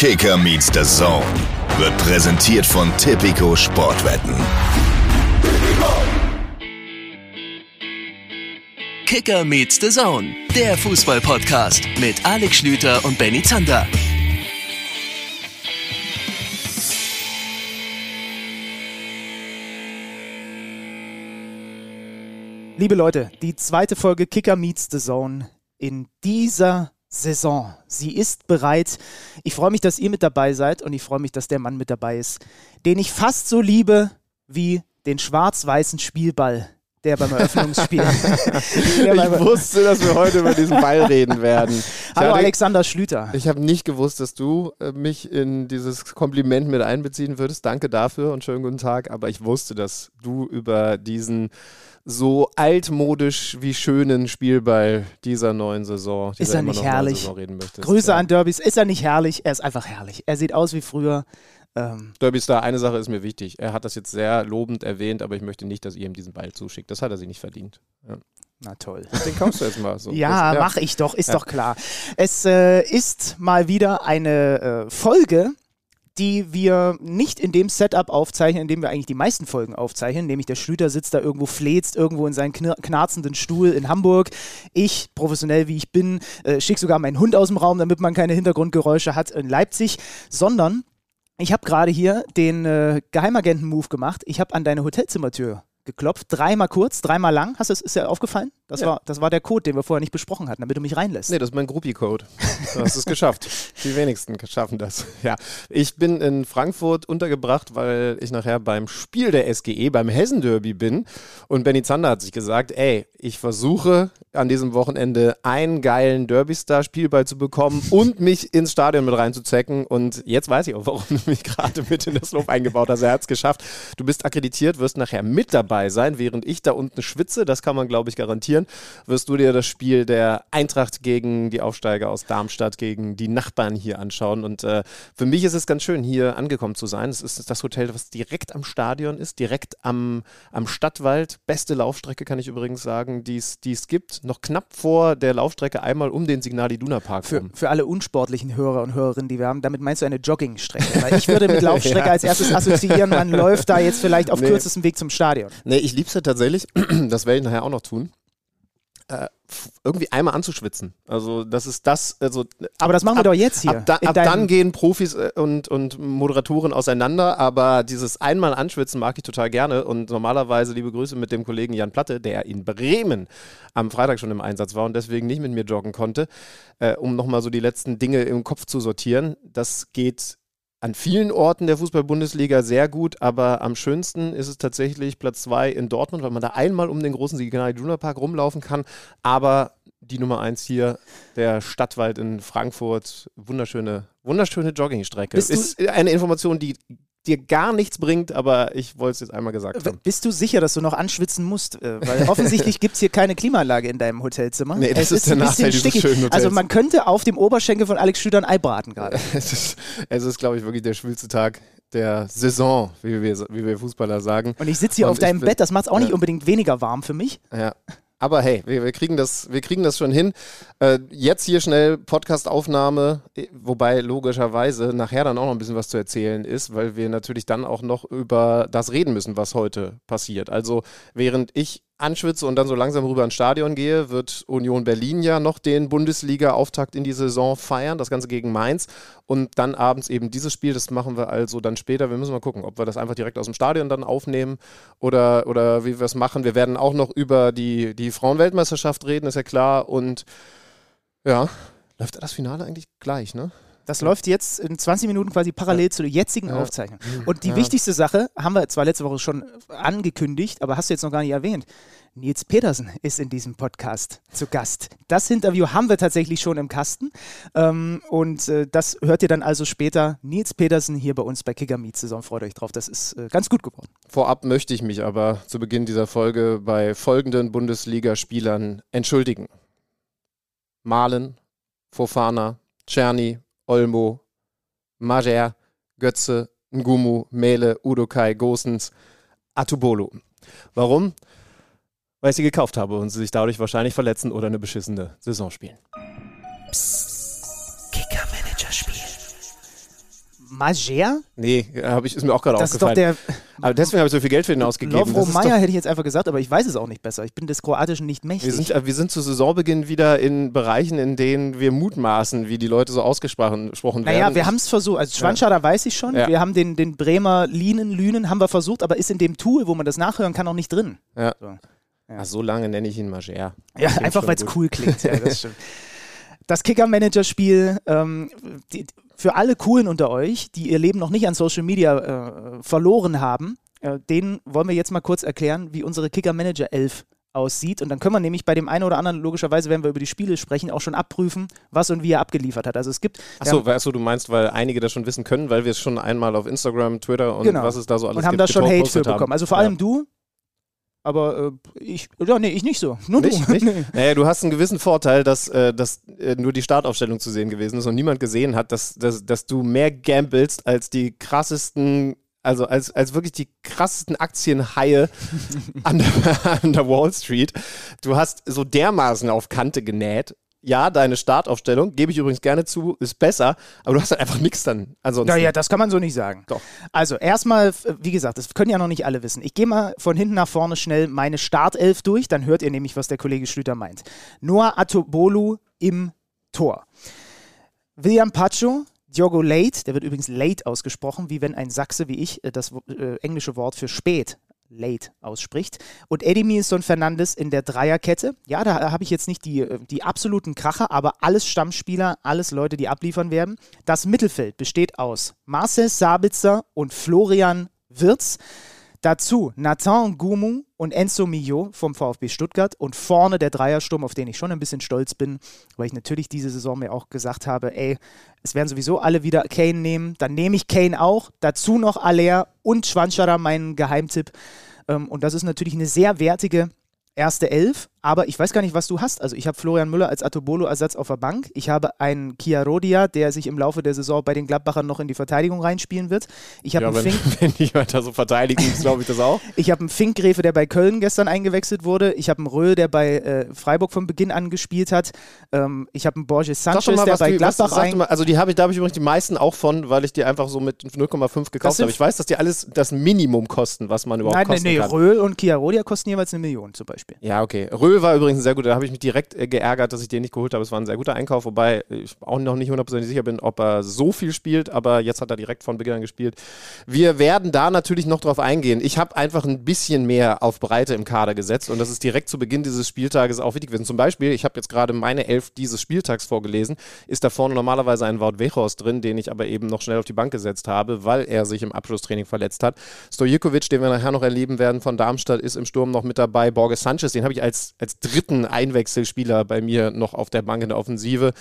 Kicker meets the Zone wird präsentiert von Tipico Sportwetten. Kicker meets the Zone, der Fußball-Podcast mit Alex Schlüter und Benny Zander. Liebe Leute, die zweite Folge Kicker meets the Zone in dieser Saison. Sie ist bereit. Ich freue mich, dass ihr mit dabei seid und ich freue mich, dass der Mann mit dabei ist, den ich fast so liebe wie den schwarz-weißen Spielball, der beim Eröffnungsspiel. der ich wusste, dass wir heute über diesen Ball reden werden. Hallo hatte, Alexander Schlüter. Ich habe nicht gewusst, dass du äh, mich in dieses Kompliment mit einbeziehen würdest. Danke dafür und schönen guten Tag. Aber ich wusste, dass du über diesen so altmodisch wie schönen Spielball dieser neuen Saison, dieser ist er nicht herrlich? Grüße ja. an Derbys. Ist er nicht herrlich? Er ist einfach herrlich. Er sieht aus wie früher. Ähm Derby Star, eine Sache ist mir wichtig. Er hat das jetzt sehr lobend erwähnt, aber ich möchte nicht, dass ihr ihm diesen Ball zuschickt. Das hat er sich nicht verdient. Ja. Na toll. Den kommst du jetzt mal so. ja, ja. mache ich doch, ist ja. doch klar. Es äh, ist mal wieder eine äh, Folge, die wir nicht in dem Setup aufzeichnen, in dem wir eigentlich die meisten Folgen aufzeichnen, nämlich der Schlüter sitzt da irgendwo, fläzt irgendwo in seinen knarzenden Stuhl in Hamburg. Ich, professionell wie ich bin, äh, schicke sogar meinen Hund aus dem Raum, damit man keine Hintergrundgeräusche hat in Leipzig, sondern ich habe gerade hier den äh, Geheimagenten-Move gemacht. Ich habe an deine Hotelzimmertür geklopft, dreimal kurz, dreimal lang. Hast du ist dir aufgefallen? Das, ja. war, das war der Code, den wir vorher nicht besprochen hatten, damit du mich reinlässt. Nee, das ist mein Groupie-Code. Du hast es geschafft. Die wenigsten schaffen das. Ja, ich bin in Frankfurt untergebracht, weil ich nachher beim Spiel der SGE, beim Hessen-Derby bin. Und Benny Zander hat sich gesagt, ey, ich versuche an diesem Wochenende einen geilen Derby-Star-Spielball zu bekommen und mich ins Stadion mit reinzuzecken. Und jetzt weiß ich auch, warum du mich gerade mit in das Lob eingebaut hast. Er hat es geschafft. Du bist akkreditiert, wirst nachher mit dabei sein, während ich da unten schwitze. Das kann man, glaube ich, garantieren kommentieren, wirst du dir das Spiel der Eintracht gegen die Aufsteiger aus Darmstadt, gegen die Nachbarn hier anschauen. Und äh, für mich ist es ganz schön, hier angekommen zu sein. Es ist das Hotel, was direkt am Stadion ist, direkt am, am Stadtwald. Beste Laufstrecke, kann ich übrigens sagen, die es gibt. Noch knapp vor der Laufstrecke einmal um den Signal Iduna Park für, Für alle unsportlichen Hörer und Hörerinnen, die wir haben, damit meinst du eine Joggingstrecke. Weil ich würde mit Laufstrecke ja. als erstes assoziieren, man läuft da jetzt vielleicht auf nee. kürzestem Weg zum Stadion. Nee, ich liebe es ja tatsächlich. Das werde ich nachher auch noch tun äh, irgendwie einmal anzuschwitzen. Also das ist das. Also, aber das machen wir ab, doch jetzt hier. Ab, da, ab dann gehen Profis äh, und, und Moderatoren auseinander, aber dieses einmal anschwitzen mag ich total gerne. Und normalerweise liebe Grüße mit dem Kollegen Jan Platte, der in Bremen am Freitag schon im Einsatz war und deswegen nicht mit mir joggen konnte, äh, um nochmal so die letzten Dinge im Kopf zu sortieren. Das geht an vielen Orten der Fußball-Bundesliga sehr gut, aber am schönsten ist es tatsächlich Platz 2 in Dortmund, weil man da einmal um den großen Signal Iduna Park rumlaufen kann. Aber die Nummer 1 hier, der Stadtwald in Frankfurt, wunderschöne, wunderschöne Joggingstrecke. Ist eine Information, die dir gar nichts bringt, aber ich wollte es jetzt einmal gesagt haben. Bist du sicher, dass du noch anschwitzen musst? Äh, weil offensichtlich gibt es hier keine Klimaanlage in deinem Hotelzimmer. Nee, das es ist, ist der Nachteil dieses schönen Hotels. Also man könnte auf dem Oberschenkel von Alex Schüler ein Ei braten gerade. es ist, es ist glaube ich, wirklich der schwülste Tag der Saison, wie wir, wie wir Fußballer sagen. Und ich sitze hier Und auf deinem Bett, das macht es auch nicht unbedingt weniger warm für mich. Ja, aber hey, wir, wir, kriegen, das, wir kriegen das schon hin. Äh, jetzt hier schnell Podcastaufnahme, äh, wobei logischerweise nachher dann auch noch ein bisschen was zu erzählen ist, weil wir natürlich dann auch noch über das reden müssen, was heute passiert. Also während ich anschwitze und dann so langsam rüber ins Stadion gehe, wird Union Berlin ja noch den Bundesliga-Auftakt in die Saison feiern, das Ganze gegen Mainz. Und dann abends eben dieses Spiel, das machen wir also dann später. Wir müssen mal gucken, ob wir das einfach direkt aus dem Stadion dann aufnehmen oder, oder wie wir es machen. Wir werden auch noch über die, die Frauenweltmeisterschaft reden, ist ja klar. Und ja, läuft das Finale eigentlich gleich, ne? Das läuft jetzt in 20 Minuten quasi parallel ja. zur jetzigen ja. Aufzeichnung. Und die ja. wichtigste Sache haben wir zwar letzte Woche schon angekündigt, aber hast du jetzt noch gar nicht erwähnt. Nils Petersen ist in diesem Podcast zu Gast. Das Interview haben wir tatsächlich schon im Kasten. Ähm, und äh, das hört ihr dann also später. Nils Petersen hier bei uns bei Kicker Meet Saison. Freut euch drauf. Das ist äh, ganz gut geworden. Vorab möchte ich mich aber zu Beginn dieser Folge bei folgenden Bundesligaspielern entschuldigen: Malen, Fofana, Czerny, Olmo, Majer, Götze, Ngumu, Mele, Udokai, Gosens, Atubolo. Warum? Weil ich sie gekauft habe und sie sich dadurch wahrscheinlich verletzen oder eine beschissene Saison spielen. Psst. Kicker-Manager-Spiel. Mager? Nee, hab ich, ist mir auch gerade Das ist doch aufgefallen. der aber deswegen habe ich so viel Geld für ihn ausgegeben. Lovro Meyer, doch, hätte ich jetzt einfach gesagt, aber ich weiß es auch nicht besser. Ich bin des Kroatischen nicht mächtig. wir, sind, äh, wir sind zu Saisonbeginn wieder in Bereichen, in denen wir mutmaßen, wie die Leute so ausgesprochen gesprochen naja, werden. wir haben es versucht. Also Schwanschada weiß ich schon. Ja. Wir haben den, den Bremer Linen, Lünen haben wir versucht, aber ist in dem Tool, wo man das nachhören kann, auch nicht drin. ja. So. Ach, so lange nenne ich ihn Mager. Ja, einfach weil es cool klingt. Ja, das stimmt. Das Kicker-Manager-Spiel, ähm, die, für alle Coolen unter euch, die ihr Leben noch nicht an Social Media äh, verloren haben, äh, denen wollen wir jetzt mal kurz erklären, wie unsere Kicker-Manager 11 aussieht. Und dann können wir nämlich bei dem einen oder anderen, logischerweise, wenn wir über die Spiele sprechen, auch schon abprüfen, was und wie er abgeliefert hat. Also es gibt. Achso, weißt du, du meinst, weil einige das schon wissen können, weil wir es schon einmal auf Instagram, Twitter und Genau. was es da so alles und haben gibt, da schon Hate für bekommen. Also vor Ja. allem du. Aber äh, ich, ja, nee, ich nicht so. Nur Nicht, du. nicht? Nee. Naja, du hast einen gewissen Vorteil, dass, äh, dass äh, nur die Startaufstellung zu sehen gewesen ist und niemand gesehen hat, dass, dass, dass du mehr gambelst als die krassesten, also als, als wirklich die krassesten Aktienhaie an der, an der Wall Street. Du hast so dermaßen auf Kante genäht. Ja, deine Startaufstellung, gebe ich übrigens gerne zu, ist besser, aber du hast halt einfach nichts dann ansonsten. Naja, das kann man so nicht sagen. Doch. Also erstmal, wie gesagt, das können ja noch nicht alle wissen. Ich gehe mal von hinten nach vorne schnell meine Startelf durch, dann hört ihr nämlich, was der Kollege Schlüter meint. Noah Atobolu im Tor. William Pacho, Diogo Late, der wird übrigens late ausgesprochen, wie wenn ein Sachse wie ich äh, das äh, englische Wort für spät late ausspricht. Und Edimilson Fernandes in der Dreierkette. Ja, da habe ich jetzt nicht die, äh, die absoluten Kracher, aber alles Stammspieler, alles Leute, die abliefern werden. Das Mittelfeld besteht aus Marcel Sabitzer und Florian Wirz. Dazu Nathan Gumu und Enzo Mio vom VfB Stuttgart und vorne der Dreiersturm, auf den ich schon ein bisschen stolz bin, weil ich natürlich diese Saison mir auch gesagt habe, ey, es werden sowieso alle wieder Kane nehmen, dann nehme ich Kane auch, dazu noch Aller und Schwanschara, mein Geheimtipp. Ähm, und das ist natürlich eine sehr wertige erste Elf, aber ich weiß gar nicht, was du hast. Also ich habe Florian Müller als Atobolo-Ersatz auf der Bank. Ich habe einen Chiarodia, der sich im Laufe der Saison bei den Gladbachern noch in die Verteidigung reinspielen wird. Ich habe ja, einen wenn, Fink wenn die weiter so verteidigen, glaube ich das auch. ich habe einen Finkgräfe, der bei Köln gestern eingewechselt wurde. Ich habe einen Röhl, der bei äh, Freiburg von Beginn an gespielt hat. Ähm, ich habe einen Borges Sanchez, mal, der bei was, Gladbach sag ein doch mal, also die habe ich, da habe ich übrigens die meisten auch von, weil ich die einfach so mit 0,5 gekauft habe. Ich weiß, dass die alles das Minimum kosten, was man überhaupt Nein, nee, kosten nee, kann. Röhl und Chiarodia kosten jeweils eine Million zum Beispiel. Ja, okay. Röhl war übrigens sehr guter. Da habe ich mich direkt äh, geärgert, dass ich den nicht geholt habe. Es war ein sehr guter Einkauf, wobei ich auch noch nicht hundertprozentig sicher bin, ob er so viel spielt, aber jetzt hat er direkt von Beginn an gespielt. Wir werden da natürlich noch drauf eingehen. Ich habe einfach ein bisschen mehr auf Breite im Kader gesetzt und das ist direkt zu Beginn dieses Spieltages auch wichtig gewesen. Zum Beispiel, ich habe jetzt gerade meine Elf dieses Spieltags vorgelesen, ist da vorne normalerweise ein Wout Weghorst drin, den ich aber eben noch schnell auf die Bank gesetzt habe, weil er sich im Abschlusstraining verletzt hat. Stojikovic, den wir nachher noch erleben werden von Darmstadt, ist im Sturm noch mit dabei. Borges Sanchez, den habe ich als, als dritten Einwechselspieler bei mir noch auf der Bank in der Offensive.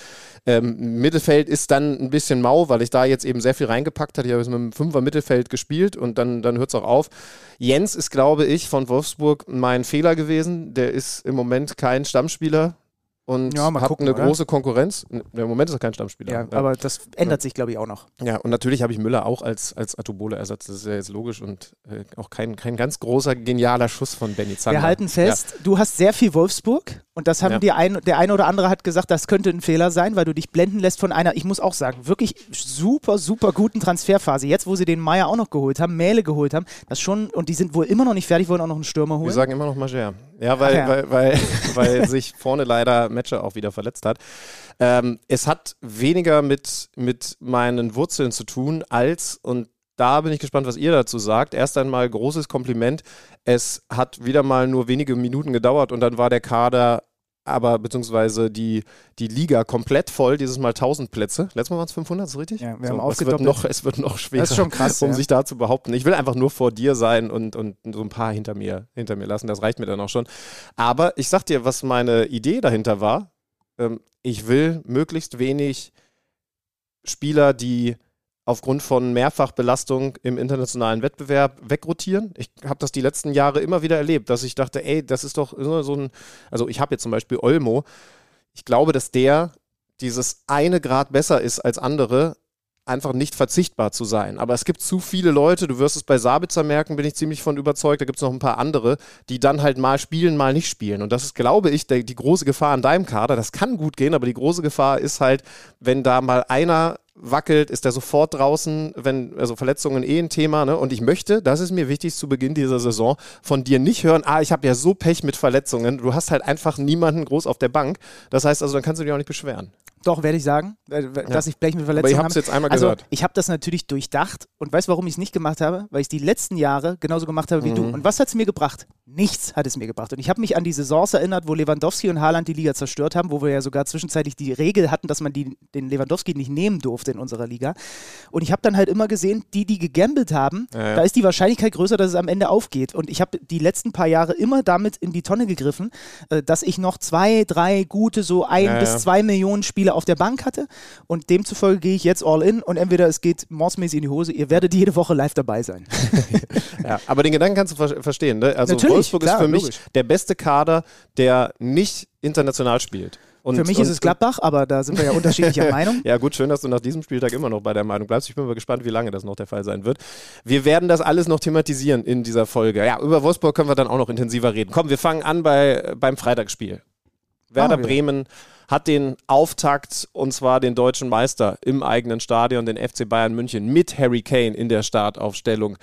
Ähm, Mittelfeld ist dann ein bisschen mau, weil ich da jetzt eben sehr viel reingepackt hatte. Ich habe jetzt mit einem Fünfer Mittelfeld gespielt und dann, dann hört es auch auf. Jens ist, glaube ich, von Wolfsburg mein Fehler gewesen. Der ist im Moment kein Stammspieler und Ja, hat gucken, eine oder? große Konkurrenz. Im Moment ist er kein Stammspieler. Ja, aber das ändert sich, glaube ich, auch noch. Ja, und natürlich habe ich Müller auch als, als Atobole-Ersatz, das ist ja jetzt logisch und äh, auch kein, kein ganz großer, genialer Schuss von Benny Zander. Wir halten fest, du hast sehr viel Wolfsburg und das haben Ja. die ein, der eine oder andere hat gesagt, das könnte ein Fehler sein, weil du dich blenden lässt von einer, ich muss auch sagen, wirklich super, super guten Transferphase. Jetzt, wo sie den Meier auch noch geholt haben, Mähle geholt haben, das schon, und die sind wohl immer noch nicht fertig, wollen auch noch einen Stürmer Ja. Wir holen. sagen immer noch Mager. Ja, weil, ja. weil, weil, weil sich vorne leider Matcher auch wieder verletzt hat. Ähm, es hat weniger mit, mit meinen Wurzeln zu tun, als, und da bin ich gespannt, was ihr dazu sagt. Erst einmal großes Kompliment. Es hat wieder mal nur wenige Minuten gedauert und dann war der Kader aber beziehungsweise die, die Liga komplett voll, dieses Mal 1000 Plätze. Letztes Mal waren es 500, ist richtig? Ja, wir haben es, wird noch, es wird noch schwerer, Das ist schon krass, um ja. sich da zu behaupten. Ich will einfach nur vor dir sein und, und so ein paar hinter mir, hinter mir lassen. Das reicht mir dann auch schon. Aber ich sag dir, was meine Idee dahinter war. Ähm, ich will möglichst wenig Spieler, die aufgrund von Mehrfachbelastung im internationalen Wettbewerb wegrotieren. Ich habe das die letzten Jahre immer wieder erlebt, dass ich dachte, ey, das ist doch so ein, also ich habe jetzt zum Beispiel Olmo. Ich glaube, dass der dieses eine Grad besser ist als andere, einfach nicht verzichtbar zu sein. Aber es gibt zu viele Leute, du wirst es bei Sabitzer merken, bin ich ziemlich von überzeugt, da gibt es noch ein paar andere, die dann halt mal spielen, mal nicht spielen. Und das ist, glaube ich, der, die große Gefahr in deinem Kader. Das kann gut gehen, aber die große Gefahr ist halt, wenn da mal einer wackelt, ist er sofort draußen, wenn, also Verletzungen eh ein Thema, ne? Und ich möchte, das ist mir wichtig zu Beginn dieser Saison, von dir nicht hören, ah, ich habe ja so Pech mit Verletzungen. Du hast halt einfach niemanden groß auf der Bank. Das heißt also, dann kannst du dich auch nicht beschweren. Doch, werde ich sagen, äh, dass ich Blech mit Verletzungen Aber ihr habt es jetzt einmal also, gehört. Ich habe das natürlich durchdacht und weißt, warum ich es nicht gemacht habe? Weil ich die letzten Jahre genauso gemacht habe wie du. Und was hat es mir gebracht? Nichts hat es mir gebracht. Und ich habe mich an die Saisons erinnert, wo Lewandowski und Haaland die Liga zerstört haben, wo wir ja sogar zwischenzeitlich die Regel hatten, dass man die, den Lewandowski nicht nehmen durfte in unserer Liga. Und ich habe dann halt immer gesehen, die, die gegambelt haben, Ja, ja. da ist die Wahrscheinlichkeit größer, dass es am Ende aufgeht. Und ich habe die letzten paar Jahre immer damit in die Tonne gegriffen, äh, dass ich noch zwei, drei gute, so ein Ja, bis ja. zwei Millionen Spiele auf der Bank hatte. Und demzufolge gehe ich jetzt all in und entweder es geht mordsmäßig in die Hose, ihr werdet jede Woche live dabei sein. Ja, aber den Gedanken kannst du ver verstehen. Ne? Also Natürlich, Wolfsburg klar, ist für mich logisch. der beste Kader, der nicht international spielt. Und, Für mich und, ist es Gladbach, aber da sind wir ja unterschiedlicher Meinung. Ja, gut, schön, dass du nach diesem Spieltag immer noch bei der Meinung bleibst. Ich bin mal gespannt, wie lange das noch der Fall sein wird. Wir werden das alles noch thematisieren in dieser Folge. Ja, über Wolfsburg können wir dann auch noch intensiver reden. Komm, wir fangen an bei, beim Freitagsspiel. Werder wir. Hat den Auftakt und zwar den deutschen Meister im eigenen Stadion, den FC Bayern München, mit Harry Kane in der Startaufstellung.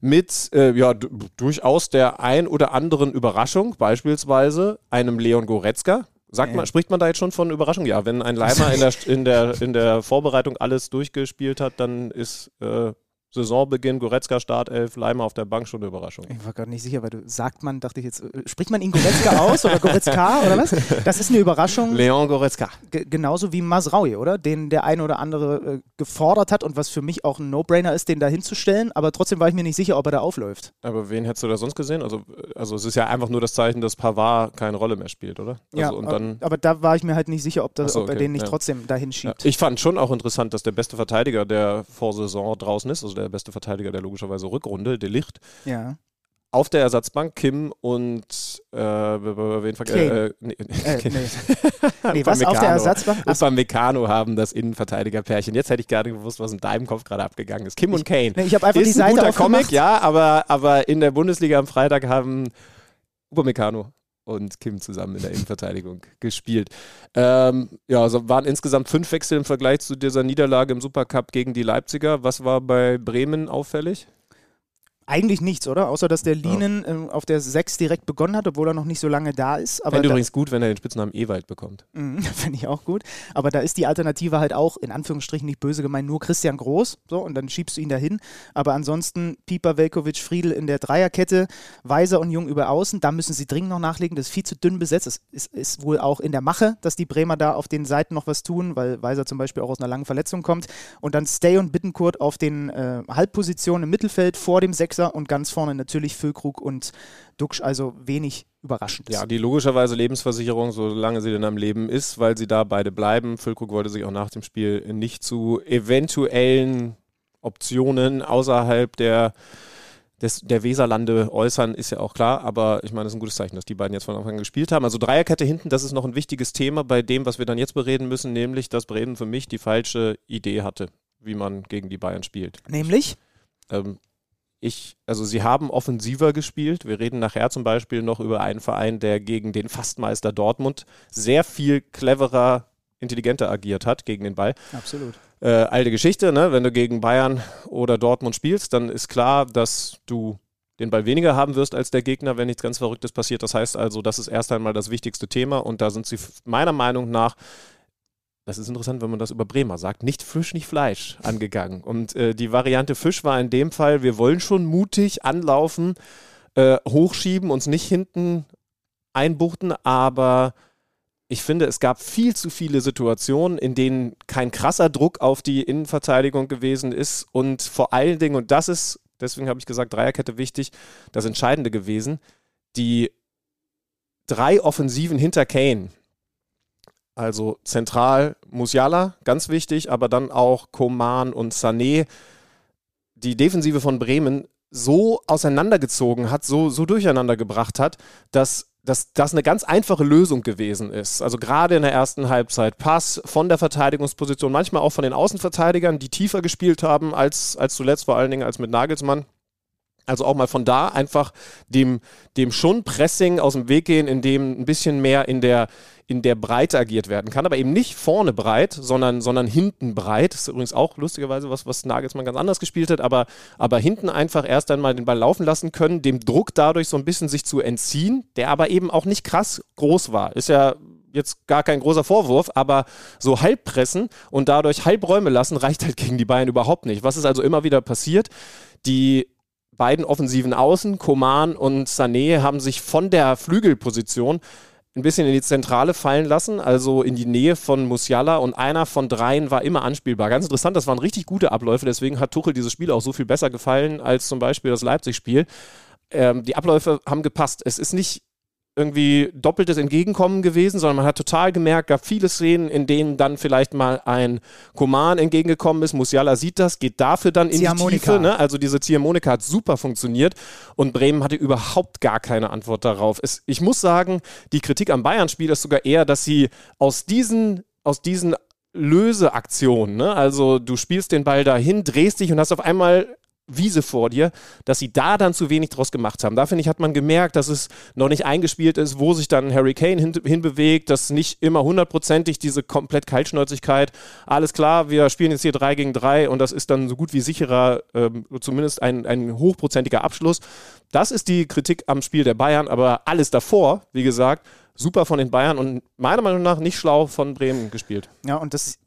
Mit äh, ja, durchaus der ein oder anderen Überraschung, beispielsweise einem Leon Goretzka. Sagt man, spricht man da jetzt schon von Überraschung? Ja, wenn ein Leimer in der, in der, in der Vorbereitung alles durchgespielt hat, dann ist äh, Saisonbeginn, Goretzka Startelf, Leimer auf der Bank schon eine Überraschung. Ich war gerade nicht sicher, weil du sagt man, dachte ich jetzt, äh, spricht man ihn Goretzka aus oder Goretzka oder was? Das ist eine Überraschung, Leon Goretzka. ge- genauso wie Masraui, oder? Den der eine oder andere äh, gefordert hat und was für mich auch ein No-Brainer ist, den da hinzustellen, aber trotzdem war ich mir nicht sicher, ob er da aufläuft. Aber wen hättest du da sonst gesehen? Also, also es ist ja einfach nur das Zeichen, dass Pavard keine Rolle mehr spielt, oder? Also, ja, und aber- dann, aber da war ich mir halt nicht sicher, ob, das, so, ob er okay, den nicht ja. trotzdem dahin ja, schiebt. ich fand schon auch interessant, dass der beste Verteidiger der Vorsaison draußen ist, also der beste Verteidiger der logischerweise Rückrunde, De Licht, ja. auf der Ersatzbank Kim und äh, wen vergessen? Kane. Äh, nee, Äh, nee. nee, was auf der Ersatzbank? Ach, Upamecano haben das Innenverteidigerpärchen. Jetzt hätte ich gar nicht gewusst, was in deinem Kopf gerade abgegangen ist. Kim und Kane. nee, ich habe einfach die ist ein Seite guter aufgemacht. Comic, ja, aber, aber in der Bundesliga am Freitag haben Upamecano und Kim zusammen in der Innenverteidigung gespielt. Ähm, ja, also waren insgesamt fünf Wechsel im Vergleich zu dieser Niederlage im Supercup gegen die Leipziger. Was war bei Bremen auffällig? Eigentlich nichts, oder? Außer, dass der Lienen ähm, auf der 6 direkt begonnen hat, obwohl er noch nicht so lange da ist. Aber Fände übrigens gut, wenn er den Spitznamen Ewald bekommt. Mhm, Finde ich auch gut. Aber da ist die Alternative halt auch, in Anführungsstrichen nicht böse gemeint, nur Christian Groß. So, und dann schiebst du ihn dahin. Aber ansonsten Pieper, Velkovic, Friedel in der Dreierkette, Weiser und Jung über Außen. Da müssen sie dringend noch nachlegen. Das ist viel zu dünn besetzt. Es ist, ist wohl auch in der Mache, dass die Bremer da auf den Seiten noch was tun, weil Weiser zum Beispiel auch aus einer langen Verletzung kommt. Und dann Stay und Bittenkurt auf den äh, Halbpositionen im Mittelfeld vor dem Sechser und ganz vorne natürlich Füllkrug und Duxch. Also wenig überraschend. Ja, die logischerweise Lebensversicherung, solange sie denn am Leben ist, weil sie da beide bleiben. Füllkrug wollte sich auch nach dem Spiel nicht zu eventuellen Optionen außerhalb der, des, der Weserlande äußern, ist ja auch klar. Aber ich meine, es ist ein gutes Zeichen, dass die beiden jetzt von Anfang an gespielt haben. Also Dreierkette hinten, das ist noch ein wichtiges Thema bei dem, was wir dann jetzt bereden müssen, nämlich, dass Bremen für mich die falsche Idee hatte, wie man gegen die Bayern spielt. Nämlich? Ähm, ich, also sie haben offensiver gespielt. Wir reden nachher zum Beispiel noch über einen Verein, der gegen den Fastmeister Dortmund sehr viel cleverer, intelligenter agiert hat gegen den Ball. Absolut. Äh, alte Geschichte, ne? wenn du gegen Bayern oder Dortmund spielst, dann ist klar, dass du den Ball weniger haben wirst als der Gegner, wenn nichts ganz Verrücktes passiert. Das heißt also, das ist erst einmal das wichtigste Thema und da sind sie meiner Meinung nach das ist interessant, wenn man das über Bremer sagt, nicht Fisch, nicht Fleisch angegangen. Und äh, die Variante Fisch war in dem Fall, wir wollen schon mutig anlaufen, äh, hochschieben, uns nicht hinten einbuchten, aber ich finde, es gab viel zu viele Situationen, in denen kein krasser Druck auf die Innenverteidigung gewesen ist und vor allen Dingen, und das ist, deswegen habe ich gesagt, Dreierkette wichtig, das Entscheidende gewesen, die drei Offensiven hinter Kane, also zentral Musiala, ganz wichtig, aber dann auch Koman und Sané, die Defensive von Bremen so auseinandergezogen hat, so, so durcheinander gebracht hat, dass dass das eine ganz einfache Lösung gewesen ist. Also gerade in der ersten Halbzeit Pass von der Verteidigungsposition, manchmal auch von den Außenverteidigern, die tiefer gespielt haben als, als zuletzt, vor allen Dingen als mit Nagelsmann. Also auch mal von da einfach dem, dem schon Pressing aus dem Weg gehen, indem ein bisschen mehr in der, in der Breite agiert werden kann, aber eben nicht vorne breit, sondern, sondern hinten breit. Das ist übrigens auch lustigerweise was, was Nagelsmann ganz anders gespielt hat, aber, aber hinten einfach erst einmal den Ball laufen lassen können, dem Druck dadurch so ein bisschen sich zu entziehen, der aber eben auch nicht krass groß war. Ist ja jetzt gar kein großer Vorwurf, aber so halb pressen und dadurch Halbräume lassen reicht halt gegen die Bayern überhaupt nicht. Was ist also immer wieder passiert? Die beiden offensiven Außen, Koman und Sané, haben sich von der Flügelposition ein bisschen in die Zentrale fallen lassen, also in die Nähe von Musiala und einer von dreien war immer anspielbar. Ganz interessant, das waren richtig gute Abläufe, deswegen hat Tuchel dieses Spiel auch so viel besser gefallen als zum Beispiel das Leipzig-Spiel. Ähm, die Abläufe haben gepasst. Es ist nicht irgendwie doppeltes Entgegenkommen gewesen, sondern man hat total gemerkt, gab viele Szenen, in denen dann vielleicht mal ein Koman entgegengekommen ist. Musiala sieht das, geht dafür dann in die Tiefe. Ne? Also diese Ziehharmonika hat super funktioniert und Bremen hatte überhaupt gar keine Antwort darauf. Es, ich muss sagen, die Kritik am Bayern-Spiel ist sogar eher, dass sie aus diesen, aus diesen Löseaktionen, ne? also du spielst den Ball dahin, drehst dich und hast auf einmal Wiese vor dir, dass sie da dann zu wenig draus gemacht haben. Da finde ich, hat man gemerkt, dass es noch nicht eingespielt ist, wo sich dann Harry Kane hin, hinbewegt, dass nicht immer hundertprozentig diese komplett Kaltschnäuzigkeit, alles klar, wir spielen jetzt hier 3 gegen 3 und das ist dann so gut wie sicherer, ähm, zumindest ein, ein hochprozentiger Abschluss. Das ist die Kritik am Spiel der Bayern, aber alles davor, wie gesagt, super von den Bayern und meiner Meinung nach nicht schlau von Bremen gespielt. Ja, und das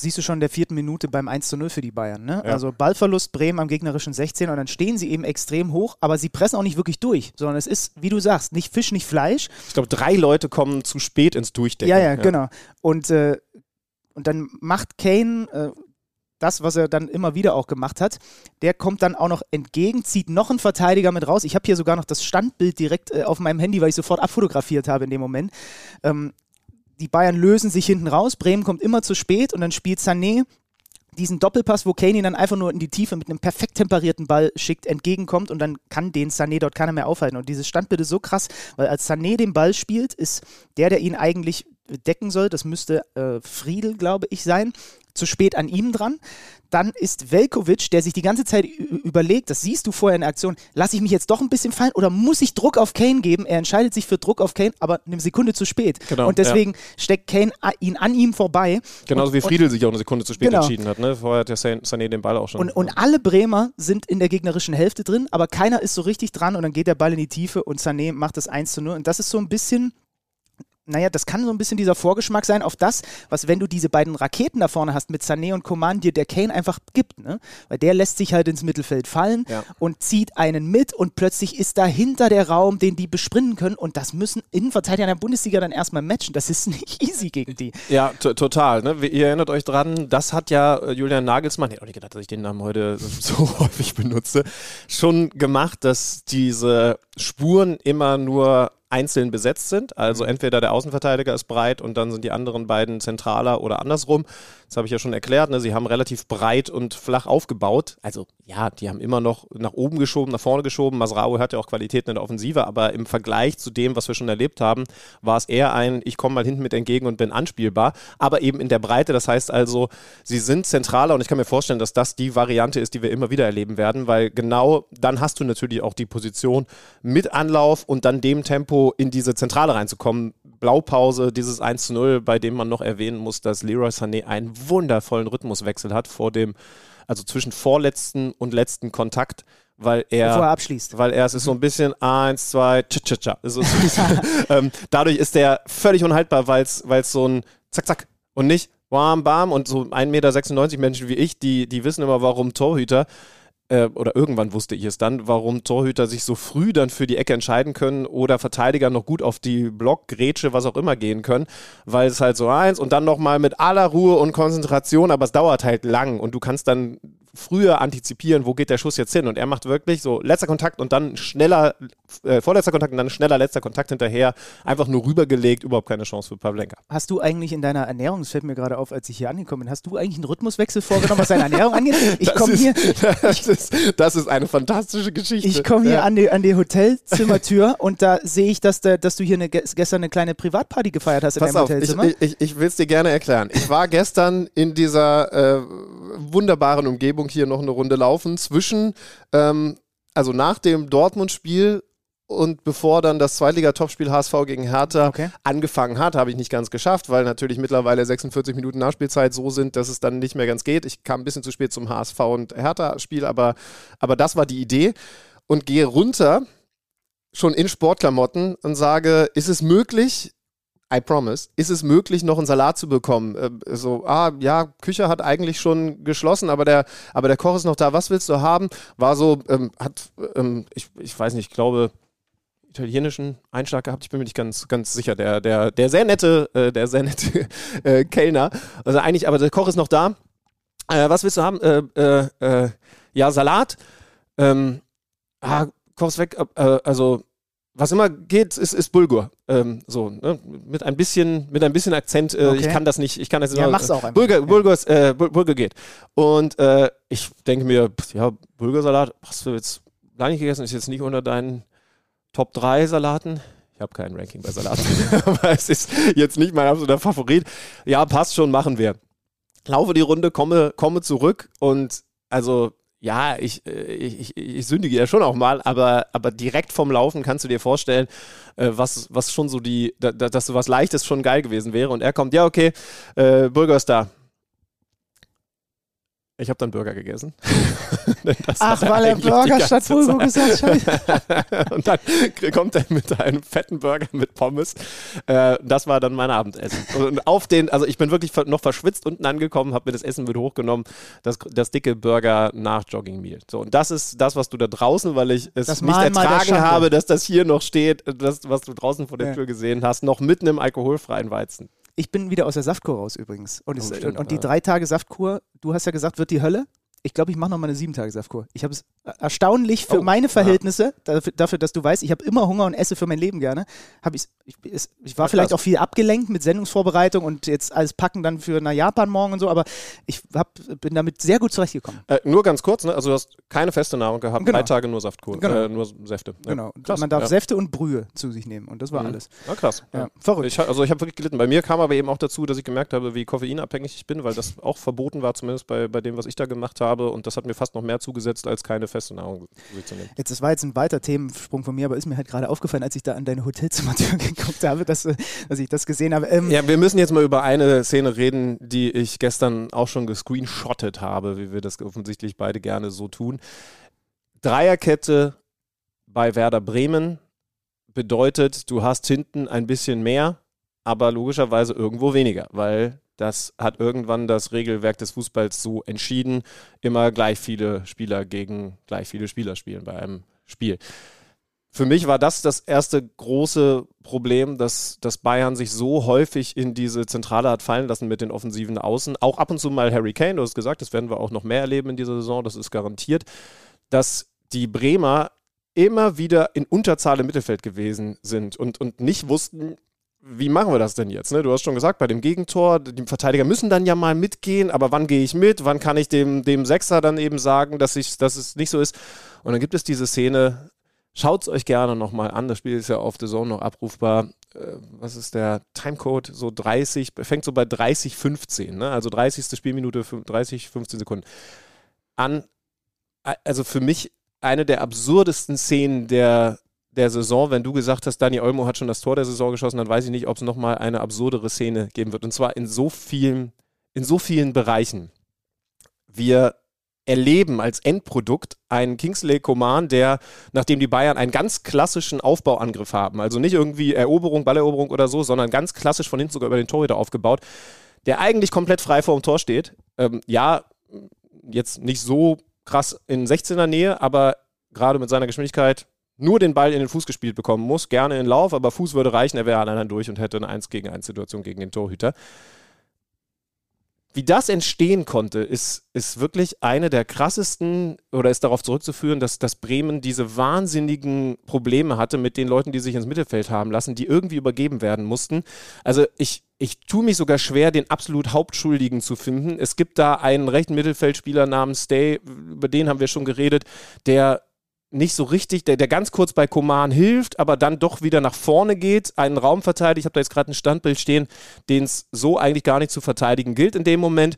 siehst du schon in der vierten Minute beim 1 zu 0 für die Bayern. Ne? Ja. Also Ballverlust Bremen am gegnerischen 16 und dann stehen sie eben extrem hoch, aber sie pressen auch nicht wirklich durch, sondern es ist, wie du sagst, nicht Fisch, nicht Fleisch. Ich glaube, drei Leute kommen zu spät ins Durchdecken. Ja, ja, ja. genau. Und, äh, und dann macht Kane äh, das, was er dann immer wieder auch gemacht hat. Der kommt dann auch noch entgegen, zieht noch einen Verteidiger mit raus. Ich habe hier sogar noch das Standbild direkt äh, auf meinem Handy, weil ich sofort abfotografiert habe in dem Moment. Ähm, die Bayern lösen sich hinten raus, Bremen kommt immer zu spät und dann spielt Sané diesen Doppelpass, wo Kane ihn dann einfach nur in die Tiefe mit einem perfekt temperierten Ball schickt, entgegenkommt und dann kann den Sané dort keiner mehr aufhalten. Und dieses Standbild ist so krass, weil als Sané den Ball spielt, ist der, der ihn eigentlich decken soll, das müsste äh, Friedel, glaube ich, sein, zu spät an ihm dran. Dann ist Velkovic, der sich die ganze Zeit überlegt, das siehst du vorher in der Aktion, lasse ich mich jetzt doch ein bisschen fallen oder muss ich Druck auf Kane geben? Er entscheidet sich für Druck auf Kane, aber eine Sekunde zu spät. Genau, und deswegen ja. steckt Kane ihn an ihm vorbei. Genauso und, wie Friedel sich auch eine Sekunde zu spät genau. entschieden hat. Ne? Vorher hat der Sané den Ball auch schon. Und, und alle Bremer sind in der gegnerischen Hälfte drin, aber keiner ist so richtig dran und dann geht der Ball in die Tiefe und Sané macht das 1 zu 0. Und das ist so ein bisschen naja, das kann so ein bisschen dieser Vorgeschmack sein auf das, was, wenn du diese beiden Raketen da vorne hast mit Sané und Coman, dir der Kane einfach gibt. Ne? Weil der lässt sich halt ins Mittelfeld fallen ja. und zieht einen mit und plötzlich ist dahinter der Raum, den die besprinten können und das müssen Innenverteidiger in der Bundesliga dann erstmal matchen. Das ist nicht easy gegen die. Ja, total. Ne? Ihr erinnert euch dran, das hat ja äh, Julian Nagelsmann, ich hätte auch nicht gedacht, dass ich den Namen heute so häufig benutze, schon gemacht, dass diese Spuren immer nur einzeln besetzt sind. Also mhm. entweder der Außenverteidiger ist breit und dann sind die anderen beiden zentraler oder andersrum. Das habe ich ja schon erklärt. Ne? Sie haben relativ breit und flach aufgebaut. Also ja, die haben immer noch nach oben geschoben, nach vorne geschoben. Masrao hat ja auch Qualitäten in der Offensive, aber im Vergleich zu dem, was wir schon erlebt haben, war es eher ein, ich komme mal hinten mit entgegen und bin anspielbar. Aber eben in der Breite. Das heißt also, sie sind zentraler und ich kann mir vorstellen, dass das die Variante ist, die wir immer wieder erleben werden, weil genau dann hast du natürlich auch die Position mit Anlauf und dann dem Tempo in diese Zentrale reinzukommen. Blaupause, dieses 1 zu 0, bei dem man noch erwähnen muss, dass Leroy Sané einen wundervollen Rhythmuswechsel hat vor dem, also zwischen vorletzten und letzten Kontakt weil er, Bevor er abschließt. Weil er, es ist so ein bisschen eins, zwei, tsch, tsch, tsch. So, ähm, dadurch ist er völlig unhaltbar, weil es so ein Zack, Zack und nicht Bam, Bam und so 1,96 Meter Menschen wie ich, die, die wissen immer, warum Torhüter äh, oder irgendwann wusste ich es dann, warum Torhüter sich so früh dann für die Ecke entscheiden können oder Verteidiger noch gut auf die Block, Grätsche, was auch immer gehen können, weil es halt so eins und dann nochmal mit aller Ruhe und Konzentration, aber es dauert halt lang und du kannst dann früher antizipieren, wo geht der Schuss jetzt hin. Und er macht wirklich so letzter Kontakt und dann schneller, äh, vorletzter Kontakt und dann schneller letzter Kontakt hinterher. Einfach nur rübergelegt, überhaupt keine Chance für Pavlenka. Hast du eigentlich in deiner Ernährung, das fällt mir gerade auf, als ich hier angekommen bin, hast du eigentlich einen Rhythmuswechsel vorgenommen, was deine Ernährung angeht? Ich komme hier. Das ist, das ist eine fantastische Geschichte. Ich komme hier ja. an, die, an die Hotelzimmertür und da sehe ich, dass, der, dass du hier eine, gestern eine kleine Privatparty gefeiert hast in Pass deinem auf, Hotelzimmer. Ich, ich, ich will es dir gerne erklären. Ich war gestern in dieser äh, wunderbaren Umgebung hier noch eine Runde laufen zwischen ähm, also nach dem Dortmund-Spiel und bevor dann das Zweitliga-Topspiel HSV gegen Hertha Okay. angefangen hat, habe ich nicht ganz geschafft, weil natürlich mittlerweile 46 Minuten Nachspielzeit so sind, dass es dann nicht mehr ganz geht. Ich kam ein bisschen zu spät zum HSV und Hertha-Spiel, aber, aber das war die Idee. Und gehe runter, schon in Sportklamotten und sage, ist es möglich, I promise, ist es möglich, noch einen Salat zu bekommen? Äh, so, ah, ja, Küche hat eigentlich schon geschlossen, aber der, aber der Koch ist noch da. Was willst du haben? War so, ähm, hat, ähm, ich, ich weiß nicht, ich glaube, italienischen Einschlag gehabt. Ich bin mir nicht ganz, ganz sicher. Der, der, der sehr nette, äh, der sehr nette äh, Kellner. Also eigentlich, aber der Koch ist noch da. Äh, was willst du haben? Äh, äh, äh, ja, Salat. Ähm, ah, Koch's weg. Also was immer geht, ist, ist Bulgur. Ähm, so, ne? mit ein bisschen, mit ein bisschen Akzent. Äh, Okay. Ich kann das nicht, ich kann das Ja, immer- mach's auch einfach. Bulgur, Ja. Bulgur, ist, äh, Bul- Bulgur geht. Und äh, ich denke mir, ja, Bulgursalat, hast du jetzt lange nicht gegessen, ist jetzt nicht unter deinen Top 3 Salaten. Ich habe kein Ranking bei Salaten, aber es ist jetzt nicht mein absoluter Favorit. Ja, passt schon, machen wir. Laufe die Runde, komme, komme zurück und also ja, ich, äh, ich, ich, ich sündige ja schon auch mal, aber, aber direkt vom Laufen kannst du dir vorstellen, äh, was, was schon so die, da, da, dass so was Leichtes schon geil gewesen wäre. Und er kommt, ja, okay, äh, Burger ist da. Ich habe dann Burger gegessen. Ach, weil er Burger statt Bulgur gesagt hat. Und dann kommt er mit einem fetten Burger mit Pommes. Äh, das war dann mein Abendessen. Und auf den, also ich bin wirklich noch verschwitzt unten angekommen, habe mir das Essen wieder hochgenommen, das, das dicke Burger nach Jogging Meal. So, und das ist das, was du da draußen, weil ich es Das nicht ertragen habe, dass das hier noch steht, das, was du draußen vor der Ja. Tür gesehen hast, noch mit einem alkoholfreien Weizen. Ich bin wieder aus der Saftkur raus übrigens. Und, es, Oh, stimmt, und, und die ja. drei Tage Saftkur, du hast ja gesagt, wird die Hölle. Ich glaube, ich mache noch mal eine sieben Tage Saftkur. Ich habe es erstaunlich für Oh, meine Verhältnisse, dafür, dafür, dass du weißt, ich habe immer Hunger und esse für mein Leben gerne. Hab ich's, ich, es, ich war Ja, vielleicht krass. auch viel abgelenkt mit Sendungsvorbereitung und jetzt alles packen dann für nach Japan morgen und so, aber ich hab, bin damit sehr gut zurechtgekommen. Äh, nur ganz kurz, ne? also du hast keine feste Nahrung gehabt, Genau. drei Tage nur Saftkur, Genau. äh, nur Säfte. Ja. Genau. Krass, Man darf ja. Säfte und Brühe zu sich nehmen und das war Mhm. alles. Ja, krass. Ja, verrückt. Ich, also ich habe wirklich gelitten. Bei mir kam aber eben auch dazu, dass ich gemerkt habe, wie koffeinabhängig ich bin, weil das auch verboten war, zumindest bei, bei dem, was ich da gemacht habe. Und das hat mir fast noch mehr zugesetzt, als keine feste Nahrung zu nehmen. Jetzt, das war jetzt ein weiter Themensprung von mir, aber ist mir halt gerade aufgefallen, als ich da an deine Hotelzimmertür geguckt habe, dass, äh, dass ich das gesehen habe. Ähm, Ja, wir müssen jetzt mal über eine Szene reden, die ich gestern auch schon gescreenshottet habe, wie wir das offensichtlich beide gerne so tun. Dreierkette bei Werder Bremen bedeutet, du hast hinten ein bisschen mehr, aber logischerweise irgendwo weniger, weil das hat irgendwann das Regelwerk des Fußballs so entschieden, immer gleich viele Spieler gegen gleich viele Spieler spielen bei einem Spiel. Für mich war das das erste große Problem, dass, dass Bayern sich so häufig in diese Zentrale hat fallen lassen mit den offensiven Außen. Auch ab und zu mal Harry Kane, du hast gesagt, das werden wir auch noch mehr erleben in dieser Saison, das ist garantiert, dass die Bremer immer wieder in Unterzahl im Mittelfeld gewesen sind und, und nicht wussten, wie machen wir das denn jetzt? Ne? Du hast schon gesagt, bei dem Gegentor, die Verteidiger müssen dann ja mal mitgehen, aber wann gehe ich mit? Wann kann ich dem, dem Sechser dann eben sagen, dass, ich, dass es nicht so ist? Und dann gibt es diese Szene, schaut es euch gerne nochmal an, das Spiel ist ja auf The Zone noch abrufbar. Äh, was ist der Timecode? So 30, fängt so bei 30, 15, ne? also 30. Spielminute, fün- 30, 15 Sekunden an. Also für mich eine der absurdesten Szenen der, der Saison. Wenn du gesagt hast, Dani Olmo hat schon das Tor der Saison geschossen, dann weiß ich nicht, ob es nochmal eine absurdere Szene geben wird. Und zwar in so vielen, in so vielen Bereichen. Wir erleben als Endprodukt einen Kingsley Coman, der, nachdem die Bayern einen ganz klassischen Aufbauangriff haben, also nicht irgendwie Eroberung, Balleroberung oder so, sondern ganz klassisch von hinten sogar über den Torhüter aufgebaut, der eigentlich komplett frei vor dem Tor steht. Ähm, ja, jetzt nicht so krass in 16er Nähe, aber gerade mit seiner Geschwindigkeit nur den Ball in den Fuß gespielt bekommen muss, gerne in Lauf, aber Fuß würde reichen, er wäre allein durch und hätte eine 1 gegen 1 Situation gegen den Torhüter. Wie das entstehen konnte, ist, ist wirklich eine der krassesten oder ist darauf zurückzuführen, dass, dass Bremen diese wahnsinnigen Probleme hatte mit den Leuten, die sich ins Mittelfeld haben lassen, die irgendwie übergeben werden mussten. Also ich, ich tue mich sogar schwer, den absolut Hauptschuldigen zu finden. Es gibt da einen rechten Mittelfeldspieler namens Stay, über den haben wir schon geredet, der nicht so richtig, der, der ganz kurz bei Koman hilft, aber dann doch wieder nach vorne geht, einen Raum verteidigt. Ich habe da jetzt gerade ein Standbild stehen, den es so eigentlich gar nicht zu verteidigen gilt in dem Moment.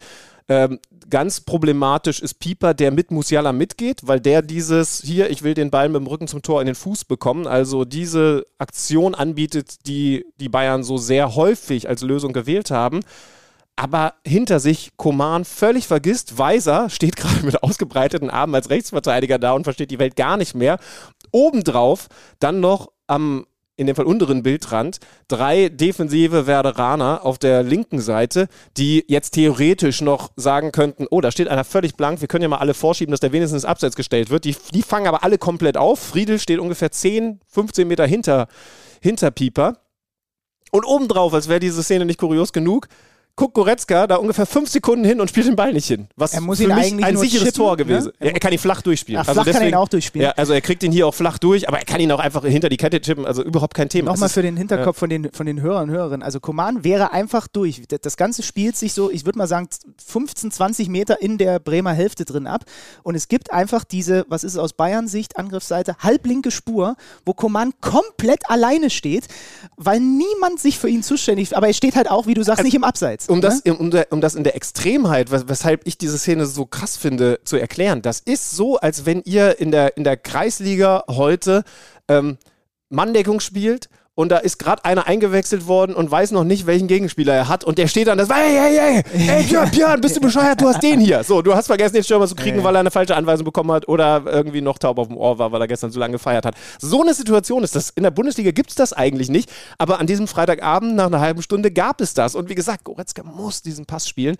Ähm, Ganz problematisch ist Pieper, der mit Musiala mitgeht, weil der dieses hier, ich will den Ball mit dem Rücken zum Tor in den Fuß bekommen, also diese Aktion anbietet, die die Bayern so sehr häufig als Lösung gewählt haben aber hinter sich Koman völlig vergisst. Weiser steht gerade mit ausgebreiteten Armen als Rechtsverteidiger da und versteht die Welt gar nicht mehr. Obendrauf dann noch am in dem Fall unteren Bildrand drei defensive Werderaner auf der linken Seite, die jetzt theoretisch noch sagen könnten, oh, da steht einer völlig blank, wir können ja mal alle vorschieben, dass der wenigstens abseits gestellt wird. Die, die fangen aber alle komplett auf. Friedel steht ungefähr 10, 15 Meter hinter, hinter Pieper. Und obendrauf, als wäre diese Szene nicht kurios genug, guckt Goretzka da ungefähr fünf Sekunden hin und spielt den Ball nicht hin. Was er muss für ihn mich eigentlich ein sicheres chippen, Tor ne? gewesen. Er Er, er kann ihn flach durchspielen. Ach, flach kann er ihn auch durchspielen. Ja, also er kriegt ihn hier auch flach durch, aber er kann ihn auch einfach hinter die Kette chippen. Also überhaupt kein Thema. Nochmal für den Hinterkopf von, den, von den Hörern und Hörerinnen. Also Coman wäre einfach durch. Das Ganze spielt sich so, ich würde mal sagen, 15, 20 Meter in der Bremer Hälfte drin ab. Und es gibt einfach diese, was ist es aus Bayern Sicht, Angriffsseite, halblinke Spur, wo Coman komplett alleine steht, weil niemand sich für ihn zuständig Aber er steht halt auch, wie du sagst, nicht im Abseits. Um das, ne? um, um das in der Extremheit, wes- weshalb ich diese Szene so krass finde, zu erklären. Das ist so, als wenn ihr in der, in der Kreisliga heute ähm, Manndeckung spielt und da ist gerade einer eingewechselt worden und weiß noch nicht, welchen Gegenspieler er hat und der steht dann, das hey, hey, hey, hey, Björn, Björn, bist du bescheuert, du hast den hier. So, du hast vergessen, den Stürmer zu kriegen, weil er eine falsche Anweisung bekommen hat oder irgendwie noch taub auf dem Ohr war, weil er gestern so lange gefeiert hat. So eine Situation ist das. In der Bundesliga gibt es das eigentlich nicht, aber an diesem Freitagabend nach einer halben Stunde gab es das. Und wie gesagt, Goretzka muss diesen Pass spielen.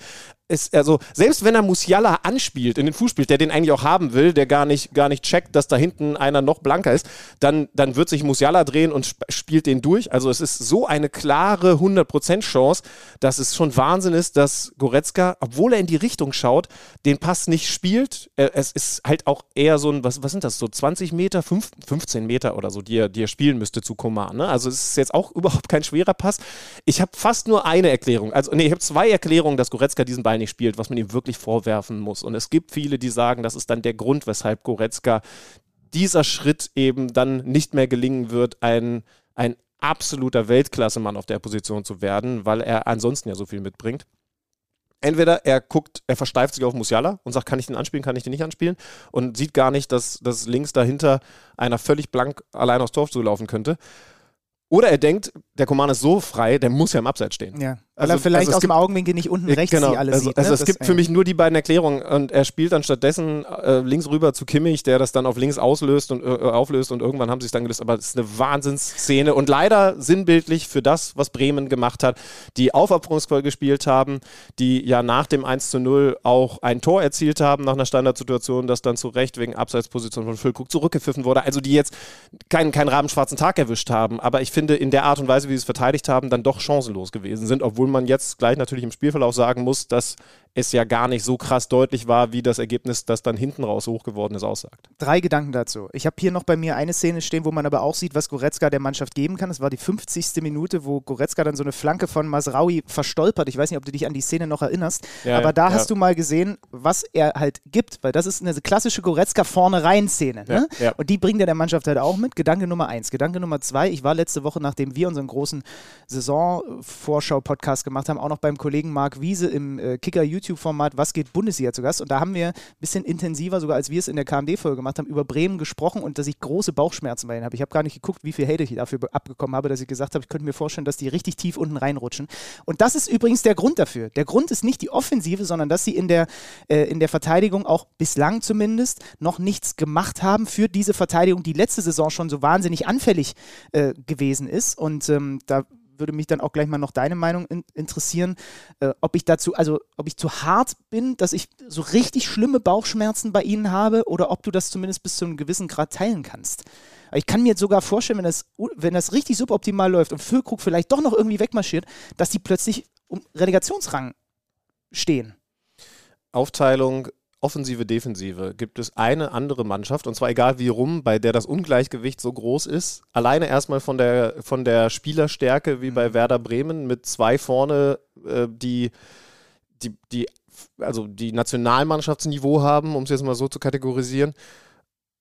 Ist, also, selbst wenn er Musiala anspielt, in den Fuß spielt, der den eigentlich auch haben will, der gar nicht, gar nicht checkt, dass da hinten einer noch blanker ist, dann, dann wird sich Musiala drehen und sp spielt den durch. Also es ist so eine klare 100% Chance, dass es schon Wahnsinn ist, dass Goretzka, obwohl er in die Richtung schaut, den Pass nicht spielt. Es ist halt auch eher so ein, was, was sind das, so 20 Meter, fünf- 15 Meter oder so, die er, die er spielen müsste zu Coman. Ne? Also es ist jetzt auch überhaupt kein schwerer Pass. Ich habe fast nur eine Erklärung. Also, nee, ich habe zwei Erklärungen, dass Goretzka diesen Ball nicht spielt, was man ihm wirklich vorwerfen muss. Und es gibt viele, die sagen, das ist dann der Grund, weshalb Goretzka dieser Schritt eben dann nicht mehr gelingen wird, ein, ein absoluter Weltklasse-Mann auf der Position zu werden, weil er ansonsten ja so viel mitbringt. Entweder er guckt, er versteift sich auf Musiala und sagt, kann ich den anspielen, kann ich den nicht anspielen und sieht gar nicht, dass, dass links dahinter einer völlig blank allein aufs Tor zulaufen könnte. Oder er denkt, der Command ist so frei, der muss ja im Abseits stehen. Ja. Weil Also- er vielleicht also aus dem gibt- Augenwinkel nicht unten rechts genau. sie alle also, sieht. Also ne? es Das- gibt für mich nur die beiden Erklärungen und er spielt dann stattdessen äh, links rüber zu Kimmich, der das dann auf links auslöst und äh, auflöst und irgendwann haben sie es dann gelöst. Aber es ist eine Wahnsinnsszene und leider sinnbildlich für das, was Bremen gemacht hat, die Aufopferungsvoll gespielt haben, die ja nach dem 1 zu 0 auch ein Tor erzielt haben nach einer Standardsituation, das dann zu Recht wegen Abseitsposition von Füllkrug zurückgepfiffen wurde. Also die jetzt keinen, keinen rabenschwarzen Tag erwischt haben. Aber ich finde, in der Art und Weise, wie sie es verteidigt haben, dann doch chancenlos gewesen sind, obwohl man jetzt gleich natürlich im Spielverlauf sagen muss, dass es ja gar nicht so krass deutlich war, wie das Ergebnis, das dann hinten raus hoch geworden ist, aussagt. Drei Gedanken dazu. Ich habe hier noch bei mir eine Szene stehen, wo man aber auch sieht, was Goretzka der Mannschaft geben kann. Das war die 50. Minute, wo Goretzka dann so eine Flanke von Masraui verstolpert. Ich weiß nicht, ob du dich an die Szene noch erinnerst, Ja, aber da ja. hast du mal gesehen, was er halt gibt, weil das ist eine klassische Goretzka vorne rein Szene. Ne? Ja. Und die bringt er der Mannschaft halt auch mit. Gedanke Nummer eins. Gedanke Nummer zwei, ich war letzte Woche, nachdem wir unseren großen Saisonvorschau-Podcast gemacht haben, auch noch beim Kollegen Marc Wiese im äh, Kicker-YouTube-Format Was geht Bundesliga zu Gast. Und da haben wir ein bisschen intensiver, sogar als wir es in der KMD-Folge gemacht haben, über Bremen gesprochen und dass ich große Bauchschmerzen bei ihnen habe. Ich habe gar nicht geguckt, wie viel Hate ich dafür abbekommen habe, dass ich gesagt habe, ich könnte mir vorstellen, dass die richtig tief unten reinrutschen. Und das ist übrigens der Grund dafür. Der Grund ist nicht die Offensive, sondern dass sie in der, äh, in der Verteidigung auch bislang zumindest noch nichts gemacht haben für diese Verteidigung, die letzte Saison schon so wahnsinnig anfällig äh, gewesen ist. Und ähm, da würde mich dann auch gleich mal noch deine Meinung in, interessieren, äh, ob ich dazu, also ob ich zu hart bin, dass ich so richtig schlimme Bauchschmerzen bei ihnen habe oder ob du das zumindest bis zu einem gewissen Grad teilen kannst. Ich kann mir jetzt sogar vorstellen, wenn das, wenn das richtig suboptimal läuft und Füllkrug vielleicht doch noch irgendwie wegmarschiert, dass die plötzlich um Relegationsrang stehen. Aufteilung Offensive, Defensive gibt es eine andere Mannschaft, und zwar egal wie rum, bei der das Ungleichgewicht so groß ist. Alleine erstmal von der, von der Spielerstärke wie bei Werder Bremen mit zwei vorne, äh, die, die, die, also die Nationalmannschaftsniveau haben, um es jetzt mal so zu kategorisieren.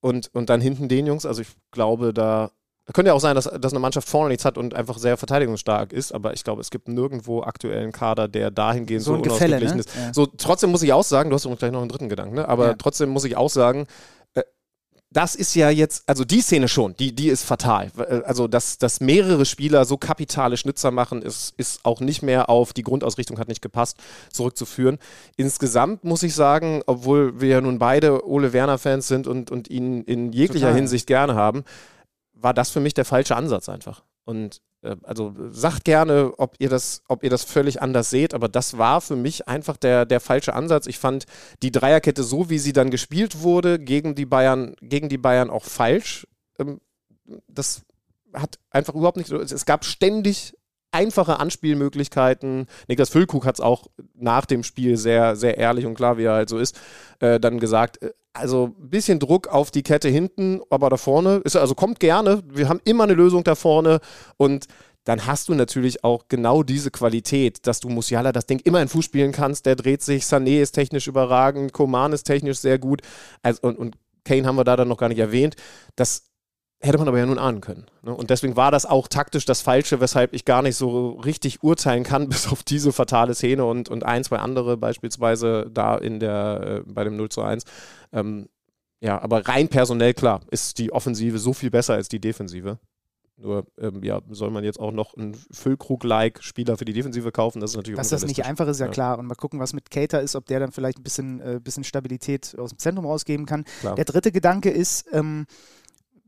Und, und dann hinten den Jungs, also ich glaube, da Könnte ja auch sein, dass, dass eine Mannschaft vorne nichts hat und einfach sehr verteidigungsstark ist, aber ich glaube, es gibt nirgendwo aktuellen Kader, der dahingehend so, so unausgeglichen ne? ist. Ja. So, trotzdem muss ich auch sagen, du hast gleich noch einen dritten Gedanken, ne? aber ja. trotzdem muss ich auch sagen, äh, das ist ja jetzt, also die Szene schon, die, die ist fatal. Äh, also, dass, dass mehrere Spieler so kapitale Schnitzer machen, ist, ist auch nicht mehr auf die Grundausrichtung hat nicht gepasst, zurückzuführen. Insgesamt muss ich sagen, obwohl wir ja nun beide Ole Werner-Fans sind und, und ihn in jeglicher Total. Hinsicht gerne haben, war das für mich der falsche Ansatz einfach. Und äh, also sagt gerne, ob ihr das, ob ihr das völlig anders seht, aber das war für mich einfach der, der falsche Ansatz. Ich fand die Dreierkette so, wie sie dann gespielt wurde, gegen die Bayern, gegen die Bayern auch falsch. Ähm, das hat einfach überhaupt nicht. Es gab ständig einfache Anspielmöglichkeiten. Niklas Füllkrug hat es auch nach dem Spiel sehr, sehr ehrlich und klar, wie er halt so ist, äh, dann gesagt, äh, also ein bisschen Druck auf die Kette hinten, aber da vorne ist also kommt gerne. Wir haben immer eine Lösung da vorne und dann hast du natürlich auch genau diese Qualität, dass du Musiala das Ding immer in Fuß spielen kannst. Der dreht sich, Sané ist technisch überragend, Koman ist technisch sehr gut also, und, und Kane haben wir da dann noch gar nicht erwähnt. Das Hätte man aber ja nun ahnen können. Ne? Und deswegen war das auch taktisch das Falsche, weshalb ich gar nicht so richtig urteilen kann, bis auf diese fatale Szene und, und ein, zwei andere beispielsweise da in der, äh, bei dem 0 zu 1. Ähm, ja, aber rein personell, klar, ist die Offensive so viel besser als die Defensive. Nur, ähm, ja, soll man jetzt auch noch einen Füllkrug-like Spieler für die Defensive kaufen? Das ist natürlich Dass das nicht einfach ist, ja, ja, klar. Und mal gucken, was mit Cater ist, ob der dann vielleicht ein bisschen, äh, bisschen Stabilität aus dem Zentrum rausgeben kann. Klar. Der dritte Gedanke ist, ähm,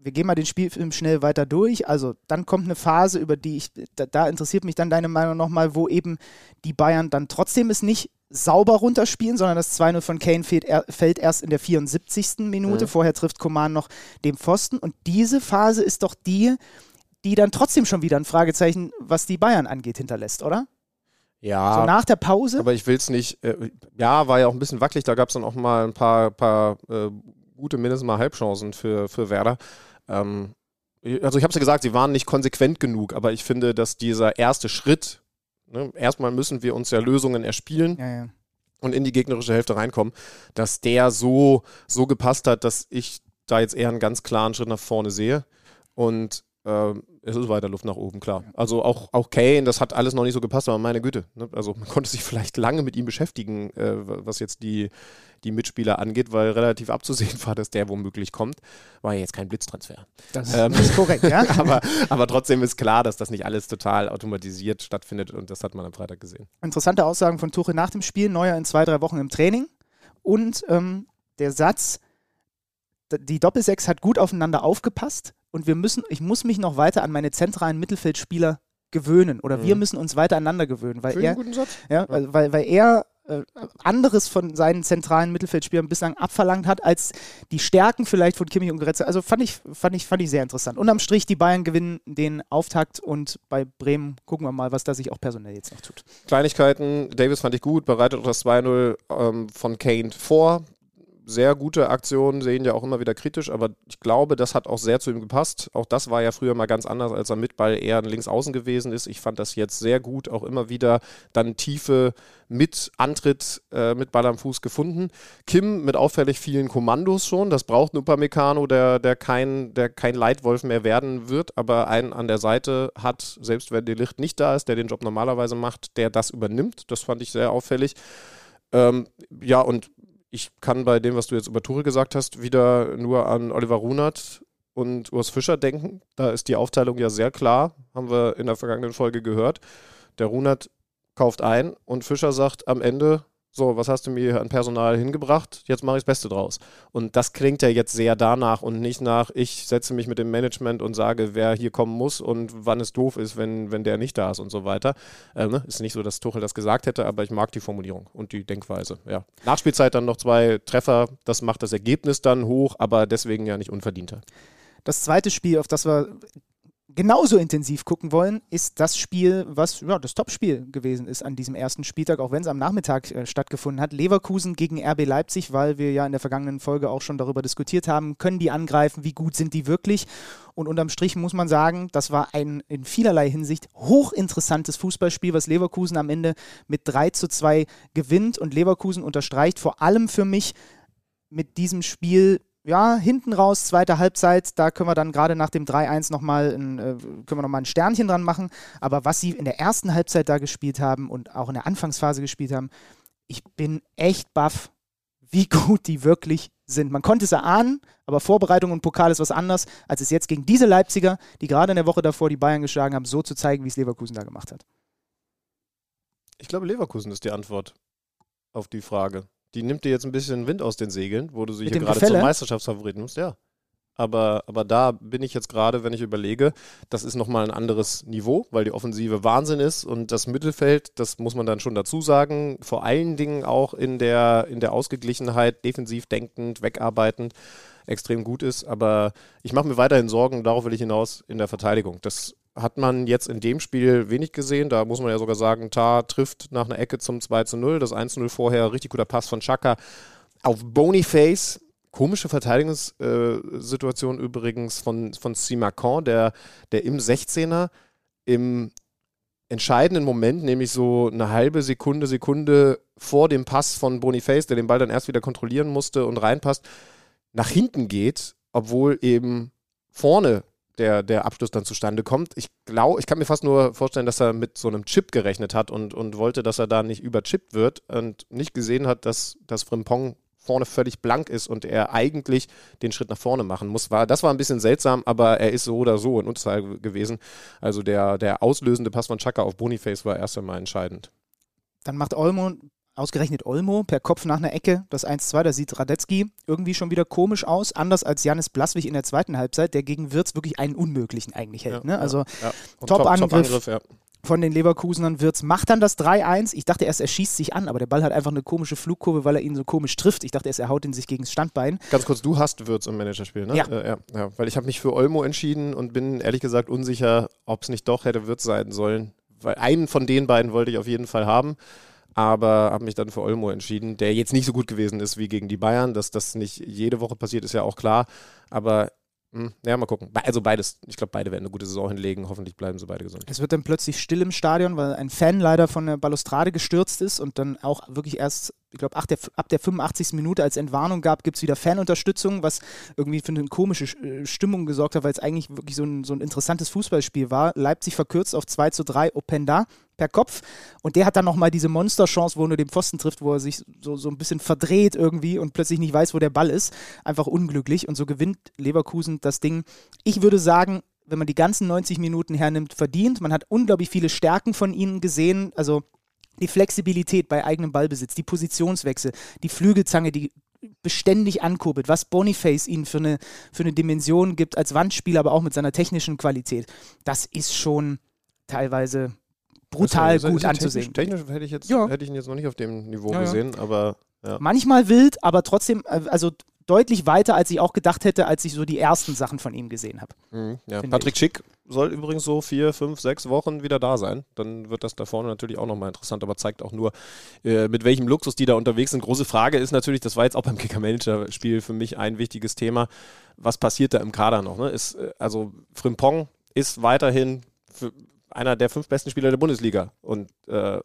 wir gehen mal den Spielfilm schnell weiter durch. Also dann kommt eine Phase, über die ich, da, da interessiert mich dann deine Meinung nochmal, wo eben die Bayern dann trotzdem es nicht sauber runterspielen, sondern das 2-0 von Kane fällt, er, fällt, erst in der 74. Minute. Mhm. Vorher trifft Coman noch den Pfosten. Und diese Phase ist doch die, die dann trotzdem schon wieder ein Fragezeichen, was die Bayern angeht, hinterlässt, oder? Ja. So nach der Pause? Aber ich will es nicht. Äh, ja, war ja auch ein bisschen wackelig. Da gab es dann auch mal ein paar, paar äh, gute, mindestens mal Halbchancen für, für Werder. Ähm, also ich habe es ja gesagt, sie waren nicht konsequent genug, aber ich finde, dass dieser erste Schritt, ne, erstmal müssen wir uns ja Lösungen erspielen. Ja, ja. Und in die gegnerische Hälfte reinkommen, dass der so, so gepasst hat, dass ich da jetzt eher einen ganz klaren Schritt nach vorne sehe. Und äh, es ist weiter Luft nach oben, klar. Also auch, auch Kane, das hat alles noch nicht so gepasst, aber meine Güte. Ne? Also man konnte sich vielleicht lange mit ihm beschäftigen, äh, was jetzt die, die Mitspieler angeht, weil relativ abzusehen war, dass der womöglich kommt. War ja jetzt kein Blitztransfer. Das ähm, ist korrekt, ja. aber, aber trotzdem ist klar, dass das nicht alles total automatisiert stattfindet und das hat man am Freitag gesehen. Interessante Aussagen von Tuche nach dem Spiel, Neuer in zwei, drei Wochen im Training und ähm, der Satz, die Doppelsechs hat gut aufeinander aufgepasst und wir müssen, ich muss mich noch weiter an meine zentralen Mittelfeldspieler gewöhnen oder mhm. wir müssen uns weiter aneinander gewöhnen, weil er, ja, weil, weil, weil er äh, anderes von seinen zentralen Mittelfeldspielern bislang abverlangt hat, als die Stärken vielleicht von Kimmich und Goretzka. Also fand ich, fand ich, fand ich sehr interessant. Unterm Strich, die Bayern gewinnen den Auftakt und bei Bremen gucken wir mal, was da sich auch personell jetzt noch tut. Kleinigkeiten, Davis fand ich gut, bereitet auch das 2-0 ähm, von Kane vor sehr gute Aktionen, sehen ja auch immer wieder kritisch, aber ich glaube, das hat auch sehr zu ihm gepasst. Auch das war ja früher mal ganz anders, als er mit Ball eher ein Linksaußen gewesen ist. Ich fand das jetzt sehr gut, auch immer wieder dann Tiefe mit Antritt äh, mit Ball am Fuß gefunden. Kim mit auffällig vielen Kommandos schon. Das braucht ein Upamecano, der, der, kein, der kein Leitwolf mehr werden wird, aber einen an der Seite hat, selbst wenn der Licht nicht da ist, der den Job normalerweise macht, der das übernimmt. Das fand ich sehr auffällig. Ähm, ja, und ich kann bei dem, was du jetzt über Tore gesagt hast, wieder nur an Oliver Runert und Urs Fischer denken. Da ist die Aufteilung ja sehr klar, haben wir in der vergangenen Folge gehört. Der Runert kauft ein und Fischer sagt am Ende, so, was hast du mir an Personal hingebracht? Jetzt mache ich das Beste draus. Und das klingt ja jetzt sehr danach und nicht nach, ich setze mich mit dem Management und sage, wer hier kommen muss und wann es doof ist, wenn, wenn der nicht da ist und so weiter. Äh, ne? Ist nicht so, dass Tuchel das gesagt hätte, aber ich mag die Formulierung und die Denkweise. Ja. Nachspielzeit dann noch zwei Treffer, das macht das Ergebnis dann hoch, aber deswegen ja nicht unverdienter. Das zweite Spiel, auf das wir genauso intensiv gucken wollen, ist das Spiel, was ja, das Topspiel gewesen ist an diesem ersten Spieltag, auch wenn es am Nachmittag äh, stattgefunden hat. Leverkusen gegen RB Leipzig, weil wir ja in der vergangenen Folge auch schon darüber diskutiert haben, können die angreifen, wie gut sind die wirklich? Und unterm Strich muss man sagen, das war ein in vielerlei Hinsicht hochinteressantes Fußballspiel, was Leverkusen am Ende mit 3 zu 2 gewinnt. Und Leverkusen unterstreicht vor allem für mich mit diesem Spiel ja, hinten raus, zweite Halbzeit, da können wir dann gerade nach dem 3-1 nochmal ein, äh, noch ein Sternchen dran machen. Aber was sie in der ersten Halbzeit da gespielt haben und auch in der Anfangsphase gespielt haben, ich bin echt baff, wie gut die wirklich sind. Man konnte es erahnen, aber Vorbereitung und Pokal ist was anderes, als es jetzt gegen diese Leipziger, die gerade in der Woche davor die Bayern geschlagen haben, so zu zeigen, wie es Leverkusen da gemacht hat. Ich glaube, Leverkusen ist die Antwort auf die Frage. Die nimmt dir jetzt ein bisschen Wind aus den Segeln, wo du sie Mit hier gerade Gefälle? zum Meisterschaftsfavoriten nimmst. Ja. Aber, aber da bin ich jetzt gerade, wenn ich überlege, das ist nochmal ein anderes Niveau, weil die Offensive Wahnsinn ist und das Mittelfeld, das muss man dann schon dazu sagen, vor allen Dingen auch in der, in der Ausgeglichenheit, defensiv denkend, wegarbeitend, extrem gut ist. Aber ich mache mir weiterhin Sorgen, darauf will ich hinaus, in der Verteidigung. Das hat man jetzt in dem Spiel wenig gesehen. Da muss man ja sogar sagen, Tar trifft nach einer Ecke zum 2 zu 0. Das 1 zu 0 vorher, richtig guter Pass von Chaka auf Boniface. Komische Verteidigungssituation übrigens von, von Simacan, der, der im 16er im entscheidenden Moment, nämlich so eine halbe Sekunde, Sekunde vor dem Pass von Boniface, der den Ball dann erst wieder kontrollieren musste und reinpasst, nach hinten geht, obwohl eben vorne der, der Abschluss dann zustande kommt. Ich glaube, ich kann mir fast nur vorstellen, dass er mit so einem Chip gerechnet hat und, und wollte, dass er da nicht überchippt wird und nicht gesehen hat, dass, dass Frimpong vorne völlig blank ist und er eigentlich den Schritt nach vorne machen muss. War, das war ein bisschen seltsam, aber er ist so oder so in Unterzahl gewesen. Also der, der auslösende Pass von Chaka auf Boniface war erst einmal entscheidend. Dann macht Olmo, ausgerechnet Olmo, per Kopf nach einer Ecke das 1-2. Da sieht Radetzky irgendwie schon wieder komisch aus. Anders als Janis Blaswig in der zweiten Halbzeit, der gegen Wirtz wirklich einen Unmöglichen eigentlich hält. ne? Also ja. Top-Angriff. Top-Angriff, ja. von den Leverkusenern. Wirtz macht dann das 3-1. Ich dachte erst, er schießt sich an, aber der Ball hat einfach eine komische Flugkurve, weil er ihn so komisch trifft. Ich dachte erst, er haut ihn sich gegen das Standbein. Ganz kurz, du hast Würz im Managerspiel, ne? Ja. Äh, ja, ja. Weil ich habe mich für Olmo entschieden und bin ehrlich gesagt unsicher, ob es nicht doch hätte Würz sein sollen. Weil einen von den beiden wollte ich auf jeden Fall haben. Aber habe mich dann für Olmo entschieden, der jetzt nicht so gut gewesen ist wie gegen die Bayern. Dass das nicht jede Woche passiert, ist ja auch klar. Aber hm, ja, mal gucken. Also beides. Ich glaube, beide werden eine gute Saison hinlegen. Hoffentlich bleiben sie beide gesund. Es wird dann plötzlich still im Stadion, weil ein Fan leider von der Balustrade gestürzt ist und dann auch wirklich erst, ich glaube, ab der, ab der 85. Minute als Entwarnung gab, gibt es wieder Fanunterstützung, was irgendwie für eine komische äh, Stimmung gesorgt hat, weil es eigentlich wirklich so ein, so ein interessantes Fußballspiel war. Leipzig verkürzt auf 2 zu 3, Openda per Kopf und der hat dann nochmal diese Monsterchance, wo er nur den Pfosten trifft, wo er sich so, so ein bisschen verdreht irgendwie und plötzlich nicht weiß, wo der Ball ist. Einfach unglücklich und so gewinnt Leverkusen das Ding. Ich würde sagen, wenn man die ganzen 90 Minuten hernimmt, verdient. Man hat unglaublich viele Stärken von ihnen gesehen. Also die Flexibilität bei eigenem Ballbesitz, die Positionswechsel, die Flügelzange, die beständig ankurbelt, was Boniface ihnen für eine, für eine Dimension gibt als Wandspieler, aber auch mit seiner technischen Qualität. Das ist schon teilweise brutal ja- gut ja anzusehen. Technisch, technisch hätte, ich jetzt, Ja. hätte ich ihn jetzt noch nicht auf dem Niveau Ja, ja. gesehen, aber ja. Manchmal wild, aber trotzdem, äh, also deutlich weiter, als ich auch gedacht hätte, als ich so die ersten Sachen von ihm gesehen habe. Mhm, ja. Patrick Schick soll übrigens so vier, fünf, sechs Wochen wieder da sein. Dann wird das da vorne natürlich auch nochmal interessant, aber zeigt auch nur, äh, mit welchem Luxus die da unterwegs sind. Große Frage ist natürlich, das war jetzt auch beim Kicker-Manager-Spiel für mich ein wichtiges Thema. Was passiert da im Kader noch? Ne? Ist, äh, also Frimpong ist weiterhin für einer der fünf besten Spieler der Bundesliga. Und äh,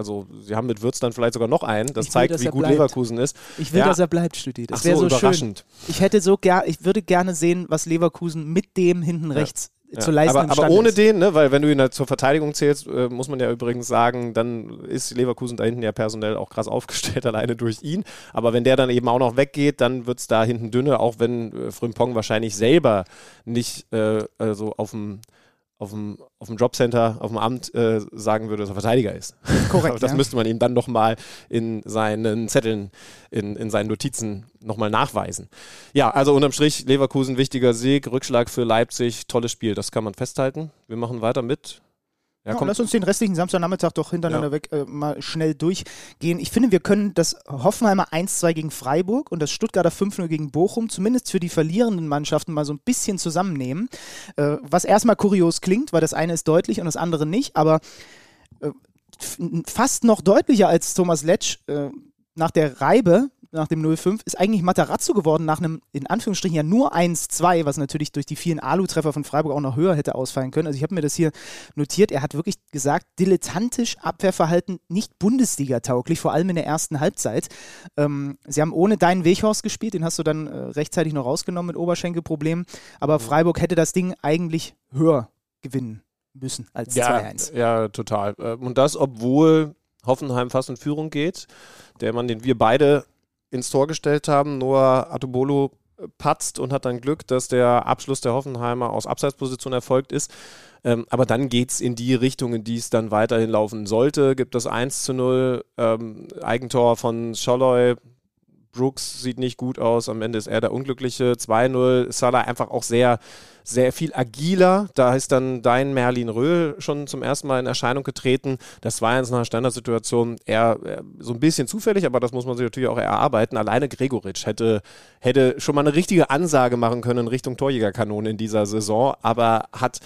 also sie haben mit Würz dann vielleicht sogar noch einen. Das will, zeigt, wie gut bleibt. Leverkusen ist. Ich will, Ja. dass er bleibt, Studi. Das wäre so, schön. überraschend. Ich hätte so ger ich würde gerne sehen, was Leverkusen mit dem hinten rechts zu leisten aber, aber ohne ist. den, ne, weil wenn du ihn da zur Verteidigung zählst, äh, muss man ja übrigens sagen, dann ist Leverkusen da hinten ja personell auch krass aufgestellt, alleine durch ihn. Aber wenn der dann eben auch noch weggeht, dann wird es da hinten dünne, auch wenn äh, Frimpong wahrscheinlich selber nicht äh, also auf dem auf dem, auf dem Jobcenter, auf dem Amt äh, sagen würde, dass er Verteidiger ist. Korrekt, das ja. müsste man ihm dann nochmal in seinen Zetteln, in, in seinen Notizen nochmal nachweisen. Ja, also unterm Strich, Leverkusen wichtiger Sieg, Rückschlag für Leipzig, tolles Spiel, das kann man festhalten. Wir machen weiter mit. Ja, komm, lass uns den restlichen Samstagnachmittag doch hintereinander Ja. weg äh, mal schnell durchgehen. Ich finde, wir können das Hoffenheimer 1-2 gegen Freiburg und das Stuttgarter 5-0 gegen Bochum zumindest für die verlierenden Mannschaften mal so ein bisschen zusammennehmen. Äh, was erstmal kurios klingt, weil das eine ist deutlich und das andere nicht, aber äh, fast noch deutlicher als Thomas Letsch äh, nach der Reibe, nach dem 0-5, ist eigentlich Matarazzo geworden nach einem, in Anführungsstrichen, ja nur 1-2, was natürlich durch die vielen Alu-Treffer von Freiburg auch noch höher hätte ausfallen können. Also ich habe mir das hier notiert. Er hat wirklich gesagt, dilettantisch Abwehrverhalten nicht Bundesliga-tauglich, vor allem in der ersten Halbzeit. Ähm, sie haben ohne deinen Weghorst gespielt, den hast du dann äh, rechtzeitig noch rausgenommen mit Oberschenkelproblemen. Aber Freiburg hätte das Ding eigentlich höher gewinnen müssen als ja, 2-1. Ja, total. Ähm, und das, obwohl Hoffenheim fast in Führung geht. Der Mann, den wir beide ins Tor gestellt haben, Noah Atubolo äh, patzt und hat dann Glück, dass der Abschluss der Hoffenheimer aus Abseitsposition erfolgt ist. Ähm, aber dann geht es in die Richtung, in die es dann weiterhin laufen sollte. Gibt das 1 zu 0, ähm, Eigentor von Scholloy, Brooks sieht nicht gut aus, am Ende ist er der Unglückliche. 2-0, Salah einfach auch sehr, sehr viel agiler. Da ist dann dein Merlin Röhl schon zum ersten Mal in Erscheinung getreten. Das war jetzt nach Standardsituation eher, eher so ein bisschen zufällig, aber das muss man sich natürlich auch erarbeiten. Alleine Gregoritsch hätte, hätte schon mal eine richtige Ansage machen können in Richtung Torjägerkanone in dieser Saison, aber hat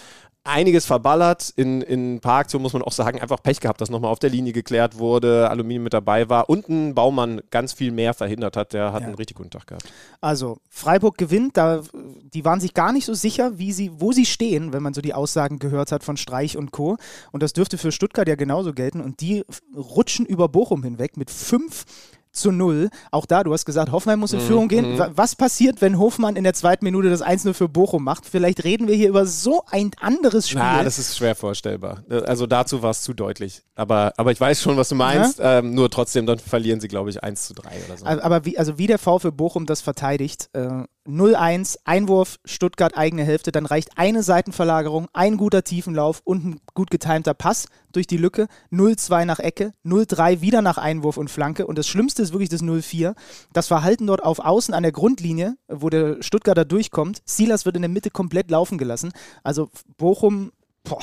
einiges verballert. In, in ein paar Aktionen muss man auch sagen, einfach Pech gehabt, dass nochmal auf der Linie geklärt wurde, Aluminium mit dabei war und ein Baumann ganz viel mehr verhindert hat. Der hat ja. einen richtig guten Tag gehabt. Also, Freiburg gewinnt, da, die waren sich gar nicht so sicher, wie sie, wo sie stehen, wenn man so die Aussagen gehört hat von Streich und Co. Und das dürfte für Stuttgart ja genauso gelten. Und die rutschen über Bochum hinweg mit fünf zu 0. Auch da, du hast gesagt, Hoffenheim muss in mhm. Führung gehen. Mhm. Was passiert, wenn Hofmann in der zweiten Minute das 1-0 für Bochum macht? Vielleicht reden wir hier über so ein anderes Spiel. Na, das ist schwer vorstellbar. Also dazu war es zu deutlich. Aber, aber ich weiß schon, was du meinst. Ja? Ähm, nur trotzdem, dann verlieren sie, glaube ich, 1 zu 3 oder so. Aber wie, also wie der VfB Bochum das verteidigt, äh, 0-1, Einwurf, Stuttgart eigene Hälfte, dann reicht eine Seitenverlagerung, ein guter Tiefenlauf und ein gut getimter Pass durch die Lücke, 0-2 nach Ecke, 0-3 wieder nach Einwurf und Flanke und das Schlimmste ist wirklich das 0-4. Das Verhalten dort auf Außen an der Grundlinie, wo der Stuttgarter durchkommt, Silas wird in der Mitte komplett laufen gelassen. Also Bochum, boah,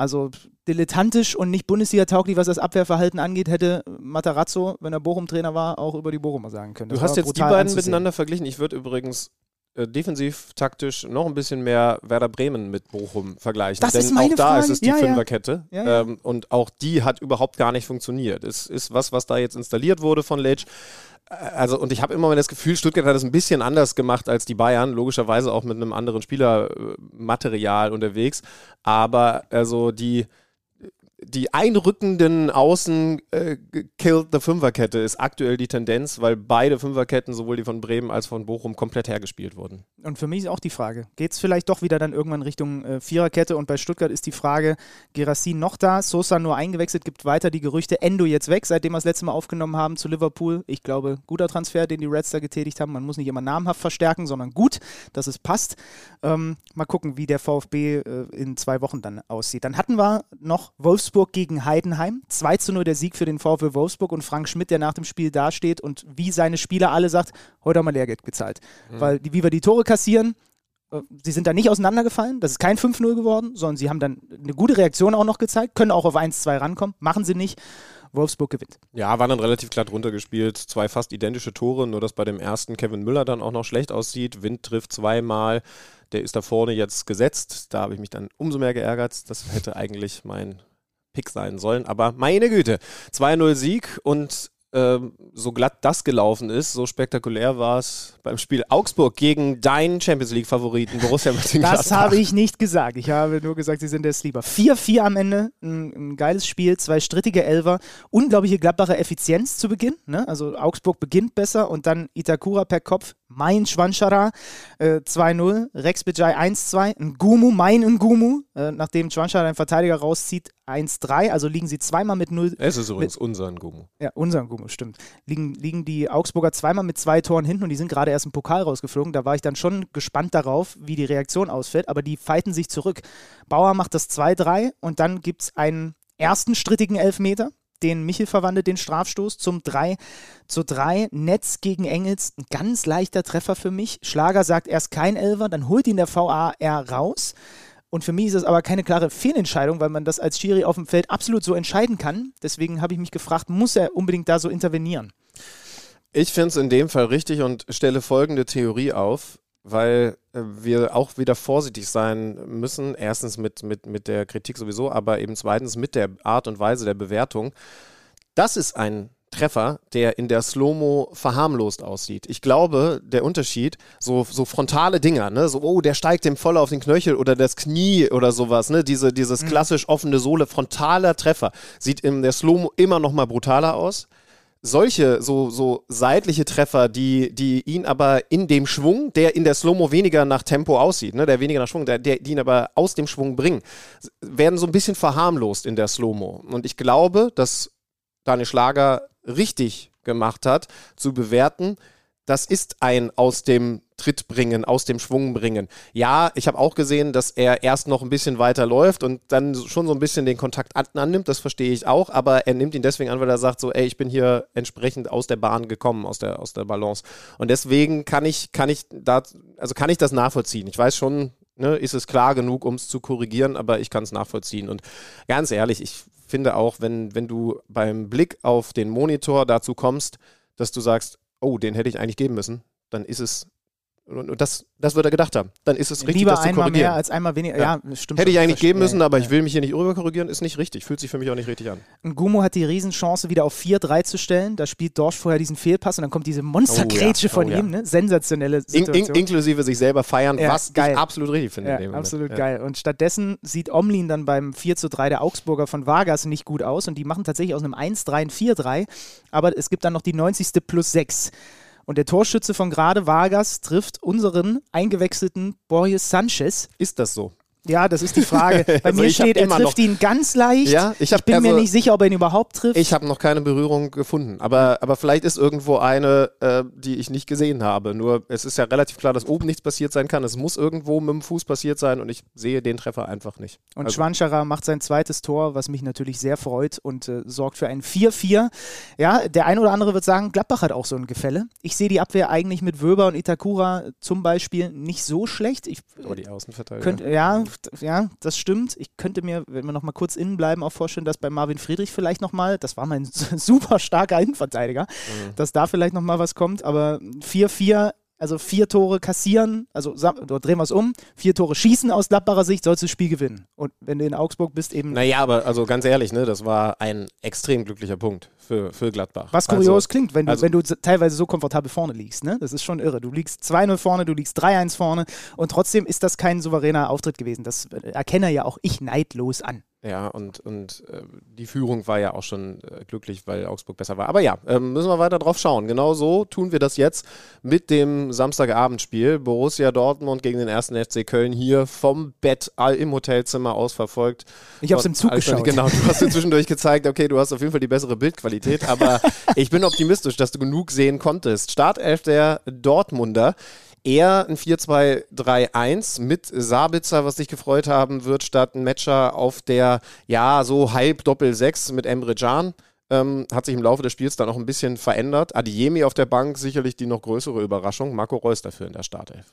also dilettantisch und nicht Bundesliga-tauglich, was das Abwehrverhalten angeht, hätte Matarazzo, wenn er Bochum-Trainer war, auch über die Bochumer sagen können. Das du hast jetzt die beiden anzusehen. miteinander verglichen. Ich würde übrigens äh, defensiv taktisch noch ein bisschen mehr Werder Bremen mit Bochum vergleichen. Das Denn ist meine auch da Frage. ist es die ja, Fünferkette. Ja. Ja, ähm, und auch die hat überhaupt gar nicht funktioniert. Es ist was, was da jetzt installiert wurde von Letsch also und ich habe immer das Gefühl, Stuttgart hat es ein bisschen anders gemacht als die Bayern, logischerweise auch mit einem anderen Spielermaterial unterwegs, aber also die die einrückenden Außen äh, killed the Fünferkette ist aktuell die Tendenz, weil beide Fünferketten, sowohl die von Bremen als von Bochum, komplett hergespielt wurden. Und für mich ist auch die Frage, geht es vielleicht doch wieder dann irgendwann Richtung äh, Viererkette und bei Stuttgart ist die Frage, Gerassin noch da, Sosa nur eingewechselt, gibt weiter die Gerüchte, Endo jetzt weg, seitdem wir das letzte Mal aufgenommen haben zu Liverpool. Ich glaube, guter Transfer, den die Reds da getätigt haben. Man muss nicht immer namhaft verstärken, sondern gut, dass es passt. Ähm, mal gucken, wie der VfB äh, in zwei Wochen dann aussieht. Dann hatten wir noch Wolfsburg Wolfsburg gegen Heidenheim. 2 zu 0 der Sieg für den VfL Wolfsburg und Frank Schmidt, der nach dem Spiel dasteht und wie seine Spieler alle sagt, heute haben wir Lehrgeld gezahlt. Mhm. Weil wie wir die Tore kassieren, äh, sie sind da nicht auseinandergefallen, das ist kein 5-0 geworden, sondern sie haben dann eine gute Reaktion auch noch gezeigt, können auch auf 1-2 rankommen, machen sie nicht. Wolfsburg gewinnt. Ja, waren dann relativ glatt runtergespielt. Zwei fast identische Tore, nur dass bei dem ersten Kevin Müller dann auch noch schlecht aussieht. Wind trifft zweimal. Der ist da vorne jetzt gesetzt. Da habe ich mich dann umso mehr geärgert. Das hätte eigentlich mein Pick sein sollen. Aber meine Güte, 2-0 Sieg und ähm, so glatt das gelaufen ist, so spektakulär war es beim Spiel Augsburg gegen deinen Champions League-Favoriten Borussia Mönchengladbach. Das habe ich nicht gesagt. Ich habe nur gesagt, sie sind der Sleeper. 4-4 am Ende, ein, ein, geiles Spiel, zwei strittige Elfer, unglaubliche Gladbacher Effizienz zu Beginn. Ne? Also Augsburg beginnt besser und dann Itakura per Kopf, mein Schwanschara äh, 2-0, Rex Bejai 1-2, Ngumu, mein Ngumu, äh, nachdem Schwanschara einen Verteidiger rauszieht, 1-3, also liegen sie zweimal mit 0. Es ist übrigens mit, unser Ngumu. Ja, unser Ngumu, stimmt. Liegen, liegen die Augsburger zweimal mit zwei Toren hinten und die sind gerade erst im Pokal rausgeflogen. Da war ich dann schon gespannt darauf, wie die Reaktion ausfällt, aber die fighten sich zurück. Bauer macht das 2-3 und dann gibt es einen ersten strittigen Elfmeter den Michel verwandelt, den Strafstoß zum 3 zu 3. Netz gegen Engels, ein ganz leichter Treffer für mich. Schlager sagt erst kein Elfer, dann holt ihn der VAR raus. Und für mich ist es aber keine klare Fehlentscheidung, weil man das als Schiri auf dem Feld absolut so entscheiden kann. Deswegen habe ich mich gefragt, muss er unbedingt da so intervenieren? Ich finde es in dem Fall richtig und stelle folgende Theorie auf weil äh, wir auch wieder vorsichtig sein müssen. Erstens mit, mit, mit der Kritik sowieso, aber eben zweitens mit der Art und Weise der Bewertung. Das ist ein Treffer, der in der Slow-Mo verharmlost aussieht. Ich glaube, der Unterschied, so, so frontale Dinger, ne, so, oh, der steigt dem voll auf den Knöchel oder das Knie oder sowas, ne, diese, dieses klassisch offene Sohle, frontaler Treffer, sieht in der Slow-Mo immer noch mal brutaler aus solche so, so seitliche Treffer, die, die ihn aber in dem Schwung, der in der Slow-Mo weniger nach Tempo aussieht, ne, der weniger nach Schwung, der, der, die ihn aber aus dem Schwung bringen, werden so ein bisschen verharmlost in der Slow-Mo. Und ich glaube, dass Daniel Schlager richtig gemacht hat, zu bewerten, das ist ein aus dem Tritt bringen, aus dem Schwung bringen. Ja, ich habe auch gesehen, dass er erst noch ein bisschen weiter läuft und dann schon so ein bisschen den Kontakt annimmt, das verstehe ich auch, aber er nimmt ihn deswegen an, weil er sagt so, ey, ich bin hier entsprechend aus der Bahn gekommen, aus der, aus der Balance. Und deswegen kann ich, kann ich da, also kann ich das nachvollziehen. Ich weiß schon, ne, ist es klar genug, um es zu korrigieren, aber ich kann es nachvollziehen. Und ganz ehrlich, ich finde auch, wenn, wenn du beim Blick auf den Monitor dazu kommst, dass du sagst, oh, den hätte ich eigentlich geben müssen, dann ist es und das, das wird er gedacht haben. Dann ist es richtig, Lieber das zu einmal korrigieren. mehr als einmal weniger. Ja, stimmt. Hätte ich eigentlich geben müssen, Ja, aber ja. ich will mich hier nicht rüberkorrigieren, ist nicht richtig. Fühlt sich für mich auch nicht richtig an. Gumo hat die Riesenchance, wieder auf 4-3 zu stellen. Da spielt Dorsch vorher diesen Fehlpass und dann kommt diese Monstergrätsche Oh ja, von oh ja. ihm. Ne? Sensationelle In, Situation. in, inklusive sich selber feiern, Ja, was geil. ich absolut richtig finde. in Ja, absolut Ja. geil. Und stattdessen sieht Omlin dann beim 4 zu 3 der Augsburger von Vargas nicht gut aus und die machen tatsächlich aus einem 1-3 ein 4-3, aber es gibt dann noch die 90. plus 6. Und der Torschütze von gerade Vargas trifft unseren eingewechselten Boris Sanchez. Ist das so? Ja, das ist die Frage. Bei Also mir ich steht, er trifft noch- ihn ganz leicht. Ja, ich hab- bin mir also- nicht sicher, ob er ihn überhaupt trifft. Ich habe noch keine Berührung gefunden, aber, aber vielleicht ist irgendwo eine, äh, die ich nicht gesehen habe. Nur es ist ja relativ klar, dass oben nichts passiert sein kann. Es muss irgendwo mit dem Fuß passiert sein und ich sehe den Treffer einfach nicht. Und Also- Schwanscherer macht sein zweites Tor, was mich natürlich sehr freut und äh, sorgt für ein 4-4. Ja, der eine oder andere wird sagen, Gladbach hat auch so ein Gefälle. Ich sehe die Abwehr eigentlich mit Wöber und Itakura zum Beispiel nicht so schlecht. Ich Aber die Außenverteidiger. könnte, ja, ja, das stimmt. Ich könnte mir, wenn wir noch mal kurz innen bleiben, auch vorstellen, dass bei Marvin Friedrich vielleicht noch mal, das war mein super starker Innenverteidiger, Mhm. dass da vielleicht noch mal was kommt. Aber 4-4, also vier Tore kassieren, also drehen wir es um, vier Tore schießen aus Gladbacher Sicht, sollst du das Spiel gewinnen. Und wenn du in Augsburg bist, eben Naja, aber also ganz ehrlich, ne, das war ein extrem glücklicher Punkt für, für Gladbach. Was kurios also, klingt, wenn du, also- wenn du teilweise so komfortabel vorne liegst. Ne? Das ist schon irre. Du liegst 2-0 vorne, du liegst 3-1 vorne und trotzdem ist das kein souveräner Auftritt gewesen. Das äh, erkenne ja auch ich neidlos an. Ja, und, und äh, die Führung war ja auch schon äh, glücklich, weil Augsburg besser war. Aber ja, ähm, müssen wir weiter drauf schauen. Genau so tun wir das jetzt mit dem Samstagabendspiel. Borussia Dortmund gegen den ersten FC Köln hier vom Bett all im Hotelzimmer aus verfolgt. Ich hab's im Zug geschaut. Genau, du hast dir zwischendurch gezeigt, okay, du hast auf jeden Fall die bessere Bildqualität, aber ich bin optimistisch, dass du genug sehen konntest. Startelf der Dortmunder. Eher ein 4-2-3-1 mit Sabitzer, was dich gefreut haben wird, statt ein Matcher auf der, ja, so halb Doppel-6 mit Emre Can. Ähm, hat sich im Laufe des Spiels dann auch ein bisschen verändert. Adiemi auf der Bank, sicherlich die noch größere Überraschung. Marco Reus dafür in der Startelf.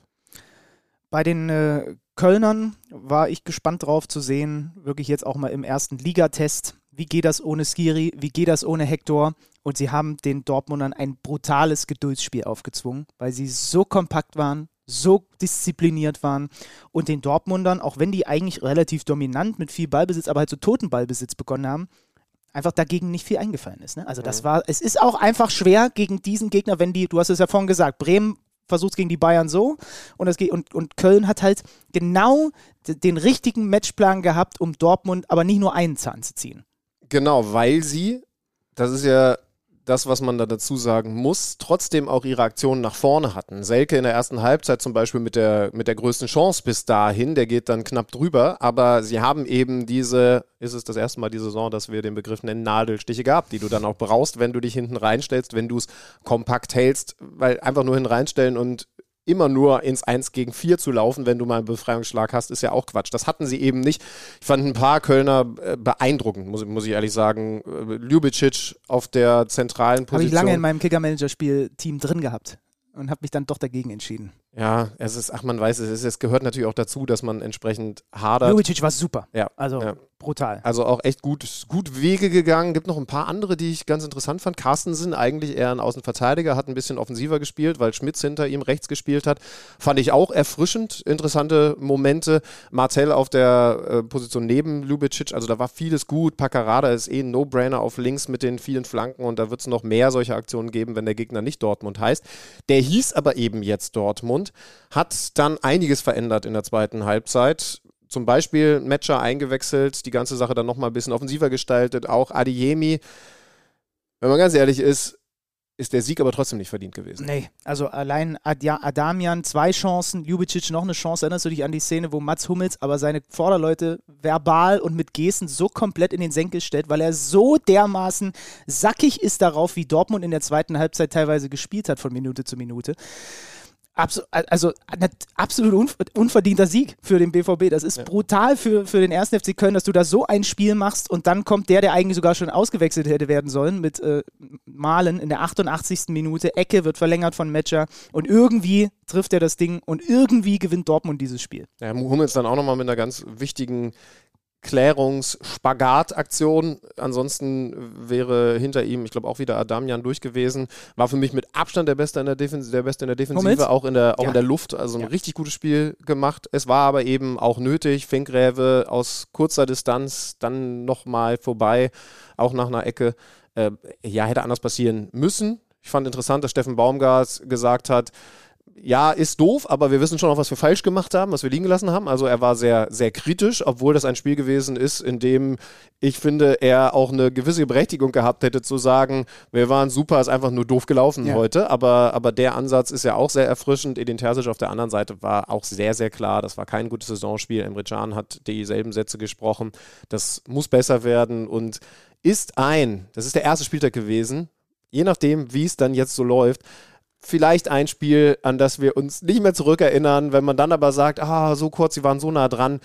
Bei den äh, Kölnern war ich gespannt drauf zu sehen, wirklich jetzt auch mal im ersten Ligatest. Wie geht das ohne Skiri? Wie geht das ohne Hector? Und sie haben den Dortmundern ein brutales Geduldsspiel aufgezwungen, weil sie so kompakt waren, so diszipliniert waren und den Dortmundern, auch wenn die eigentlich relativ dominant mit viel Ballbesitz, aber halt so toten Ballbesitz begonnen haben, einfach dagegen nicht viel eingefallen ist. Ne? Also das war, es ist auch einfach schwer gegen diesen Gegner, wenn die, du hast es ja vorhin gesagt, Bremen versucht gegen die Bayern so und, das, geht- und, und Köln hat halt genau den richtigen Matchplan gehabt, um Dortmund aber nicht nur einen Zahn zu ziehen. Genau, weil sie, das ist ja das, was man da dazu sagen muss, trotzdem auch ihre Aktionen nach vorne hatten. Selke in der ersten Halbzeit zum Beispiel mit der, mit der größten Chance bis dahin, der geht dann knapp drüber, aber sie haben eben diese, ist es das erste Mal die Saison, dass wir den Begriff nennen, Nadelstiche gehabt, die du dann auch brauchst, wenn du dich hinten reinstellst, wenn du es kompakt hältst, weil einfach nur hinten reinstellen und immer nur ins 1 gegen 4 zu laufen, wenn du mal einen Befreiungsschlag hast, ist ja auch Quatsch. Das hatten sie eben nicht. Ich fand ein paar Kölner äh, beeindruckend, muss, muss ich ehrlich sagen. Äh, Ljubicic auf der zentralen Habe Position. ich lange in meinem Kicker-Manager-Spiel-Team drin gehabt und habe mich dann doch dagegen entschieden. Ja, es ist, ach, man weiß es, es gehört natürlich auch dazu, dass man entsprechend hadert. Jubicic war super. Ja. Also ja. brutal. Also auch echt gut, gut Wege gegangen. Gibt noch ein paar andere, die ich ganz interessant fand. Carstensen, eigentlich eher ein Außenverteidiger, hat ein bisschen offensiver gespielt, weil Schmitz hinter ihm rechts gespielt hat. Fand ich auch erfrischend. Interessante Momente. Marcel auf der äh, Position neben Lubicic, also da war vieles gut. Paccarada ist eh ein No-Brainer auf links mit den vielen Flanken und da wird es noch mehr solche Aktionen geben, wenn der Gegner nicht Dortmund heißt. Der hieß aber eben jetzt Dortmund, hat dann einiges verändert in der zweiten Halbzeit zum Beispiel Matcher eingewechselt, die ganze Sache dann nochmal ein bisschen offensiver gestaltet, auch Adiemi. Wenn man ganz ehrlich ist, ist der Sieg aber trotzdem nicht verdient gewesen. Nee, also allein Ad Adamian zwei Chancen, Ljubicic noch eine Chance. Erinnerst du dich an die Szene, wo Mats Hummels aber seine Vorderleute verbal und mit Gesten so komplett in den Senkel stellt, weil er so dermaßen sackig ist darauf, wie Dortmund in der zweiten Halbzeit teilweise gespielt hat von Minute zu Minute. Absu also absolut unverdienter Sieg für den BVB. Das ist ja. brutal für, für den ersten FC Köln, dass du da so ein Spiel machst und dann kommt der, der eigentlich sogar schon ausgewechselt hätte werden sollen, mit äh, Malen in der 88. Minute. Ecke wird verlängert von Matcher und irgendwie trifft er das Ding und irgendwie gewinnt Dortmund dieses Spiel. Ja, Hummels dann auch nochmal mit einer ganz wichtigen Klärungs-Spagat-Aktion. Ansonsten wäre hinter ihm, ich glaube, auch wieder Adamian durch gewesen. War für mich mit Abstand der Beste in der, Defensive, der Beste in der Defensive, auch in der, auch ja. in der Luft. Also ein ja. richtig gutes Spiel gemacht. Es war aber eben auch nötig. Finkgräve aus kurzer Distanz dann nochmal vorbei, auch nach einer Ecke. Äh, ja, hätte anders passieren müssen. Ich fand interessant, dass Steffen Baumgart gesagt hat, ja, ist doof, aber wir wissen schon auch, was wir falsch gemacht haben, was wir liegen gelassen haben. Also er war sehr, sehr kritisch, obwohl das ein Spiel gewesen ist, in dem ich finde, er auch eine gewisse Berechtigung gehabt hätte zu sagen, wir waren super, ist einfach nur doof gelaufen ja. heute. Aber, aber der Ansatz ist ja auch sehr erfrischend. Edin Terzic auf der anderen Seite war auch sehr, sehr klar, das war kein gutes Saisonspiel. Emre Can hat dieselben Sätze gesprochen. Das muss besser werden und ist ein, das ist der erste Spieltag gewesen, je nachdem, wie es dann jetzt so läuft, vielleicht ein Spiel, an das wir uns nicht mehr zurückerinnern, wenn man dann aber sagt, ah, so kurz, sie waren so nah dran.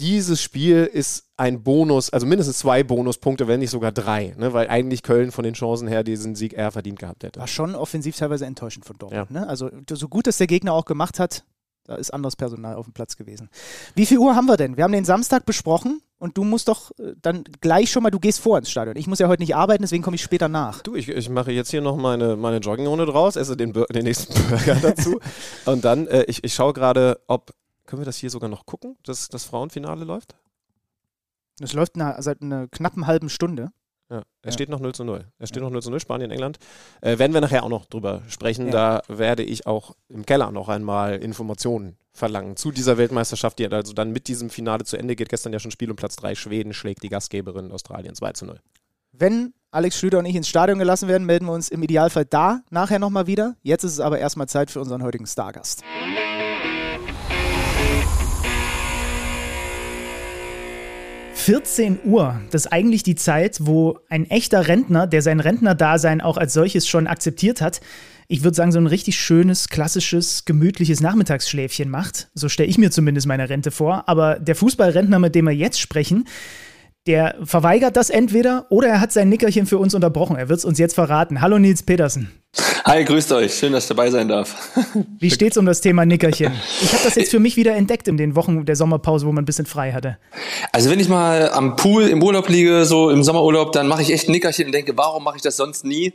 Dieses Spiel ist ein Bonus, also mindestens zwei Bonuspunkte, wenn nicht sogar drei, ne? weil eigentlich Köln von den Chancen her diesen Sieg eher verdient gehabt hätte. War schon offensiv teilweise enttäuschend von Dortmund. Ja. Ne? Also so gut es der Gegner auch gemacht hat, da ist anderes Personal auf dem Platz gewesen. Wie viel Uhr haben wir denn? Wir haben den Samstag besprochen und du musst doch äh, dann gleich schon mal, du gehst vor ins Stadion. Ich muss ja heute nicht arbeiten, deswegen komme ich später nach. Du, ich, ich mache jetzt hier noch meine, meine Joggingrunde draus, esse den, den nächsten Burger dazu und dann, äh, ich, ich schaue gerade, ob, können wir das hier sogar noch gucken, dass das Frauenfinale läuft? Das läuft na, seit einer knappen halben Stunde. Ja, es ja. steht noch 0 zu 0. Es steht noch 0 zu 0, Spanien, England. Äh, werden wir nachher auch noch drüber sprechen. Ja. Da werde ich auch im Keller noch einmal Informationen verlangen zu dieser Weltmeisterschaft, die also dann mit diesem Finale zu Ende geht. Gestern ja schon Spiel um Platz 3. Schweden schlägt die Gastgeberin Australien 2 zu 0. Wenn Alex Schlüter und ich ins Stadion gelassen werden, melden wir uns im Idealfall da nachher nochmal wieder. Jetzt ist es aber erstmal Zeit für unseren heutigen Stargast. 14 Uhr, das ist eigentlich die Zeit, wo ein echter Rentner, der sein Rentnerdasein auch als solches schon akzeptiert hat, ich würde sagen, so ein richtig schönes, klassisches, gemütliches Nachmittagsschläfchen macht. So stelle ich mir zumindest meine Rente vor. Aber der Fußballrentner, mit dem wir jetzt sprechen, der verweigert das entweder oder er hat sein Nickerchen für uns unterbrochen. Er wird es uns jetzt verraten. Hallo Nils Petersen. Hi, grüßt euch. Schön, dass ich dabei sein darf. Wie steht's um das Thema Nickerchen? Ich habe das jetzt für mich wieder entdeckt in den Wochen der Sommerpause, wo man ein bisschen frei hatte. Also wenn ich mal am Pool im Urlaub liege, so im Sommerurlaub, dann mache ich echt ein Nickerchen und denke, warum mache ich das sonst nie?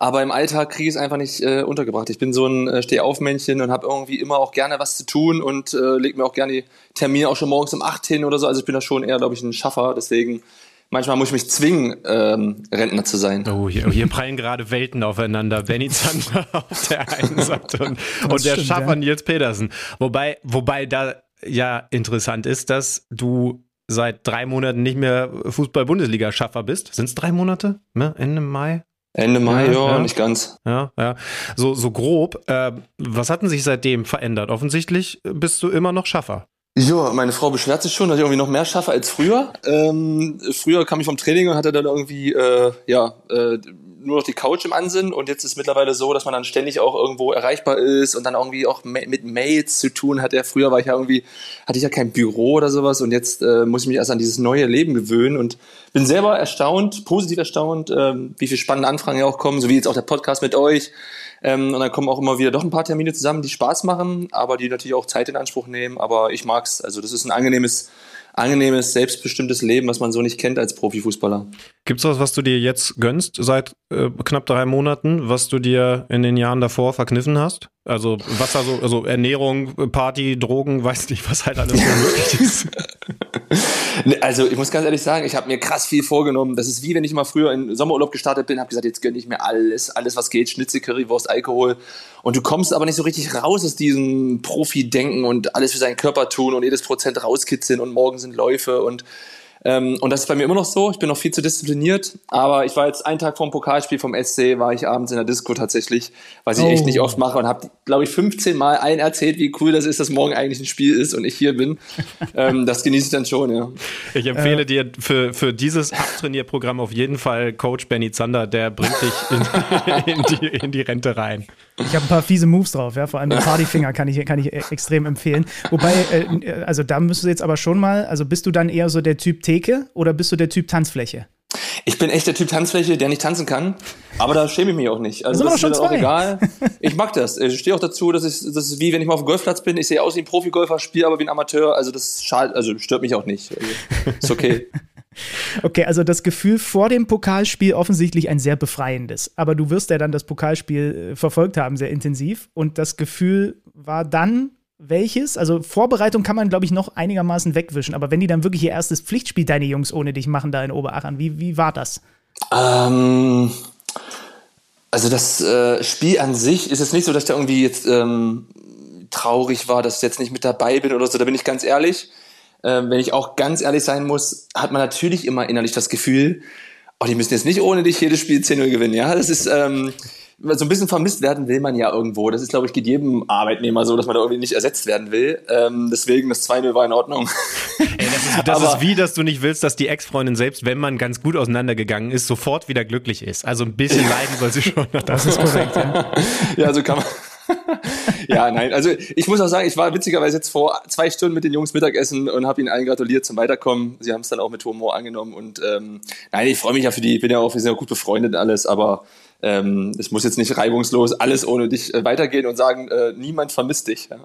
Aber im Alltag kriege ich es einfach nicht äh, untergebracht. Ich bin so ein äh, Stehaufmännchen und habe irgendwie immer auch gerne was zu tun und äh, lege mir auch gerne die Termine auch schon morgens um 8 hin oder so. Also ich bin da schon eher, glaube ich, ein Schaffer. Deswegen manchmal muss ich mich zwingen, ähm, Rentner zu sein. Oh, hier, hier prallen gerade Welten aufeinander. Benny Zander auf der einen Seite und, und der Schaffer ja. Nils Petersen. Wobei, wobei da ja interessant ist, dass du seit drei Monaten nicht mehr Fußball-Bundesliga-Schaffer bist. Sind es drei Monate? Ne? Ende Mai? Ende Mai, ja, ja, ja, nicht ganz. Ja, ja. So, so grob. Äh, was hat denn sich seitdem verändert? Offensichtlich bist du immer noch Schaffer. Ja, meine Frau beschwert sich schon, dass ich irgendwie noch mehr schaffe als früher. Ähm, früher kam ich vom Training und hatte dann irgendwie, äh, ja, äh, nur noch die Couch im Ansinn und jetzt ist es mittlerweile so, dass man dann ständig auch irgendwo erreichbar ist und dann irgendwie auch mit Mails zu tun hat. Ja, früher war ich ja irgendwie, hatte ich ja kein Büro oder sowas und jetzt äh, muss ich mich erst an dieses neue Leben gewöhnen und bin selber erstaunt, positiv erstaunt, äh, wie viele spannende Anfragen ja auch kommen, so wie jetzt auch der Podcast mit euch. Ähm, und dann kommen auch immer wieder doch ein paar Termine zusammen, die Spaß machen, aber die natürlich auch Zeit in Anspruch nehmen. Aber ich mag's. Also das ist ein angenehmes, angenehmes, selbstbestimmtes Leben, was man so nicht kennt als Profifußballer. Gibt's was, was du dir jetzt gönnst seit äh, knapp drei Monaten, was du dir in den Jahren davor verkniffen hast? Also was also, also Ernährung, Party, Drogen, weiß nicht, was halt alles so möglich ist. Also ich muss ganz ehrlich sagen, ich habe mir krass viel vorgenommen. Das ist wie wenn ich mal früher in Sommerurlaub gestartet bin, habe gesagt, jetzt gönne ich mir alles, alles was geht, Schnitzel, Currywurst, Alkohol. Und du kommst aber nicht so richtig raus aus diesem Profi-Denken und alles für seinen Körper tun und jedes Prozent rauskitzeln und morgen sind Läufe und ähm, und das ist bei mir immer noch so. Ich bin noch viel zu diszipliniert. Aber ich war jetzt einen Tag vor dem Pokalspiel vom SC, war ich abends in der Disco tatsächlich, was ich oh. echt nicht oft mache und habe, glaube ich, 15 Mal allen erzählt, wie cool das ist, dass morgen eigentlich ein Spiel ist und ich hier bin. ähm, das genieße ich dann schon, ja. Ich empfehle äh. dir für, für dieses Abtrainierprogramm auf jeden Fall Coach Benny Zander, der bringt dich in, in, die, in die Rente rein. Ich habe ein paar fiese Moves drauf, ja. Vor allem den Partyfinger kann ich, kann ich extrem empfehlen. Wobei, äh, also da müsstest du jetzt aber schon mal, also bist du dann eher so der Typ Theke oder bist du der Typ Tanzfläche? Ich bin echt der Typ Tanzfläche, der nicht tanzen kann, aber da schäme ich mich auch nicht. Also das, das ist mir auch egal. Ich mag das. Ich stehe auch dazu, dass ich, das ist wie wenn ich mal auf dem Golfplatz bin. Ich sehe aus wie ein Profigolfer, spiele aber wie ein Amateur. Also das schalt, also stört mich auch nicht. Also, ist okay. Okay, also das Gefühl vor dem Pokalspiel offensichtlich ein sehr befreiendes. Aber du wirst ja dann das Pokalspiel äh, verfolgt haben, sehr intensiv. Und das Gefühl war dann welches? Also Vorbereitung kann man, glaube ich, noch einigermaßen wegwischen. Aber wenn die dann wirklich ihr erstes Pflichtspiel, deine Jungs ohne dich machen da in Oberachern, wie, wie war das? Ähm, also das äh, Spiel an sich ist es nicht so, dass ich da irgendwie jetzt ähm, traurig war, dass ich jetzt nicht mit dabei bin oder so. Da bin ich ganz ehrlich. Äh, wenn ich auch ganz ehrlich sein muss, hat man natürlich immer innerlich das Gefühl, oh, die müssen jetzt nicht ohne dich jedes Spiel 10-0 gewinnen. Ja, das ist ähm, so ein bisschen vermisst werden will man ja irgendwo. Das ist, glaube ich, geht jedem Arbeitnehmer so, dass man da irgendwie nicht ersetzt werden will. Ähm, deswegen, das 2-0 war in Ordnung. Ey, das ist, das ist wie, dass du nicht willst, dass die Ex-Freundin selbst, wenn man ganz gut auseinandergegangen ist, sofort wieder glücklich ist. Also ein bisschen leiden soll sie schon. Das ist korrekt, ja. ja, so kann man. Ja, nein, also ich muss auch sagen, ich war witzigerweise jetzt vor zwei Stunden mit den Jungs Mittagessen und habe ihnen allen gratuliert zum Weiterkommen. Sie haben es dann auch mit Humor angenommen und ähm, nein, ich freue mich ja für die, ich bin ja auch, wir sind ja gut befreundet und alles, aber ähm, es muss jetzt nicht reibungslos alles ohne dich äh, weitergehen und sagen, äh, niemand vermisst dich. Ja.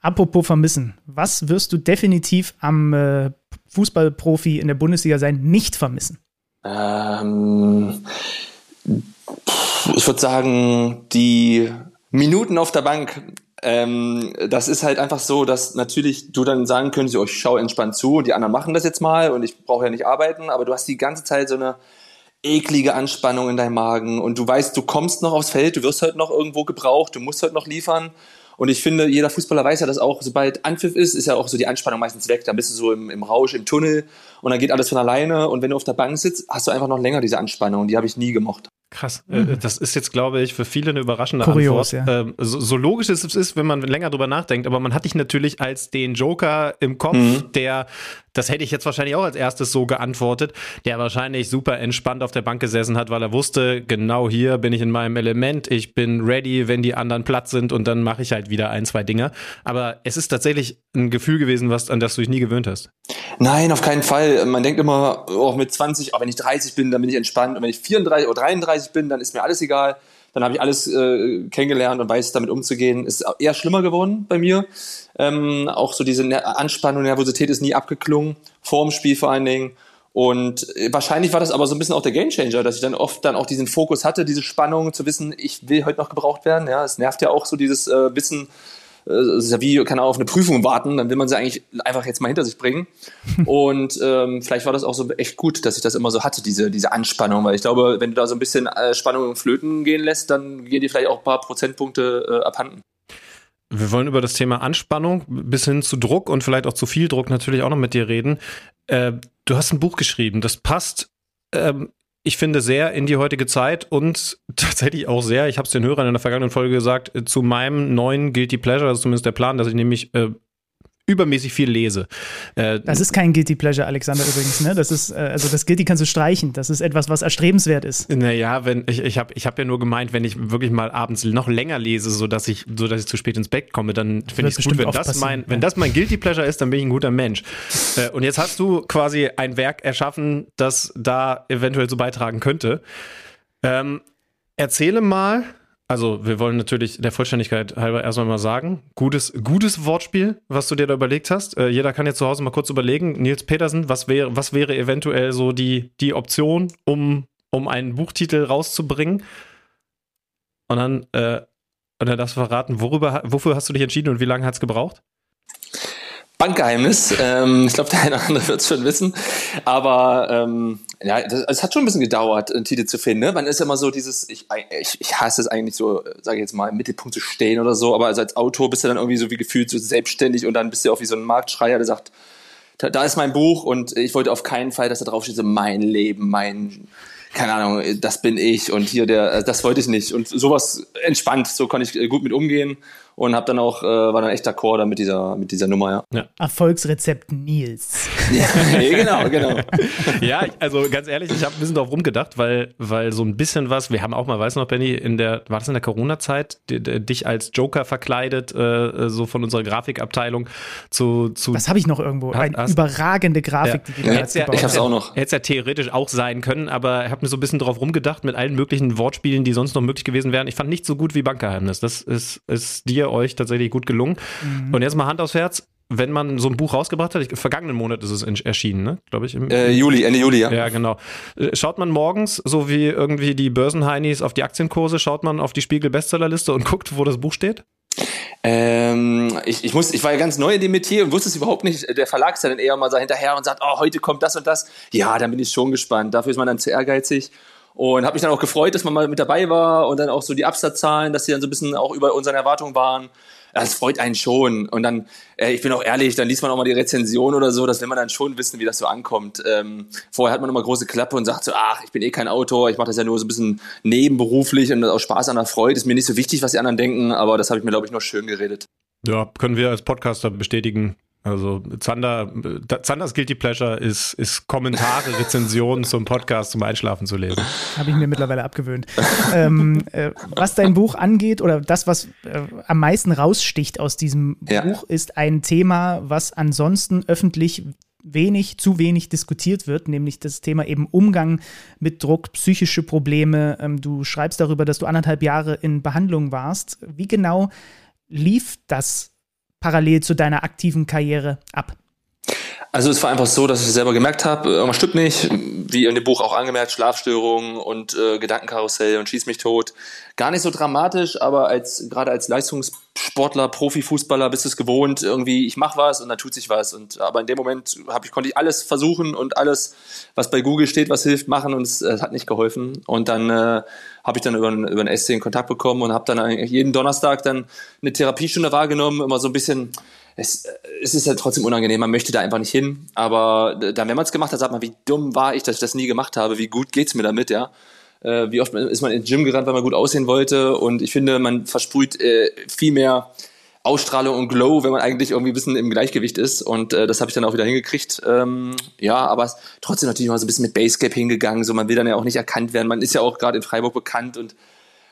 Apropos vermissen, was wirst du definitiv am äh, Fußballprofi in der Bundesliga sein nicht vermissen? Ähm, ich würde sagen, die Minuten auf der Bank. Ähm, das ist halt einfach so, dass natürlich du dann sagen könntest, oh, ich schaue entspannt zu die anderen machen das jetzt mal und ich brauche ja nicht arbeiten, aber du hast die ganze Zeit so eine eklige Anspannung in deinem Magen und du weißt, du kommst noch aufs Feld, du wirst heute noch irgendwo gebraucht, du musst heute noch liefern. Und ich finde, jeder Fußballer weiß ja, dass auch, sobald Anpfiff ist, ist ja auch so die Anspannung meistens weg. Dann bist du so im, im Rausch, im Tunnel und dann geht alles von alleine. Und wenn du auf der Bank sitzt, hast du einfach noch länger diese Anspannung. Die habe ich nie gemocht. Krass. Äh, mhm. Das ist jetzt, glaube ich, für viele eine überraschende Kurios, Antwort. Ja. Ähm, so, so, logisch es ist, wenn man länger drüber nachdenkt, aber man hat dich natürlich als den Joker im Kopf, mhm. der, das hätte ich jetzt wahrscheinlich auch als erstes so geantwortet, der wahrscheinlich super entspannt auf der Bank gesessen hat, weil er wusste, genau hier bin ich in meinem Element, ich bin ready, wenn die anderen platt sind und dann mache ich halt wieder ein, zwei Dinge. Aber es ist tatsächlich ein Gefühl gewesen, was, an das du dich nie gewöhnt hast. Nein, auf keinen Fall. Man denkt immer, auch oh, mit 20, auch wenn ich 30 bin, dann bin ich entspannt. Und wenn ich 34 oder 33 bin, dann ist mir alles egal. Dann habe ich alles äh, kennengelernt und weiß damit umzugehen. Ist eher schlimmer geworden bei mir. Ähm, auch so diese Anspannung, Nervosität ist nie abgeklungen. Vor dem Spiel vor allen Dingen. Und äh, wahrscheinlich war das aber so ein bisschen auch der Gamechanger, dass ich dann oft dann auch diesen Fokus hatte, diese Spannung zu wissen, ich will heute noch gebraucht werden. Ja, es nervt ja auch so dieses äh, Wissen, es ist ja wie, kann auch auf eine Prüfung warten, dann will man sie eigentlich einfach jetzt mal hinter sich bringen. Und ähm, vielleicht war das auch so echt gut, dass ich das immer so hatte, diese, diese Anspannung, weil ich glaube, wenn du da so ein bisschen äh, Spannung flöten gehen lässt, dann gehen dir vielleicht auch ein paar Prozentpunkte äh, abhanden. Wir wollen über das Thema Anspannung bis hin zu Druck und vielleicht auch zu viel Druck natürlich auch noch mit dir reden. Äh, du hast ein Buch geschrieben, das passt ähm, ich finde, sehr in die heutige Zeit und tatsächlich auch sehr, ich habe es den Hörern in der vergangenen Folge gesagt, zu meinem neuen Guilty Pleasure, das ist zumindest der Plan, dass ich nämlich äh, übermäßig viel lese. Äh, das ist kein Guilty Pleasure, Alexander, übrigens. Ne? Das ist, äh, also das Guilty kannst du streichen. Das ist etwas, was erstrebenswert ist. Naja, wenn, ich, ich habe ich hab ja nur gemeint, wenn ich wirklich mal abends noch länger lese, sodass ich, sodass ich zu spät ins Bett komme, dann finde ich es gut. Wenn das, mein, wenn das mein Guilty Pleasure ist, dann bin ich ein guter Mensch. Äh, und jetzt hast du quasi ein Werk erschaffen, das da eventuell so beitragen könnte. Ähm, erzähle mal, Also, wir wollen natürlich der Vollständigkeit halber erstmal mal sagen, gutes, gutes Wortspiel, was du dir da überlegt hast. Äh, jeder kann jetzt zu Hause mal kurz überlegen, Nils Petersen, was wäre, was wäre eventuell so die, die Option, um, um einen Buchtitel rauszubringen? Und dann, äh, und dann darfst du verraten, worüber, wofür hast du dich entschieden und wie lange hat es gebraucht? Bankgeheimnis. Ähm, ich glaube, der eine oder andere wird es schon wissen. Aber ähm, ja, es hat schon ein bisschen gedauert, einen Titel zu finden. Ne? Man ist ja immer so dieses, ich, ich, ich hasse es eigentlich so, sage ich jetzt mal, im Mittelpunkt zu stehen oder so. Aber also als Autor bist du dann irgendwie so wie gefühlt so selbstständig und dann bist du auch wie so ein Marktschreier, der sagt, da, da ist mein Buch und ich wollte auf keinen Fall, dass da drauf steht, so mein Leben, mein keine Ahnung, das bin ich und hier der, das wollte ich nicht. Und sowas entspannt, so kann ich gut mit umgehen und hab dann auch, äh, war dann echt d'accord mit dieser, mit dieser Nummer, ja. ja. Erfolgsrezept Nils. ja, genau, genau. ja, also ganz ehrlich, ich habe ein bisschen drauf rumgedacht, weil, weil so ein bisschen was, wir haben auch mal, weißt du noch, Benny, in der, war das in der Corona-Zeit, dich als Joker verkleidet, äh, so von unserer Grafikabteilung zu. zu das habe ich noch irgendwo. Eine hast, überragende Grafik, ja. die du ja, ja, Ich hab's auch noch. Hätte es ja theoretisch auch sein können, aber ich habe mir so ein bisschen drauf rumgedacht mit allen möglichen Wortspielen, die sonst noch möglich gewesen wären. Ich fand nicht so gut wie Bankgeheimnis. Das ist, ist dir euch tatsächlich gut gelungen. Mhm. Und jetzt mal Hand aufs Herz. Wenn man so ein Buch rausgebracht hat, ich, vergangenen Monat ist es erschienen, ne? Glaube ich. Im, äh, Juli, Ende Juli, ja. Ja, genau. Äh, schaut man morgens, so wie irgendwie die Börsenheinis auf die Aktienkurse, schaut man auf die Spiegel-Bestsellerliste und guckt, wo das Buch steht? Ähm, ich, ich, muss, ich war ja ganz neu in dem Metier und wusste es überhaupt nicht. Der Verlag ist ja dann eher mal so hinterher und sagt, oh, heute kommt das und das. Ja, dann bin ich schon gespannt. Dafür ist man dann zu ehrgeizig. Und habe mich dann auch gefreut, dass man mal mit dabei war und dann auch so die Absatzzahlen, dass sie dann so ein bisschen auch über unseren Erwartungen waren das freut einen schon. Und dann, äh, ich bin auch ehrlich, dann liest man auch mal die Rezension oder so, das will man dann schon wissen, wie das so ankommt. Ähm, vorher hat man immer große Klappe und sagt so, ach, ich bin eh kein Autor, ich mache das ja nur so ein bisschen nebenberuflich und aus Spaß an der Freude. Ist mir nicht so wichtig, was die anderen denken, aber das habe ich mir, glaube ich, nur schön geredet. Ja, können wir als Podcaster bestätigen. Also Zander, Zanders Guilty Pleasure ist, ist Kommentare, Rezensionen zum Podcast zum Einschlafen zu lesen. Habe ich mir mittlerweile abgewöhnt. ähm, äh, was dein Buch angeht oder das, was äh, am meisten raussticht aus diesem ja. Buch, ist ein Thema, was ansonsten öffentlich wenig, zu wenig diskutiert wird, nämlich das Thema eben Umgang mit Druck, psychische Probleme. Ähm, du schreibst darüber, dass du anderthalb Jahre in Behandlung warst. Wie genau lief das parallel zu deiner aktiven Karriere ab? Also es war einfach so, dass ich selber gemerkt habe, irgendwas stimmt nicht, wie in dem Buch auch angemerkt, Schlafstörungen und äh, Gedankenkarussell und schieß mich tot. Gar nicht so dramatisch, aber als gerade als Leistungssportler, Profifußballer bist du es gewohnt, irgendwie ich mache was und dann tut sich was und aber in dem Moment habe ich konnte ich alles versuchen und alles was bei Google steht, was hilft, machen und es äh, hat nicht geholfen und dann äh, habe ich dann über, über ein SC in Kontakt bekommen und habe dann eigentlich jeden Donnerstag dann eine Therapiestunde wahrgenommen, immer so ein bisschen es, es ist ja trotzdem unangenehm, man möchte da einfach nicht hin. Aber dann, wenn man es gemacht hat, sagt man, wie dumm war ich, dass ich das nie gemacht habe, wie gut geht's mir damit, ja. Äh, wie oft ist man ins Gym gerannt, weil man gut aussehen wollte. Und ich finde, man versprüht äh, viel mehr Ausstrahlung und Glow, wenn man eigentlich irgendwie ein bisschen im Gleichgewicht ist. Und äh, das habe ich dann auch wieder hingekriegt. Ähm, ja, aber trotzdem natürlich mal so ein bisschen mit Basecap hingegangen. So, man will dann ja auch nicht erkannt werden. Man ist ja auch gerade in Freiburg bekannt und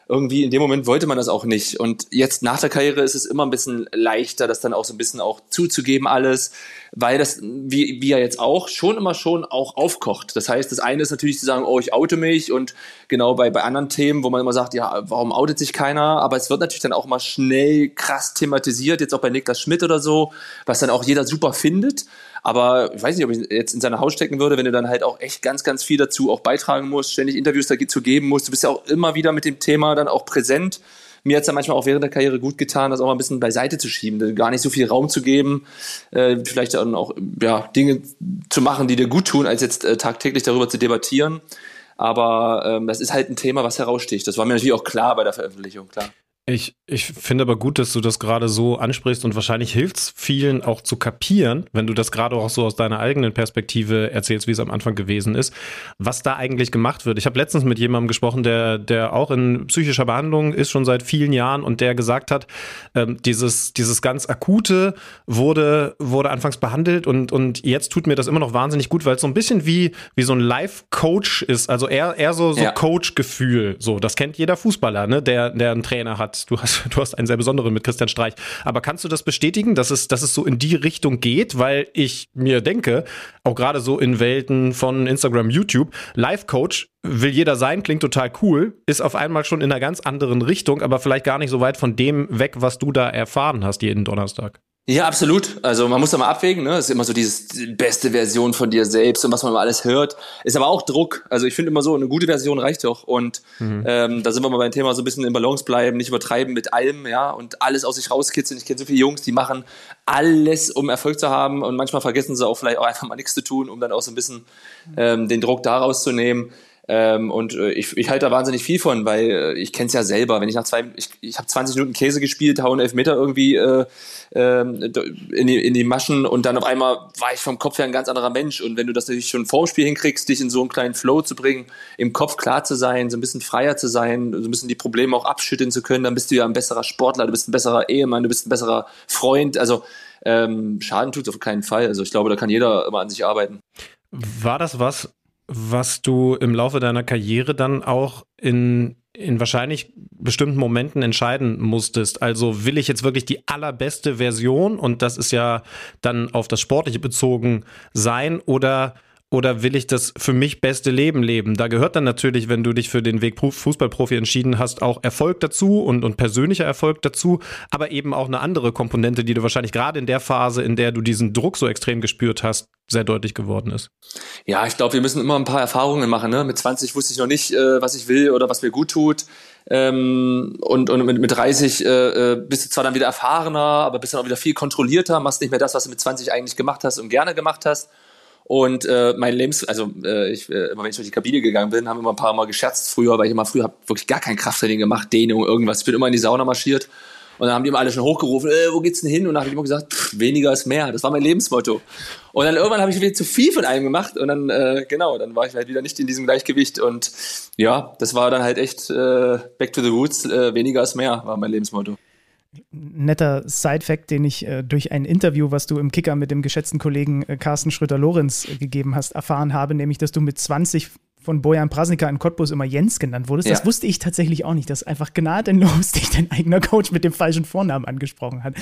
irgendwie in dem Moment wollte man das auch nicht. Und jetzt nach der Karriere ist es immer ein bisschen leichter, das dann auch so ein bisschen auch zuzugeben alles, weil das, wie, wie ja jetzt auch, schon immer schon auch aufkocht. Das heißt, das eine ist natürlich zu sagen, oh, ich oute mich und genau bei, bei anderen Themen, wo man immer sagt, ja, warum outet sich keiner? Aber es wird natürlich dann auch mal schnell krass thematisiert, jetzt auch bei Niklas Schmidt oder so, was dann auch jeder super findet. Aber ich weiß nicht, ob ich jetzt in seine Haut stecken würde, wenn du dann halt auch echt ganz, ganz viel dazu auch beitragen musst, ständig Interviews dazu geben musst. Du bist ja auch immer wieder mit dem Thema dann auch präsent. Mir hat es ja manchmal auch während der Karriere gut getan, das auch mal ein bisschen beiseite zu schieben, gar nicht so viel Raum zu geben, äh, vielleicht dann auch ja, Dinge zu machen, die dir gut tun, als jetzt äh, tagtäglich darüber zu debattieren. Aber ähm, das ist halt ein Thema, was heraussticht. Das war mir natürlich auch klar bei der Veröffentlichung, klar. Ich, ich finde aber gut, dass du das gerade so ansprichst und wahrscheinlich hilft es vielen auch zu kapieren, wenn du das gerade auch so aus deiner eigenen Perspektive erzählst, wie es am Anfang gewesen ist, was da eigentlich gemacht wird. Ich habe letztens mit jemandem gesprochen, der, der auch in psychischer Behandlung ist, schon seit vielen Jahren und der gesagt hat, ähm, dieses, dieses ganz akute wurde, wurde anfangs behandelt und, und jetzt tut mir das immer noch wahnsinnig gut, weil es so ein bisschen wie, wie so ein Life-Coach ist. Also eher, eher so, so ja. Coach-Gefühl. So, das kennt jeder Fußballer, ne, der, der einen Trainer hat Du hast, du hast einen sehr besonderen mit Christian Streich. Aber kannst du das bestätigen, dass es, dass es so in die Richtung geht? Weil ich mir denke, auch gerade so in Welten von Instagram, YouTube, Live-Coach will jeder sein, klingt total cool, ist auf einmal schon in einer ganz anderen Richtung, aber vielleicht gar nicht so weit von dem weg, was du da erfahren hast jeden Donnerstag. Ja, absolut. Also man muss da mal abwägen, ne? Es ist immer so dieses die beste Version von dir selbst und was man mal alles hört. Ist aber auch Druck. Also ich finde immer so, eine gute Version reicht doch. Und mhm. ähm, da sind wir mal beim Thema so ein bisschen in Balance bleiben, nicht übertreiben mit allem, ja, und alles aus sich rauskitzeln. Ich kenne so viele Jungs, die machen alles, um Erfolg zu haben und manchmal vergessen sie auch vielleicht auch einfach mal nichts zu tun, um dann auch so ein bisschen ähm, den Druck daraus zu nehmen. Ähm, und äh, ich, ich halte da wahnsinnig viel von, weil äh, ich kenne es ja selber. Wenn ich nach zwei, ich, ich habe 20 Minuten Käse gespielt, hau einen Elfmeter irgendwie äh, äh, in, die, in die Maschen und dann auf einmal war ich vom Kopf her ein ganz anderer Mensch. Und wenn du das natürlich schon vor dem Spiel hinkriegst, dich in so einen kleinen Flow zu bringen, im Kopf klar zu sein, so ein bisschen freier zu sein, so ein bisschen die Probleme auch abschütteln zu können, dann bist du ja ein besserer Sportler, du bist ein besserer Ehemann, du bist ein besserer Freund. Also ähm, Schaden tut auf keinen Fall. Also ich glaube, da kann jeder immer an sich arbeiten. War das was, was du im Laufe deiner Karriere dann auch in, in wahrscheinlich bestimmten Momenten entscheiden musstest. Also will ich jetzt wirklich die allerbeste Version und das ist ja dann auf das Sportliche bezogen sein oder oder will ich das für mich beste Leben leben? Da gehört dann natürlich, wenn du dich für den Weg Fußballprofi entschieden hast, auch Erfolg dazu und, und persönlicher Erfolg dazu, aber eben auch eine andere Komponente, die du wahrscheinlich gerade in der Phase, in der du diesen Druck so extrem gespürt hast, sehr deutlich geworden ist. Ja, ich glaube, wir müssen immer ein paar Erfahrungen machen. Ne? Mit 20 wusste ich noch nicht, äh, was ich will oder was mir gut tut. Ähm, und, und mit, mit 30 äh, äh, bist du zwar dann wieder erfahrener, aber bist dann auch wieder viel kontrollierter, machst nicht mehr das, was du mit 20 eigentlich gemacht hast und gerne gemacht hast. Und äh, mein Lebens, also äh, ich, äh, immer wenn ich durch die Kabine gegangen bin, haben immer ein paar Mal gescherzt früher, weil ich immer früher habe wirklich gar kein Krafttraining gemacht, Dehnung, irgendwas. Ich bin immer in die Sauna marschiert und dann haben die immer alle schon hochgerufen, äh, wo geht's denn hin? Und dann habe ich immer gesagt, pff, weniger ist mehr. Das war mein Lebensmotto. Und dann irgendwann habe ich wieder zu viel von einem gemacht und dann, äh, genau, dann war ich halt wieder nicht in diesem Gleichgewicht. Und ja, das war dann halt echt äh, back to the roots, äh, weniger ist mehr, war mein Lebensmotto netter Side-Fact, den ich äh, durch ein Interview, was du im Kicker mit dem geschätzten Kollegen äh, Carsten Schröter-Lorenz äh, gegeben hast, erfahren habe, nämlich, dass du mit 20 von Bojan Prasnika in Cottbus immer Jens genannt wurdest. Ja. Das wusste ich tatsächlich auch nicht, dass einfach gnadenlos dich dein eigener Coach mit dem falschen Vornamen angesprochen hat.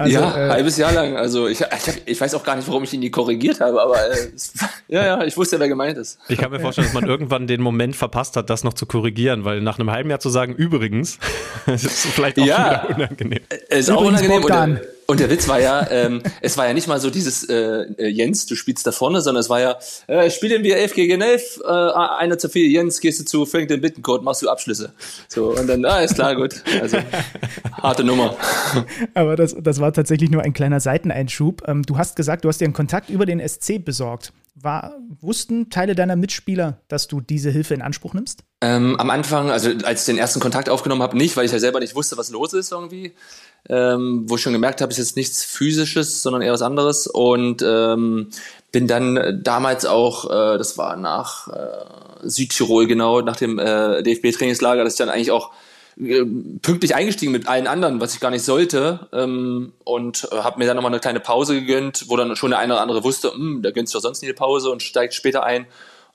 Also, ja, äh, halbes Jahr lang. Also ich, ich, hab, ich weiß auch gar nicht, warum ich ihn nie korrigiert habe, aber äh, ja, ja, ich wusste ja, wer gemeint ist. Ich kann mir vorstellen, dass man irgendwann den Moment verpasst hat, das noch zu korrigieren, weil nach einem halben Jahr zu sagen, übrigens, ist vielleicht auch ja, unangenehm. Ist auch unangenehm. Oder, und der Witz war ja, ähm, es war ja nicht mal so dieses äh, äh, Jens, du spielst da vorne, sondern es war ja, äh, spielen wir 11 gegen 11, äh, einer zu viel, Jens, gehst du zu Frank den Bittencode, machst du Abschlüsse. So, und dann, ah, ist klar, gut. Also, harte Nummer. Aber das, das war tatsächlich nur ein kleiner Seiteneinschub. Ähm, du hast gesagt, du hast dir einen Kontakt über den SC besorgt. War, wussten Teile deiner Mitspieler, dass du diese Hilfe in Anspruch nimmst? Ähm, am Anfang, also als ich den ersten Kontakt aufgenommen habe, nicht, weil ich ja selber nicht wusste, was los ist irgendwie ähm, wo ich schon gemerkt habe, ist jetzt nichts physisches, sondern eher was anderes und ähm, bin dann damals auch, äh, das war nach äh, Südtirol genau, nach dem äh, DFB-Trainingslager, dass ich dann eigentlich auch pünktlich eingestiegen mit allen anderen, was ich gar nicht sollte ähm, und äh, habe mir dann nochmal eine kleine Pause gegönnt, wo dann schon der eine oder andere wusste, hm, da gönnst du doch sonst nie eine Pause und steigt später ein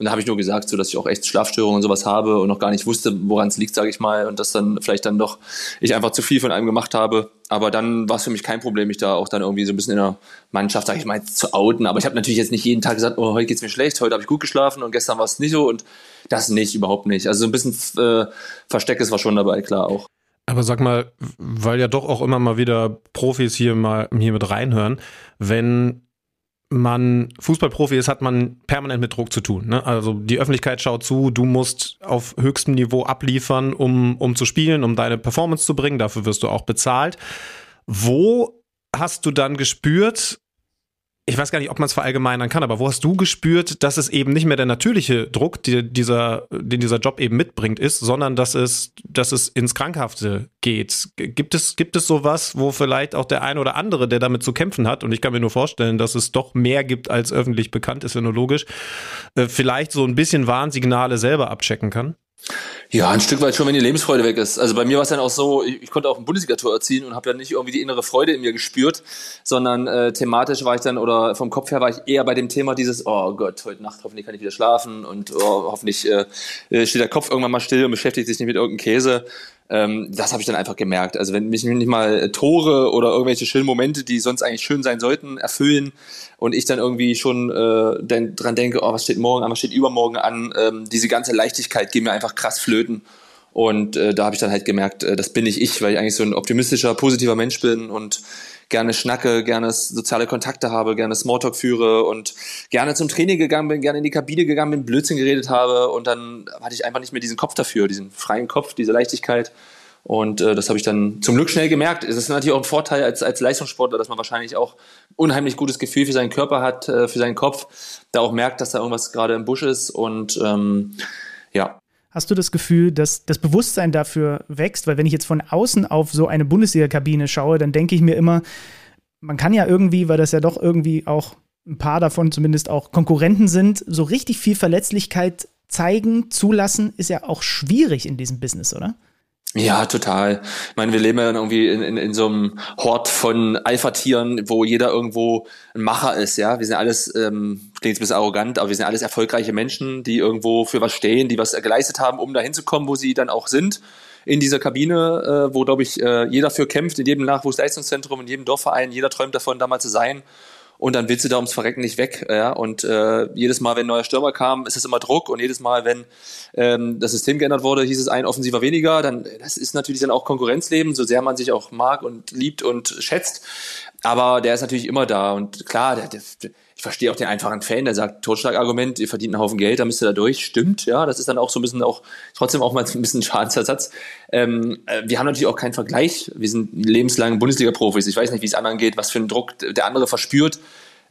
und da habe ich nur gesagt, so dass ich auch echt Schlafstörungen und sowas habe und noch gar nicht wusste, woran es liegt, sage ich mal, und dass dann vielleicht dann doch ich einfach zu viel von einem gemacht habe. Aber dann war es für mich kein Problem, mich da auch dann irgendwie so ein bisschen in der Mannschaft, sage ich mal, zu outen. Aber ich habe natürlich jetzt nicht jeden Tag gesagt, oh, heute geht's mir schlecht, heute habe ich gut geschlafen und gestern war es nicht so und das nicht, überhaupt nicht. Also so ein bisschen äh, Versteck ist war schon dabei, klar auch. Aber sag mal, weil ja doch auch immer mal wieder Profis hier mal hier mit reinhören, wenn man Fußballprofi ist, hat man permanent mit Druck zu tun. Ne? Also die Öffentlichkeit schaut zu, du musst auf höchstem Niveau abliefern, um, um zu spielen, um deine Performance zu bringen. Dafür wirst du auch bezahlt. Wo hast du dann gespürt, ich weiß gar nicht, ob man es verallgemeinern kann, aber wo hast du gespürt, dass es eben nicht mehr der natürliche Druck, die, dieser, den dieser Job eben mitbringt, ist, sondern dass es, dass es ins Krankhafte geht? Gibt es, gibt es sowas, wo vielleicht auch der eine oder andere, der damit zu kämpfen hat, und ich kann mir nur vorstellen, dass es doch mehr gibt, als öffentlich bekannt ist, ja nur logisch, äh, vielleicht so ein bisschen Warnsignale selber abchecken kann? Ja, ein Stück weit schon, wenn die Lebensfreude weg ist. Also bei mir war es dann auch so, ich, ich konnte auch ein Bundesliga-Tor erzielen und habe ja nicht irgendwie die innere Freude in mir gespürt, sondern äh, thematisch war ich dann oder vom Kopf her war ich eher bei dem Thema dieses, oh Gott, heute Nacht hoffentlich kann ich wieder schlafen und oh, hoffentlich äh, steht der Kopf irgendwann mal still und beschäftigt sich nicht mit irgendeinem Käse. Ähm, das habe ich dann einfach gemerkt. Also wenn mich nicht mal Tore oder irgendwelche schönen Momente, die sonst eigentlich schön sein sollten, erfüllen und ich dann irgendwie schon äh, dann dran denke, oh, was steht morgen an, was steht übermorgen an, ähm, diese ganze Leichtigkeit geht mir einfach krass flöten. Und äh, da habe ich dann halt gemerkt, äh, das bin nicht ich, weil ich eigentlich so ein optimistischer, positiver Mensch bin und gerne schnacke, gerne soziale Kontakte habe, gerne Smalltalk führe und gerne zum Training gegangen bin, gerne in die Kabine gegangen bin, Blödsinn geredet habe und dann hatte ich einfach nicht mehr diesen Kopf dafür, diesen freien Kopf, diese Leichtigkeit. Und äh, das habe ich dann zum Glück schnell gemerkt. Es ist natürlich auch ein Vorteil als, als Leistungssportler, dass man wahrscheinlich auch unheimlich gutes Gefühl für seinen Körper hat, äh, für seinen Kopf, da auch merkt, dass da irgendwas gerade im Busch ist. Und ähm, ja, Hast du das Gefühl, dass das Bewusstsein dafür wächst? Weil wenn ich jetzt von außen auf so eine Bundesliga-Kabine schaue, dann denke ich mir immer, man kann ja irgendwie, weil das ja doch irgendwie auch ein paar davon zumindest auch Konkurrenten sind, so richtig viel Verletzlichkeit zeigen, zulassen, ist ja auch schwierig in diesem Business, oder? Ja, total. Ich meine, wir leben ja irgendwie in, in, in so einem Hort von Alpha-Tieren, wo jeder irgendwo ein Macher ist, ja. Wir sind alles, ähm, klingt ein bisschen arrogant, aber wir sind alles erfolgreiche Menschen, die irgendwo für was stehen, die was geleistet haben, um dahin zu kommen, wo sie dann auch sind. In dieser Kabine, äh, wo, glaube ich, äh, jeder für kämpft, in jedem Nachwuchsleistungszentrum, in jedem Dorfverein, jeder träumt davon, da mal zu sein und dann willst du da ums Verrecken nicht weg. Ja? Und äh, jedes Mal, wenn ein neuer Stürmer kam, ist es immer Druck und jedes Mal, wenn ähm, das System geändert wurde, hieß es ein Offensiver weniger. Dann das ist natürlich dann auch Konkurrenzleben, so sehr man sich auch mag und liebt und schätzt. Aber der ist natürlich immer da und klar, der, der, ich verstehe auch den einfachen Fan, der sagt, Totschlagargument, ihr verdient einen Haufen Geld, da müsst ihr da durch. Stimmt, ja, das ist dann auch so ein bisschen auch, trotzdem auch mal ein bisschen Schadensersatz. Ähm, äh, wir haben natürlich auch keinen Vergleich. Wir sind lebenslang Bundesliga-Profis. Ich weiß nicht, wie es anderen geht, was für einen Druck der andere verspürt.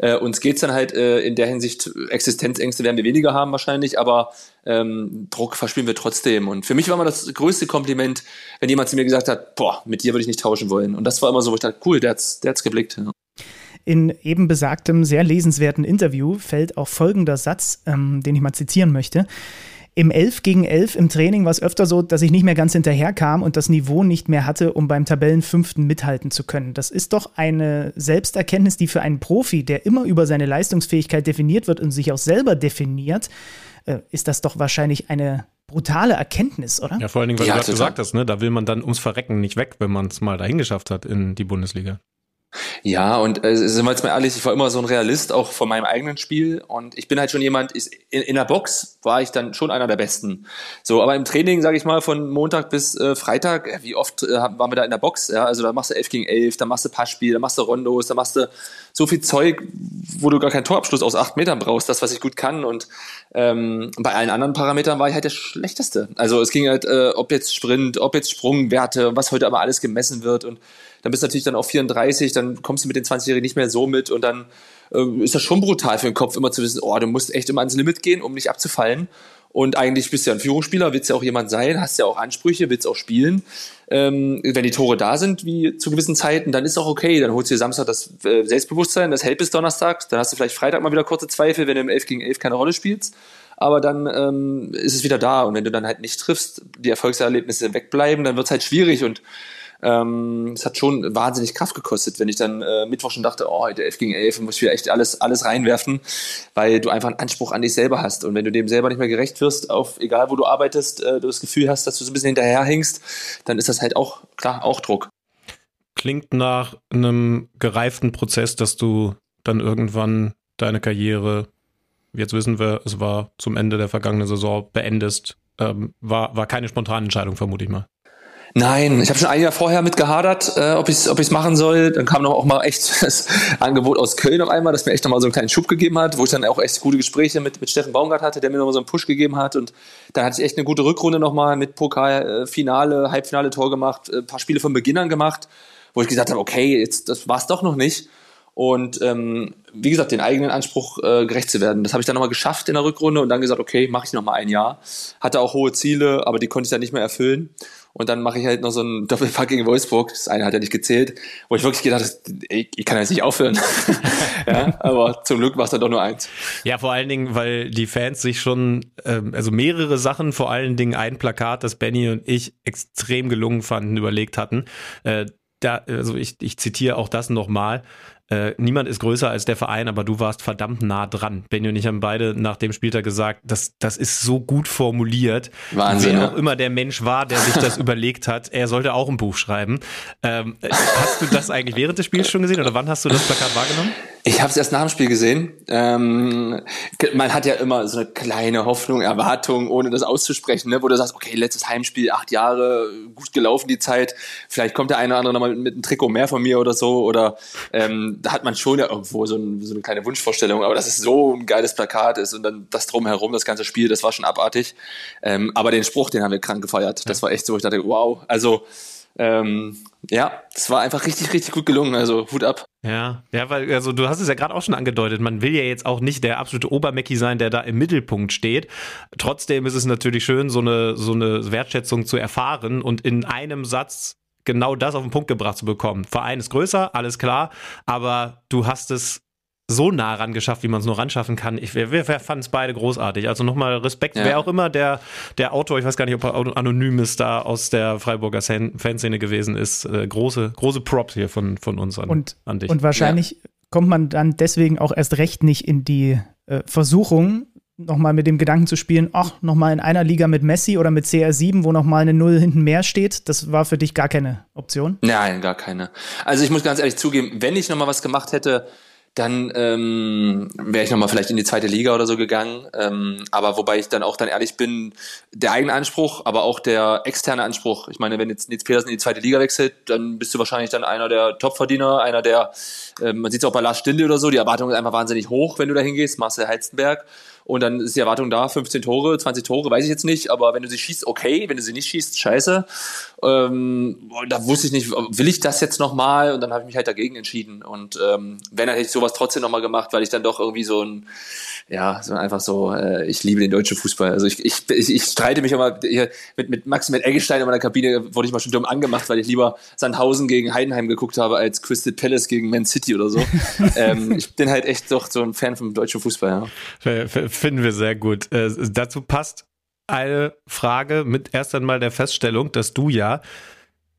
Äh, uns geht's dann halt äh, in der Hinsicht, Existenzängste werden wir weniger haben wahrscheinlich, aber ähm, Druck verspüren wir trotzdem. Und für mich war immer das größte Kompliment, wenn jemand zu mir gesagt hat, boah, mit dir würde ich nicht tauschen wollen. Und das war immer so, wo ich dachte, cool, der hat's, der hat's geblickt. Ja. In eben besagtem, sehr lesenswerten Interview fällt auch folgender Satz, ähm, den ich mal zitieren möchte. Im 11 gegen 11 im Training war es öfter so, dass ich nicht mehr ganz hinterherkam und das Niveau nicht mehr hatte, um beim Tabellenfünften mithalten zu können. Das ist doch eine Selbsterkenntnis, die für einen Profi, der immer über seine Leistungsfähigkeit definiert wird und sich auch selber definiert, äh, ist das doch wahrscheinlich eine brutale Erkenntnis, oder? Ja, vor allen Dingen, weil ja, du gerade gesagt hast, ne, da will man dann ums Verrecken nicht weg, wenn man es mal dahin geschafft hat in die Bundesliga. Ja, und äh, sind wir jetzt mal ehrlich, ich war immer so ein Realist, auch von meinem eigenen Spiel. Und ich bin halt schon jemand, ich, in, in der Box war ich dann schon einer der Besten. So, aber im Training, sage ich mal, von Montag bis äh, Freitag, äh, wie oft äh, waren wir da in der Box? Ja, also da machst du 11 gegen 11, da machst du Passspiel, da machst du Rondos, da machst du so viel Zeug, wo du gar keinen Torabschluss aus acht Metern brauchst, das, was ich gut kann. Und ähm, bei allen anderen Parametern war ich halt der Schlechteste. Also es ging halt, äh, ob jetzt Sprint, ob jetzt Sprungwerte, was heute aber alles gemessen wird und dann bist du natürlich dann auf 34, dann kommst du mit den 20-Jährigen nicht mehr so mit und dann äh, ist das schon brutal für den Kopf, immer zu wissen, oh, du musst echt immer ans Limit gehen, um nicht abzufallen. Und eigentlich bist du ja ein Führungsspieler, willst ja auch jemand sein, hast ja auch Ansprüche, willst auch spielen. Ähm, wenn die Tore da sind, wie zu gewissen Zeiten, dann ist auch okay. Dann holst du dir Samstag das äh, Selbstbewusstsein, das hält bis Donnerstag. Dann hast du vielleicht Freitag mal wieder kurze Zweifel, wenn du im 11 gegen 11 keine Rolle spielst. Aber dann ähm, ist es wieder da. Und wenn du dann halt nicht triffst, die Erfolgserlebnisse wegbleiben, dann wird es halt schwierig. Und ähm, es hat schon wahnsinnig Kraft gekostet, wenn ich dann äh, Mittwoch schon dachte, oh, heute 11 gegen 11, muss ich wieder echt alles, alles reinwerfen, weil du einfach einen Anspruch an dich selber hast. Und wenn du dem selber nicht mehr gerecht wirst, auf egal wo du arbeitest, äh, du das Gefühl hast, dass du so ein bisschen hinterherhängst, dann ist das halt auch, klar, auch Druck. Klingt nach einem gereiften Prozess, dass du dann irgendwann deine Karriere, jetzt wissen wir, es war zum Ende der vergangenen Saison, beendest. Ähm, war, war keine spontane Entscheidung, vermute ich mal. Nein, ich habe schon ein Jahr vorher mit gehadert, äh, ob ich es ob ich's machen soll. Dann kam noch auch mal echt das Angebot aus Köln auf einmal, das mir echt noch mal so einen kleinen Schub gegeben hat, wo ich dann auch echt gute Gespräche mit, mit Steffen Baumgart hatte, der mir noch mal so einen Push gegeben hat. Und dann hatte ich echt eine gute Rückrunde noch mal mit Pokal, äh, Finale, Halbfinale Tor gemacht, äh, paar Spiele von Beginn an gemacht, wo ich gesagt habe, okay, jetzt das war's doch noch nicht. Und ähm, wie gesagt, den eigenen Anspruch äh, gerecht zu werden. Das habe ich dann nochmal geschafft in der Rückrunde und dann gesagt, okay, mache ich nochmal ein Jahr. Hatte auch hohe Ziele, aber die konnte ich dann nicht mehr erfüllen. Und dann mache ich halt noch so ein Doppelpack gegen Wolfsburg. Das eine hat ja nicht gezählt, wo ich wirklich gedacht habe, ich, ich kann jetzt nicht aufhören. ja, aber zum Glück war es dann doch nur eins. Ja, vor allen Dingen, weil die Fans sich schon, ähm, also mehrere Sachen, vor allen Dingen ein Plakat, das Benny und ich extrem gelungen fanden, überlegt hatten. Äh, da, also ich, ich zitiere auch das nochmal. Äh, niemand ist größer als der Verein, aber du warst verdammt nah dran. Benny und ich haben beide nach dem Spieltag gesagt, das, das ist so gut formuliert. Wahnsinn, Wer auch immer der Mensch war, der sich das überlegt hat, er sollte auch ein Buch schreiben. Ähm, hast du das eigentlich während des Spiels schon gesehen oder wann hast du das Plakat wahrgenommen? Ich habe es erst nach dem Spiel gesehen. Ähm, man hat ja immer so eine kleine Hoffnung, Erwartung, ohne das auszusprechen, ne? wo du sagst, okay, letztes Heimspiel, acht Jahre, gut gelaufen die Zeit, vielleicht kommt der eine oder andere nochmal mit einem Trikot mehr von mir oder so, oder ähm, da hat man schon ja irgendwo so, ein, so eine kleine Wunschvorstellung, aber dass es so ein geiles Plakat ist und dann das drumherum, das ganze Spiel, das war schon abartig. Ähm, aber den Spruch, den haben wir krank gefeiert. Das war echt so, ich dachte, wow, also ähm, ja, es war einfach richtig, richtig gut gelungen, also Hut ab. Ja, ja, weil also du hast es ja gerade auch schon angedeutet, man will ja jetzt auch nicht der absolute Obermecki sein, der da im Mittelpunkt steht. Trotzdem ist es natürlich schön, so eine so eine Wertschätzung zu erfahren und in einem Satz genau das auf den Punkt gebracht zu bekommen. Verein ist größer, alles klar, aber du hast es so nah ran geschafft, wie man es nur ran schaffen kann. Ich, wir, wir fanden es beide großartig. Also nochmal Respekt, Ja. wer auch immer der, der Autor, ich weiß gar nicht, ob er anonym ist, da aus der Freiburger Fan- Fanszene gewesen ist. Äh, große, große Props hier von, von uns an, Und, an dich. und wahrscheinlich kommt man dann deswegen auch erst recht nicht in die äh, Versuchung, nochmal mit dem Gedanken zu spielen, ach, nochmal in einer Liga mit Messi oder mit CR7, wo nochmal eine Null hinten mehr steht. Das war für dich gar keine Option. Nein, gar keine. Also ich muss ganz ehrlich zugeben, wenn ich nochmal was gemacht hätte, dann ähm, wäre ich nochmal vielleicht in die zweite Liga oder so gegangen. Ähm, aber wobei ich dann auch dann ehrlich bin, der eigene Anspruch, aber auch der externe Anspruch. Ich meine, wenn jetzt Nils Petersen in die zweite Liga wechselt, dann bist du wahrscheinlich dann einer der Topverdiener, einer der, ähm, man sieht es auch bei Lars Stinde oder so, die Erwartung ist einfach wahnsinnig hoch, wenn du da hingehst, Marcel Heizenberg. Und dann ist die Erwartung da, 15 Tore, 20 Tore, weiß ich jetzt nicht, aber wenn du sie schießt, okay, wenn du sie nicht schießt, scheiße. Ähm, da wusste ich nicht, will ich das jetzt nochmal? Und dann habe ich mich halt dagegen entschieden. Und ähm, wenn, dann hätte ich sowas trotzdem nochmal gemacht, weil ich dann doch irgendwie so ein, ja, so einfach so, äh, ich liebe den deutschen Fußball. Also ich, ich, ich, ich streite mich immer mit, mit Max mit Eggestein in meiner Kabine, wurde ich mal schon dumm angemacht, weil ich lieber Sandhausen gegen Heidenheim geguckt habe, als Crystal Palace gegen Man City oder so. ähm, ich bin halt echt doch so ein Fan vom deutschen Fußball, ja. Finden wir sehr gut. Äh, dazu passt eine Frage mit erst einmal der Feststellung, dass du ja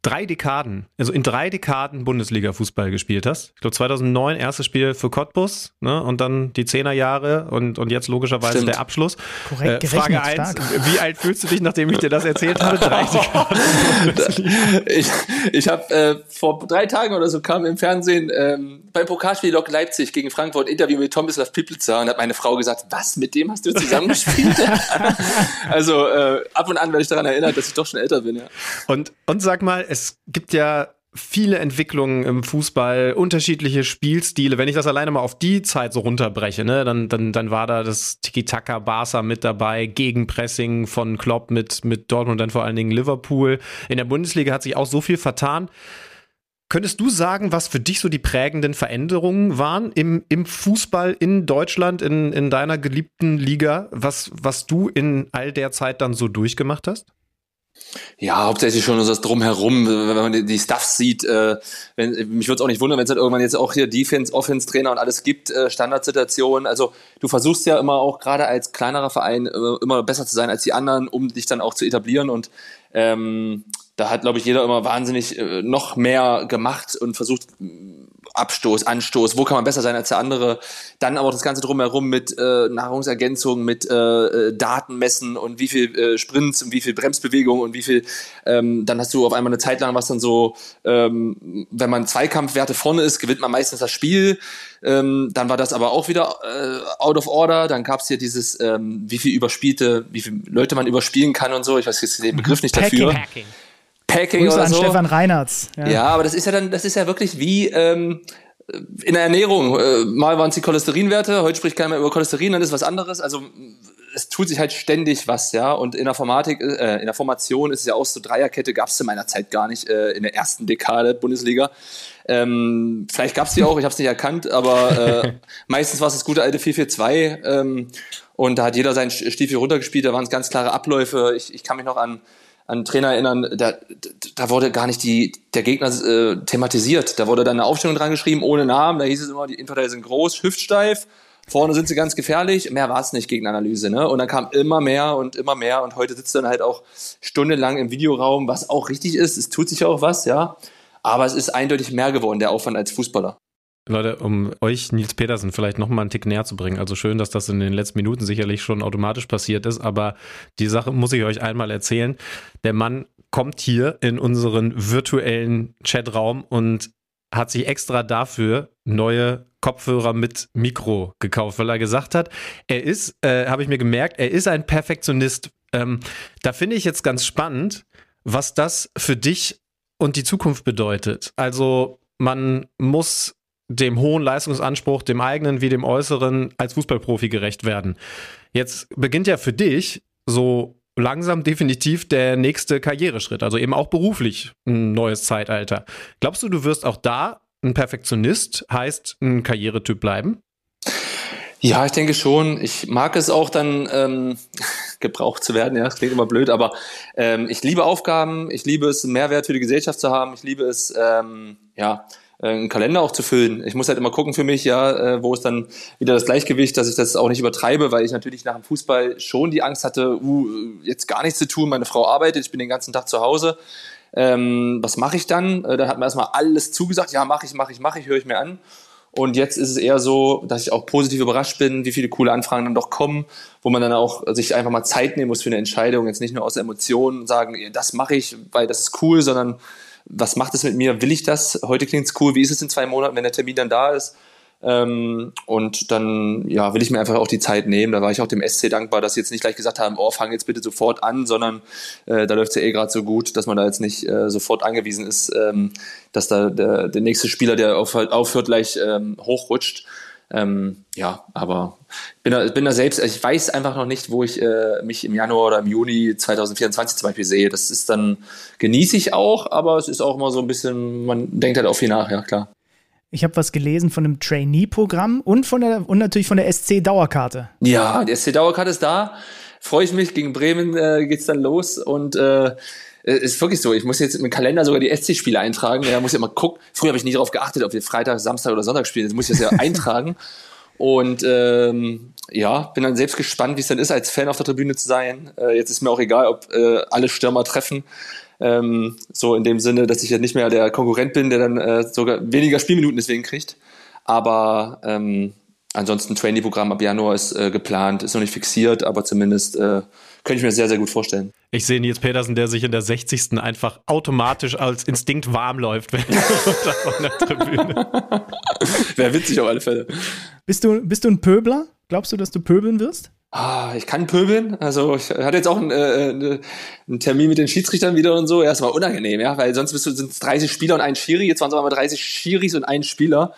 drei Dekaden, also in drei Dekaden Bundesliga-Fußball gespielt hast. Ich glaube 2009 erstes Spiel für Cottbus ne? und dann die Zehnerjahre und, und jetzt logischerweise Stimmt. der Abschluss. Korrekt Äh, Frage gerechnet, 1, stark. wie alt fühlst du dich, nachdem ich dir das erzählt habe? Drei Dekaden. ich ich habe äh, vor drei Tagen oder so kam im Fernsehen ähm, beim Pokalspiel Lok Leipzig gegen Frankfurt ein Interview mit Tomislav Piplica und hat meine Frau gesagt, was, mit dem hast du zusammengespielt? also äh, ab und an werde ich daran erinnert, dass ich doch schon älter bin, ja. Und, und sag mal, es gibt ja viele Entwicklungen im Fußball, unterschiedliche Spielstile. Wenn ich das alleine mal auf die Zeit so runterbreche, ne, dann, dann, dann war da das Tiki-Taka Barca mit dabei, Gegenpressing von Klopp mit, mit Dortmund, dann vor allen Dingen Liverpool. In der Bundesliga hat sich auch so viel vertan. Könntest du sagen, was für dich so die prägenden Veränderungen waren im, im Fußball in Deutschland, in, in deiner geliebten Liga, was, was du in all der Zeit dann so durchgemacht hast? Ja, hauptsächlich schon das Drumherum, wenn man die- die Stuffs sieht. Äh, wenn, mich würde es auch nicht wundern, wenn es halt irgendwann jetzt auch hier Defense, Offense-Trainer und alles gibt, äh, Standardsituationen. Also du versuchst ja immer auch gerade als kleinerer Verein äh, immer besser zu sein als die anderen, um dich dann auch zu etablieren. Und ähm, da hat, glaube ich, jeder immer wahnsinnig äh, noch mehr gemacht und versucht, Abstoß, Anstoß, wo kann man besser sein als der andere. Dann aber auch das Ganze drumherum mit äh, Nahrungsergänzung, mit äh, äh, Daten messen und wie viel äh, Sprints und wie viel Bremsbewegung und wie viel, ähm, dann hast du auf einmal eine Zeit lang was dann so, ähm, wenn man Zweikampfwerte vorne ist, gewinnt man meistens das Spiel. Ähm, dann war das aber auch wieder äh, out of order. Dann gab es hier dieses, ähm, wie viel überspielte, wie viele Leute man überspielen kann und so. Ich weiß jetzt den Begriff nicht dafür. Packing. Packing Grüße oder an so. Stefan Reinertz. Ja. aber das ist ja dann, das ist ja wirklich wie ähm, in der Ernährung. Äh, mal waren es die Cholesterinwerte, heute spricht keiner mehr über Cholesterin, dann ist was anderes. Also es tut sich halt ständig was, ja. Und in der Formatik, äh, in der Formation ist es ja auch so Dreierkette gab es zu meiner Zeit gar nicht äh, in der ersten Dekade Bundesliga. Ähm, vielleicht gab es die auch, ich habe es nicht erkannt, aber äh, meistens war es das gute alte 4-4-2 ähm, und da hat jeder seinen Stiefel runtergespielt, da waren es ganz klare Abläufe. Ich, ich kann mich noch an an Trainer erinnern, da, da wurde gar nicht die, der Gegner äh, thematisiert. Da wurde dann eine Aufstellung dran geschrieben, ohne Namen. Da hieß es immer, die Innenverteidiger sind groß, hüftsteif, vorne sind sie ganz gefährlich. Mehr war es nicht gegen Analyse. Ne? Und dann kam immer mehr und immer mehr. Und heute sitzt dann halt auch stundenlang im Videoraum, was auch richtig ist. Es tut sich auch was, ja. Aber es ist eindeutig mehr geworden, der Aufwand als Fußballer. Leute, um euch Nils Petersen vielleicht noch mal einen Tick näher zu bringen. Also schön, dass das in den letzten Minuten sicherlich schon automatisch passiert ist, aber die Sache muss ich euch einmal erzählen. Der Mann kommt hier in unseren virtuellen Chatraum und hat sich extra dafür neue Kopfhörer mit Mikro gekauft, weil er gesagt hat, er ist, äh, habe ich mir gemerkt, er ist ein Perfektionist. Ähm, da finde ich jetzt ganz spannend, was das für dich und die Zukunft bedeutet. Also man muss dem hohen Leistungsanspruch, dem eigenen wie dem äußeren, als Fußballprofi gerecht werden. Jetzt beginnt ja für dich so langsam definitiv der nächste Karriereschritt, also eben auch beruflich ein neues Zeitalter. Glaubst du, du wirst auch da ein Perfektionist, heißt ein Karrieretyp bleiben? Ja, ich denke schon. Ich mag es auch dann ähm, gebraucht zu werden. Ja, das klingt immer blöd, aber ähm, ich liebe Aufgaben. Ich liebe es, Mehrwert für die Gesellschaft zu haben. Ich liebe es, ähm, ja, einen Kalender auch zu füllen. Ich muss halt immer gucken für mich, ja, äh, wo ist dann wieder das Gleichgewicht, dass ich das auch nicht übertreibe, weil ich natürlich nach dem Fußball schon die Angst hatte, uh, jetzt gar nichts zu tun. Meine Frau arbeitet, ich bin den ganzen Tag zu Hause. Ähm, was mache ich dann? Äh, dann hat man erstmal alles zugesagt, ja, mache ich, mache ich, mache ich, höre ich mir an. Und jetzt ist es eher so, dass ich auch positiv überrascht bin, wie viele coole Anfragen dann doch kommen, wo man dann auch sich einfach mal Zeit nehmen muss für eine Entscheidung. Jetzt nicht nur aus Emotionen sagen, das mache ich, weil das ist cool, sondern was macht es mit mir? Will ich das? Heute klingt es cool. Wie ist es in zwei Monaten, wenn der Termin dann da ist? Ähm, und dann ja, will ich mir einfach auch die Zeit nehmen. Da war ich auch dem SC dankbar, dass sie jetzt nicht gleich gesagt haben, oh, fang jetzt bitte sofort an, sondern äh, da läuft es ja eh gerade so gut, dass man da jetzt nicht äh, sofort angewiesen ist, ähm, dass da der, der nächste Spieler, der aufhört, aufhört gleich ähm, hochrutscht. Ähm, ja, aber bin da, bin da selbst, ich weiß einfach noch nicht, wo ich äh, mich im Januar oder im Juni 2024 zum Beispiel sehe. Das ist dann, genieße ich auch, aber es ist auch immer so ein bisschen, man denkt halt auch viel nach, ja klar. Ich habe was gelesen von einem Trainee-Programm und von der und natürlich von der SC-Dauerkarte. Ja, die SC-Dauerkarte ist da. Freue ich mich. Gegen Bremen äh, es dann los und äh, ist wirklich so. Ich muss jetzt im Kalender sogar die SC-Spiele eintragen. Ja, muss ja immer gucken. Früher habe ich nie darauf geachtet, ob wir Freitag, Samstag oder Sonntag spielen. Jetzt muss ich das ja eintragen. Und ähm, ja, bin dann selbst gespannt, wie es dann ist, als Fan auf der Tribüne zu sein. Äh, jetzt ist mir auch egal, ob äh, alle Stürmer treffen. Ähm, so in dem Sinne, dass ich ja nicht mehr der Konkurrent bin, der dann äh, sogar weniger Spielminuten deswegen kriegt. Aber ähm, ansonsten Trainee-Programm ab Januar ist äh, geplant, ist noch nicht fixiert, aber zumindest äh, könnte ich mir sehr, sehr gut vorstellen. Ich sehe Nils Petersen, der sich in der 60. einfach automatisch als Instinkt warm läuft, wenn er von der Tribüne. Wäre witzig auf alle Fälle. Bist du, bist du ein Pöbler? Glaubst du, dass du pöbeln wirst? Ah, ich kann pöbeln. Also ich hatte jetzt auch einen, äh, einen Termin mit den Schiedsrichtern wieder und so. Erstmal unangenehm, ja, weil sonst bist du sind 30 Spieler und ein Schiri. Jetzt waren es aber 30 Schiris und ein Spieler.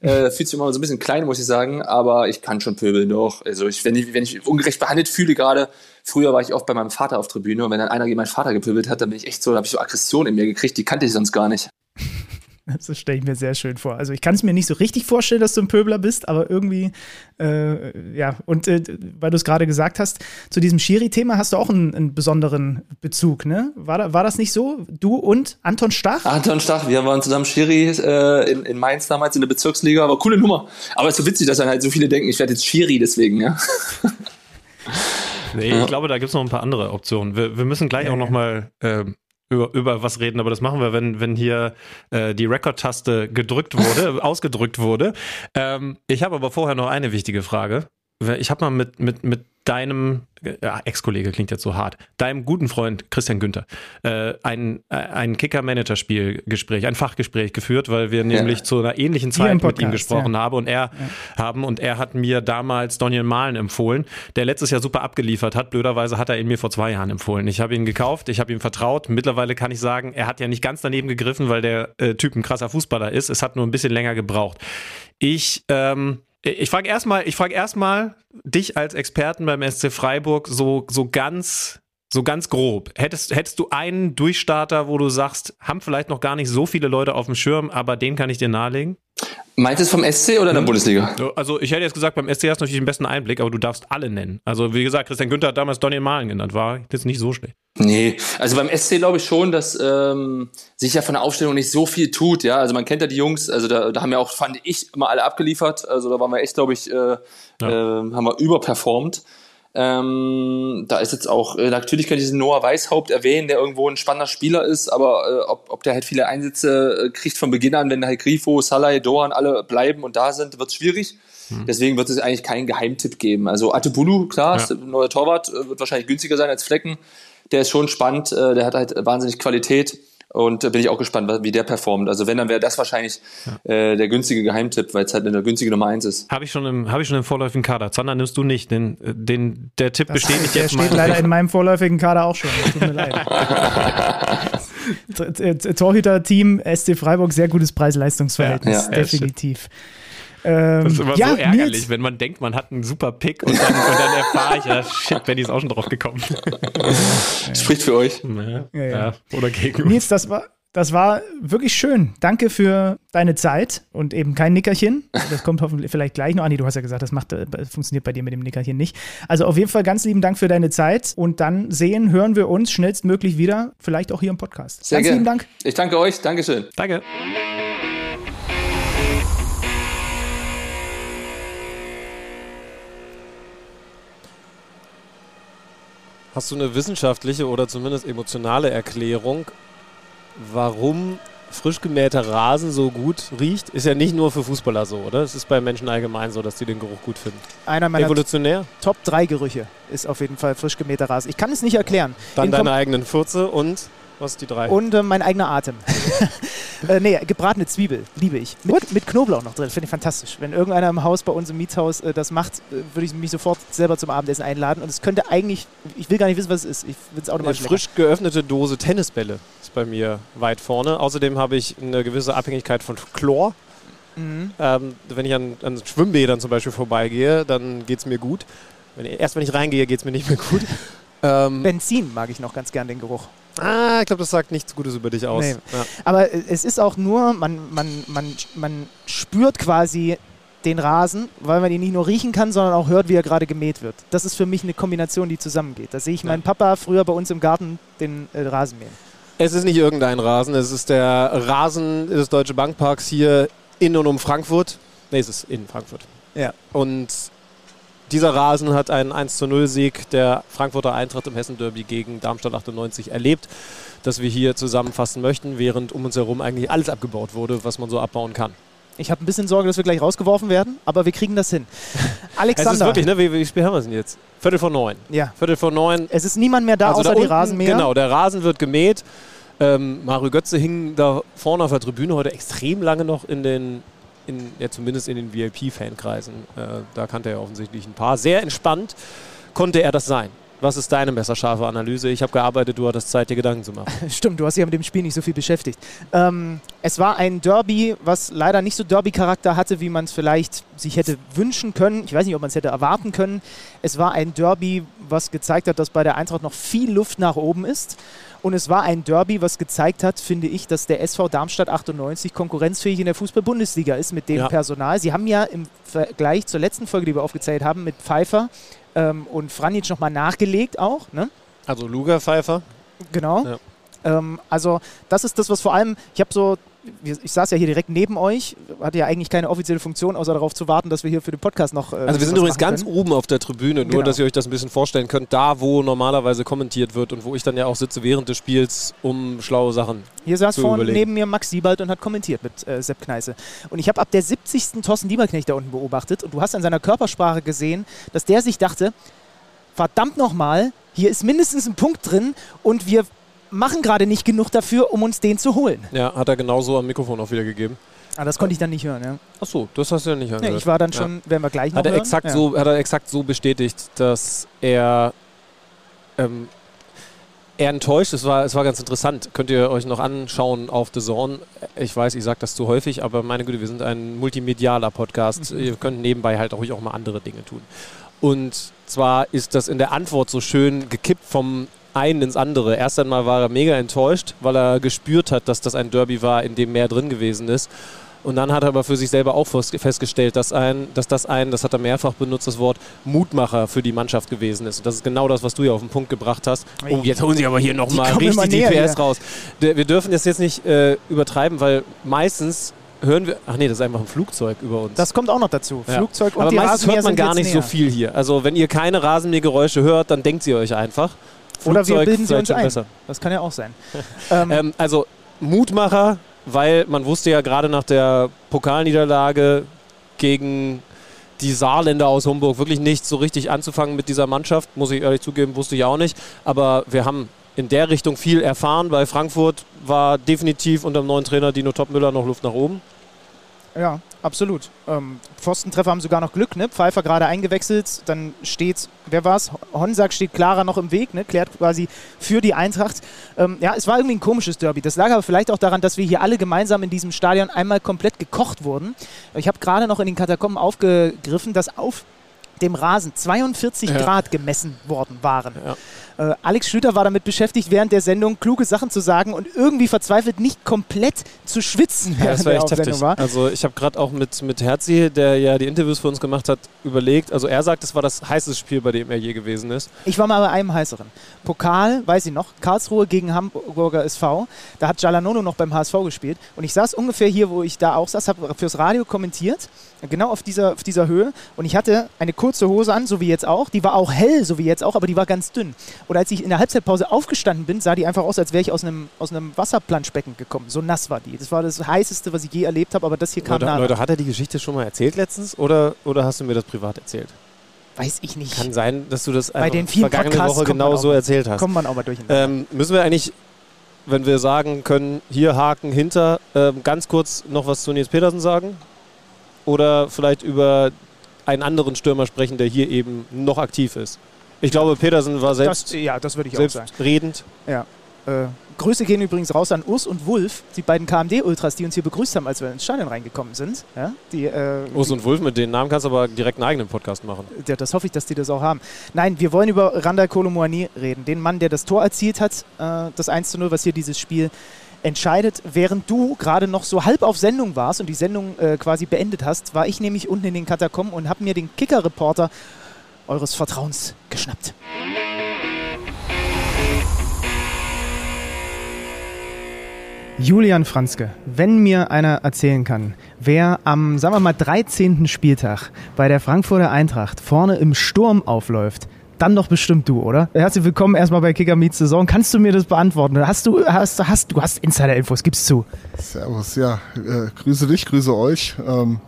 Äh, fühlt sich immer so ein bisschen klein, muss ich sagen. Aber ich kann schon pöbeln doch. Also ich, wenn ich, wenn ich ungerecht behandelt fühle gerade, früher war ich oft bei meinem Vater auf Tribüne und wenn dann einer gegen meinen Vater gepöbelt hat, dann bin ich echt so, da habe ich so Aggression in mir gekriegt, die kannte ich sonst gar nicht. Das stelle ich mir sehr schön vor. Also ich kann es mir nicht so richtig vorstellen, dass du ein Pöbler bist, aber irgendwie, äh, ja, und äh, weil du es gerade gesagt hast, zu diesem Schiri-Thema hast du auch einen, einen, besonderen Bezug, ne? War, da, war das nicht so? Du und Anton Stach? Anton Stach, wir waren zusammen Schiri äh, in, in Mainz damals in der Bezirksliga, aber coole Nummer. Aber es ist so witzig, dass dann halt so viele denken, ich werde jetzt Schiri deswegen, ja. Nee, ich glaube, da gibt es noch ein paar andere Optionen. Wir, wir müssen gleich ja, auch noch mal äh, über, über was reden, aber das machen wir, wenn, wenn hier äh, die Rekordtaste gedrückt wurde, ausgedrückt wurde. Ähm, ich habe aber vorher noch eine wichtige Frage. Ich habe mal mit, mit, mit deinem ja, Ex-Kollege klingt jetzt so hart, deinem guten Freund Christian Günther äh, ein, äh, ein Kicker-Manager-Spielgespräch, ein Fachgespräch geführt, weil wir nämlich ja. zu einer ähnlichen Zeit Podcast, mit ihm gesprochen ja. haben und er haben und er hat mir damals Daniel Mahlen empfohlen, der letztes Jahr super abgeliefert hat. Blöderweise hat er ihn mir vor zwei Jahren empfohlen. Ich habe ihn gekauft, ich habe ihm vertraut. Mittlerweile kann ich sagen, er hat ja nicht ganz daneben gegriffen, weil der äh, Typ ein krasser Fußballer ist. Es hat nur ein bisschen länger gebraucht. Ich ähm, ich frage erstmal, ich frage erstmal dich als Experten beim SC Freiburg so, so ganz, so ganz grob. Hättest, hättest du einen Durchstarter, wo du sagst, haben vielleicht noch gar nicht so viele Leute auf dem Schirm, aber den kann ich dir nahelegen? Meinst du es vom SC oder der hm. Bundesliga? Also ich hätte jetzt gesagt, beim SC hast du natürlich den besten Einblick, aber du darfst alle nennen. Also wie gesagt, Christian Günther hat damals Donny Malen genannt, war jetzt nicht so schlecht. Nee, also beim SC glaube ich schon, dass ähm, sich ja von der Aufstellung nicht so viel tut. Ja, also man kennt ja die Jungs, also da, da haben ja auch, fand ich, immer alle abgeliefert. Also da waren wir echt, glaube ich, äh, ja. äh, haben wir überperformt. Ähm, da ist jetzt auch, äh, natürlich könnte ich diesen Noah Weishaupt erwähnen, der irgendwo ein spannender Spieler ist, aber äh, ob, ob der halt viele Einsätze äh, kriegt von Beginn an, wenn halt Grifo, Salai, Doan alle bleiben und da sind, wird schwierig. Hm. Deswegen wird es eigentlich keinen Geheimtipp geben. Also Atebulu, klar, ja. neuer Torwart, äh, wird wahrscheinlich günstiger sein als Flecken. Der ist schon spannend, äh, der hat halt wahnsinnig Qualität. Und bin ich auch gespannt, wie der performt. Also wenn, dann wäre das wahrscheinlich ja. äh, der günstige Geheimtipp, weil es halt eine günstige Nummer eins ist. Habe ich schon im, habe ich schon im vorläufigen Kader. Zander nimmst du nicht. Den, den, der Tipp das bestätigt jetzt mal. Der steht leider in meinem vorläufigen Kader auch schon. Tut mir leid. Torhüter-Team SC Freiburg, sehr gutes Preis-Leistungs-Verhältnis, ja, ja, definitiv. Ähm, das ist immer ja, so ärgerlich, Nils. wenn man denkt, man hat einen super Pick und dann, und dann erfahre ich, ja, shit, Benny ist auch schon drauf gekommen. Spricht für euch. Ja, ja, Oder gegen Nils, das war, das war wirklich schön. Danke für deine Zeit und eben kein Nickerchen. Das kommt hoffentlich vielleicht gleich noch. Ah, nee, du hast ja gesagt, das macht, das äh, funktioniert bei dir mit dem Nickerchen nicht. Also auf jeden Fall ganz lieben Dank für deine Zeit und dann sehen, hören wir uns schnellstmöglich wieder, vielleicht auch hier im Podcast. Sehr ganz gern. lieben Dank. Ich danke euch. Dankeschön. Danke. Hast du eine wissenschaftliche oder zumindest emotionale Erklärung, warum frisch gemähter Rasen so gut riecht? Ist ja nicht nur für Fußballer so, oder? Es ist bei Menschen allgemein so, dass sie den Geruch gut finden. Einer meiner Evolutionär? Top 3 Gerüche ist auf jeden Fall frisch gemähter Rasen. Ich kann es nicht erklären. Dann In deine eigenen Furze und was die drei? Und äh, mein eigener Atem. äh, nee, gebratene Zwiebel, liebe ich. Mit, mit Knoblauch noch drin, finde ich fantastisch. Wenn irgendeiner im Haus bei uns im Mietshaus äh, das macht, äh, würde ich mich sofort selber zum Abendessen einladen. Und es könnte eigentlich, ich will gar nicht wissen, was es ist. Ich will es automatisch Eine frisch lecker. geöffnete Dose Tennisbälle ist bei mir weit vorne. Außerdem habe ich eine gewisse Abhängigkeit von Chlor. Mhm. Ähm, wenn ich an, an Schwimmbädern zum Beispiel vorbeigehe, dann geht es mir gut. Wenn ich, erst wenn ich reingehe, geht es mir nicht mehr gut. Ähm, Benzin mag ich noch ganz gern, den Geruch. Ah, ich glaube, das sagt nichts Gutes über dich aus. Nee. Ja. Aber es ist auch nur, man, man, man, man spürt quasi den Rasen, weil man ihn nicht nur riechen kann, sondern auch hört, wie er gerade gemäht wird. Das ist für mich eine Kombination, die zusammengeht. Da sehe ich ja. meinen Papa früher bei uns im Garten den äh, Rasen mähen. Es ist nicht irgendein Rasen, es ist der Rasen des Deutsche Bankparks hier in und um Frankfurt. Ne, es ist in Frankfurt. Ja. Und dieser Rasen hat einen 1 0 Sieg der Frankfurter Eintracht im Hessen-Derby gegen Darmstadt 98 erlebt, das wir hier zusammenfassen möchten, während um uns herum eigentlich alles abgebaut wurde, was man so abbauen kann. Ich habe ein bisschen Sorge, dass wir gleich rausgeworfen werden, aber wir kriegen das hin. Alexander. Es ist wirklich, ne? Wie, wie spät haben wir es denn jetzt? Viertel vor neun. Ja. Viertel vor neun. Es ist niemand mehr da, also außer da die Rasenmäher. Genau, der Rasen wird gemäht. Ähm, Mario Götze hing da vorne auf der Tribüne heute extrem lange noch in den in, ja, zumindest in den VIP-Fankreisen. Äh, da kannte er offensichtlich ein paar. Sehr entspannt konnte er das sein. Was ist deine messerscharfe Analyse? Ich habe gearbeitet, du hattest Zeit, dir Gedanken zu machen. Stimmt, du hast dich ja mit dem Spiel nicht so viel beschäftigt. Ähm, es war ein Derby, was leider nicht so Derby-Charakter hatte, wie man es vielleicht sich hätte wünschen können. Ich weiß nicht, ob man es hätte erwarten können. Es war ein Derby, was gezeigt hat, dass bei der Eintracht noch viel Luft nach oben ist. Und es war ein Derby, was gezeigt hat, finde ich, dass der SV Darmstadt 98 konkurrenzfähig in der Fußball-Bundesliga ist mit dem ja. Personal. Sie haben ja im Vergleich zur letzten Folge, die wir aufgezählt haben, mit Pfeiffer ähm, und Franic nochmal nachgelegt auch. Ne? Also Luga Pfeiffer. Genau. Ja. Ähm, also das ist das, was vor allem, ich habe so ich saß ja hier direkt neben euch, hatte ja eigentlich keine offizielle Funktion, außer darauf zu warten, dass wir hier für den Podcast noch. Äh, also wir sind übrigens ganz oben auf der Tribüne, nur genau. dass ihr euch das ein bisschen vorstellen könnt, da wo normalerweise kommentiert wird und wo ich dann ja auch sitze während des Spiels, um schlaue Sachen. Hier saß zu vorne überlegen. neben mir Max Siebald und hat kommentiert mit äh, Sepp Kneiße. Und ich habe ab der 70. Thorsten Lieberknecht da unten beobachtet und du hast an seiner Körpersprache gesehen, dass der sich dachte, verdammt nochmal, hier ist mindestens ein Punkt drin und wir machen gerade nicht genug dafür, um uns den zu holen. Ja, hat er genauso am Mikrofon auch wiedergegeben. Ah, das konnte ich dann nicht hören, ja. Ach so, das hast du ja nicht hören. Nee, ich war dann schon, ja. werden wir gleich noch hat er hören? Exakt ja. so, hat er exakt so bestätigt, dass er ähm, er enttäuscht. Es war, es war ganz interessant. Könnt ihr euch noch anschauen auf The Zone. Ich weiß, ich sage das zu häufig, aber meine Güte, wir sind ein multimedialer Podcast. Mhm. Ihr könnt nebenbei halt auch, auch mal andere Dinge tun. Und zwar ist das in der Antwort so schön gekippt vom einen ins andere. Erst einmal war er mega enttäuscht, weil er gespürt hat, dass das ein Derby war, in dem mehr drin gewesen ist. Und dann hat er aber für sich selber auch festgestellt, dass, ein, dass das ein, das hat er mehrfach benutzt, das Wort Mutmacher für die Mannschaft gewesen ist. Und das ist genau das, was du ja auf den Punkt gebracht hast. Oh, jetzt holen sie aber hier nochmal richtig die PS raus. Wir dürfen das jetzt nicht äh, übertreiben, weil meistens hören wir, ach nee, das ist einfach ein Flugzeug über uns. Das kommt auch noch dazu. Ja. Flugzeug und Aber die meistens hört man gar nicht so näher. viel hier. Also wenn ihr keine Rasenmähergeräusche hört, dann denkt sie euch einfach. Oder wir Flugzeug bilden sie uns ein. besser. Das kann ja auch sein. ähm, Ähm, also Mutmacher, weil man wusste ja gerade nach der Pokalniederlage gegen die Saarländer aus Homburg wirklich nicht so richtig anzufangen mit dieser Mannschaft, muss ich ehrlich zugeben, wusste ich auch nicht. Aber wir haben in der Richtung viel erfahren. Bei Frankfurt war definitiv unter dem neuen Trainer Dino Topmüller noch Luft nach oben. Ja, absolut. Ähm, Pfostentreffer haben sogar noch Glück, ne? Pfeiffer gerade eingewechselt, dann steht, wer war's? Honsack steht klarer noch im Weg, ne? Klärt quasi für die Eintracht. Ähm, ja, es war irgendwie ein komisches Derby. Das lag aber vielleicht auch daran, dass wir hier alle gemeinsam in diesem Stadion einmal komplett gekocht wurden. Ich habe gerade noch in den Katakomben aufgegriffen, dass auf dem Rasen 42 Ja. Grad gemessen worden waren. Ja. Äh, Alex Schlüter war damit beschäftigt, während der Sendung kluge Sachen zu sagen und irgendwie verzweifelt nicht komplett zu schwitzen, Ja, während das war der Aufsendung war. Also ich habe gerade auch mit, mit Herzi, der ja die Interviews für uns gemacht hat, überlegt. Also er sagt, es war das heißeste Spiel, bei dem er je gewesen ist. Ich war mal bei einem heißeren. Pokal, weiß ich noch, Karlsruhe gegen Hamburger SV. Da hat Jalanono noch beim HSV gespielt. Und ich saß ungefähr hier, wo ich da auch saß, habe fürs Radio kommentiert. Genau auf dieser, auf dieser Höhe. Und ich hatte eine kurze Hose an, so wie jetzt auch. Die war auch hell, so wie jetzt auch, aber die war ganz dünn. Und als ich in der Halbzeitpause aufgestanden bin, sah die einfach aus, als wäre ich aus einem, aus einem Wasserplanschbecken gekommen. So nass war die. Das war das heißeste, was ich je erlebt habe, aber das hier kam Leute. Leute, hat er die Geschichte schon mal erzählt letztens oder, oder hast du mir das privat erzählt? Weiß ich nicht. Kann sein, dass du das Bei den vielen vergangene Podcasts Woche genau so erzählt hast. Kommt man auch mal durcheinander. Ähm, müssen wir eigentlich, wenn wir sagen können, hier Haken hinter, ähm, ganz kurz noch was zu Nils Petersen sagen? Oder vielleicht über einen anderen Stürmer sprechen, der hier eben noch aktiv ist? Ich glaube, Petersen war selbst, das, ja, das würde ich auch sagen. selbstredend. Ja. Äh, Grüße gehen übrigens raus an Urs und Wulf, die beiden KMD-Ultras, die uns hier begrüßt haben, als wir ins Stadion reingekommen sind. Ja, die, äh, Urs und Wulf, mit den Namen kannst du aber direkt einen eigenen Podcast machen. ja, das hoffe ich, dass die das auch haben. Nein, wir wollen über Randall Kolomoani reden. Den Mann, der das Tor erzielt hat, äh, das 1 zu 0, was hier dieses Spiel entscheidet. Während du gerade noch so halb auf Sendung warst und die Sendung äh, quasi beendet hast, war ich nämlich unten in den Katakomben und habe mir den Kicker-Reporter eures Vertrauens geschnappt. Julian Franzke, wenn mir einer erzählen kann, wer am, sagen wir mal, 13. Spieltag bei der Frankfurter Eintracht vorne im Sturm aufläuft, dann doch bestimmt du, oder? Herzlich willkommen erstmal bei Kicker Meets Saison. Kannst du mir das beantworten? Hast du, hast, hast, du hast Insider-Infos, gib's zu. Servus, ja, äh, grüße dich, grüße euch. Ähm,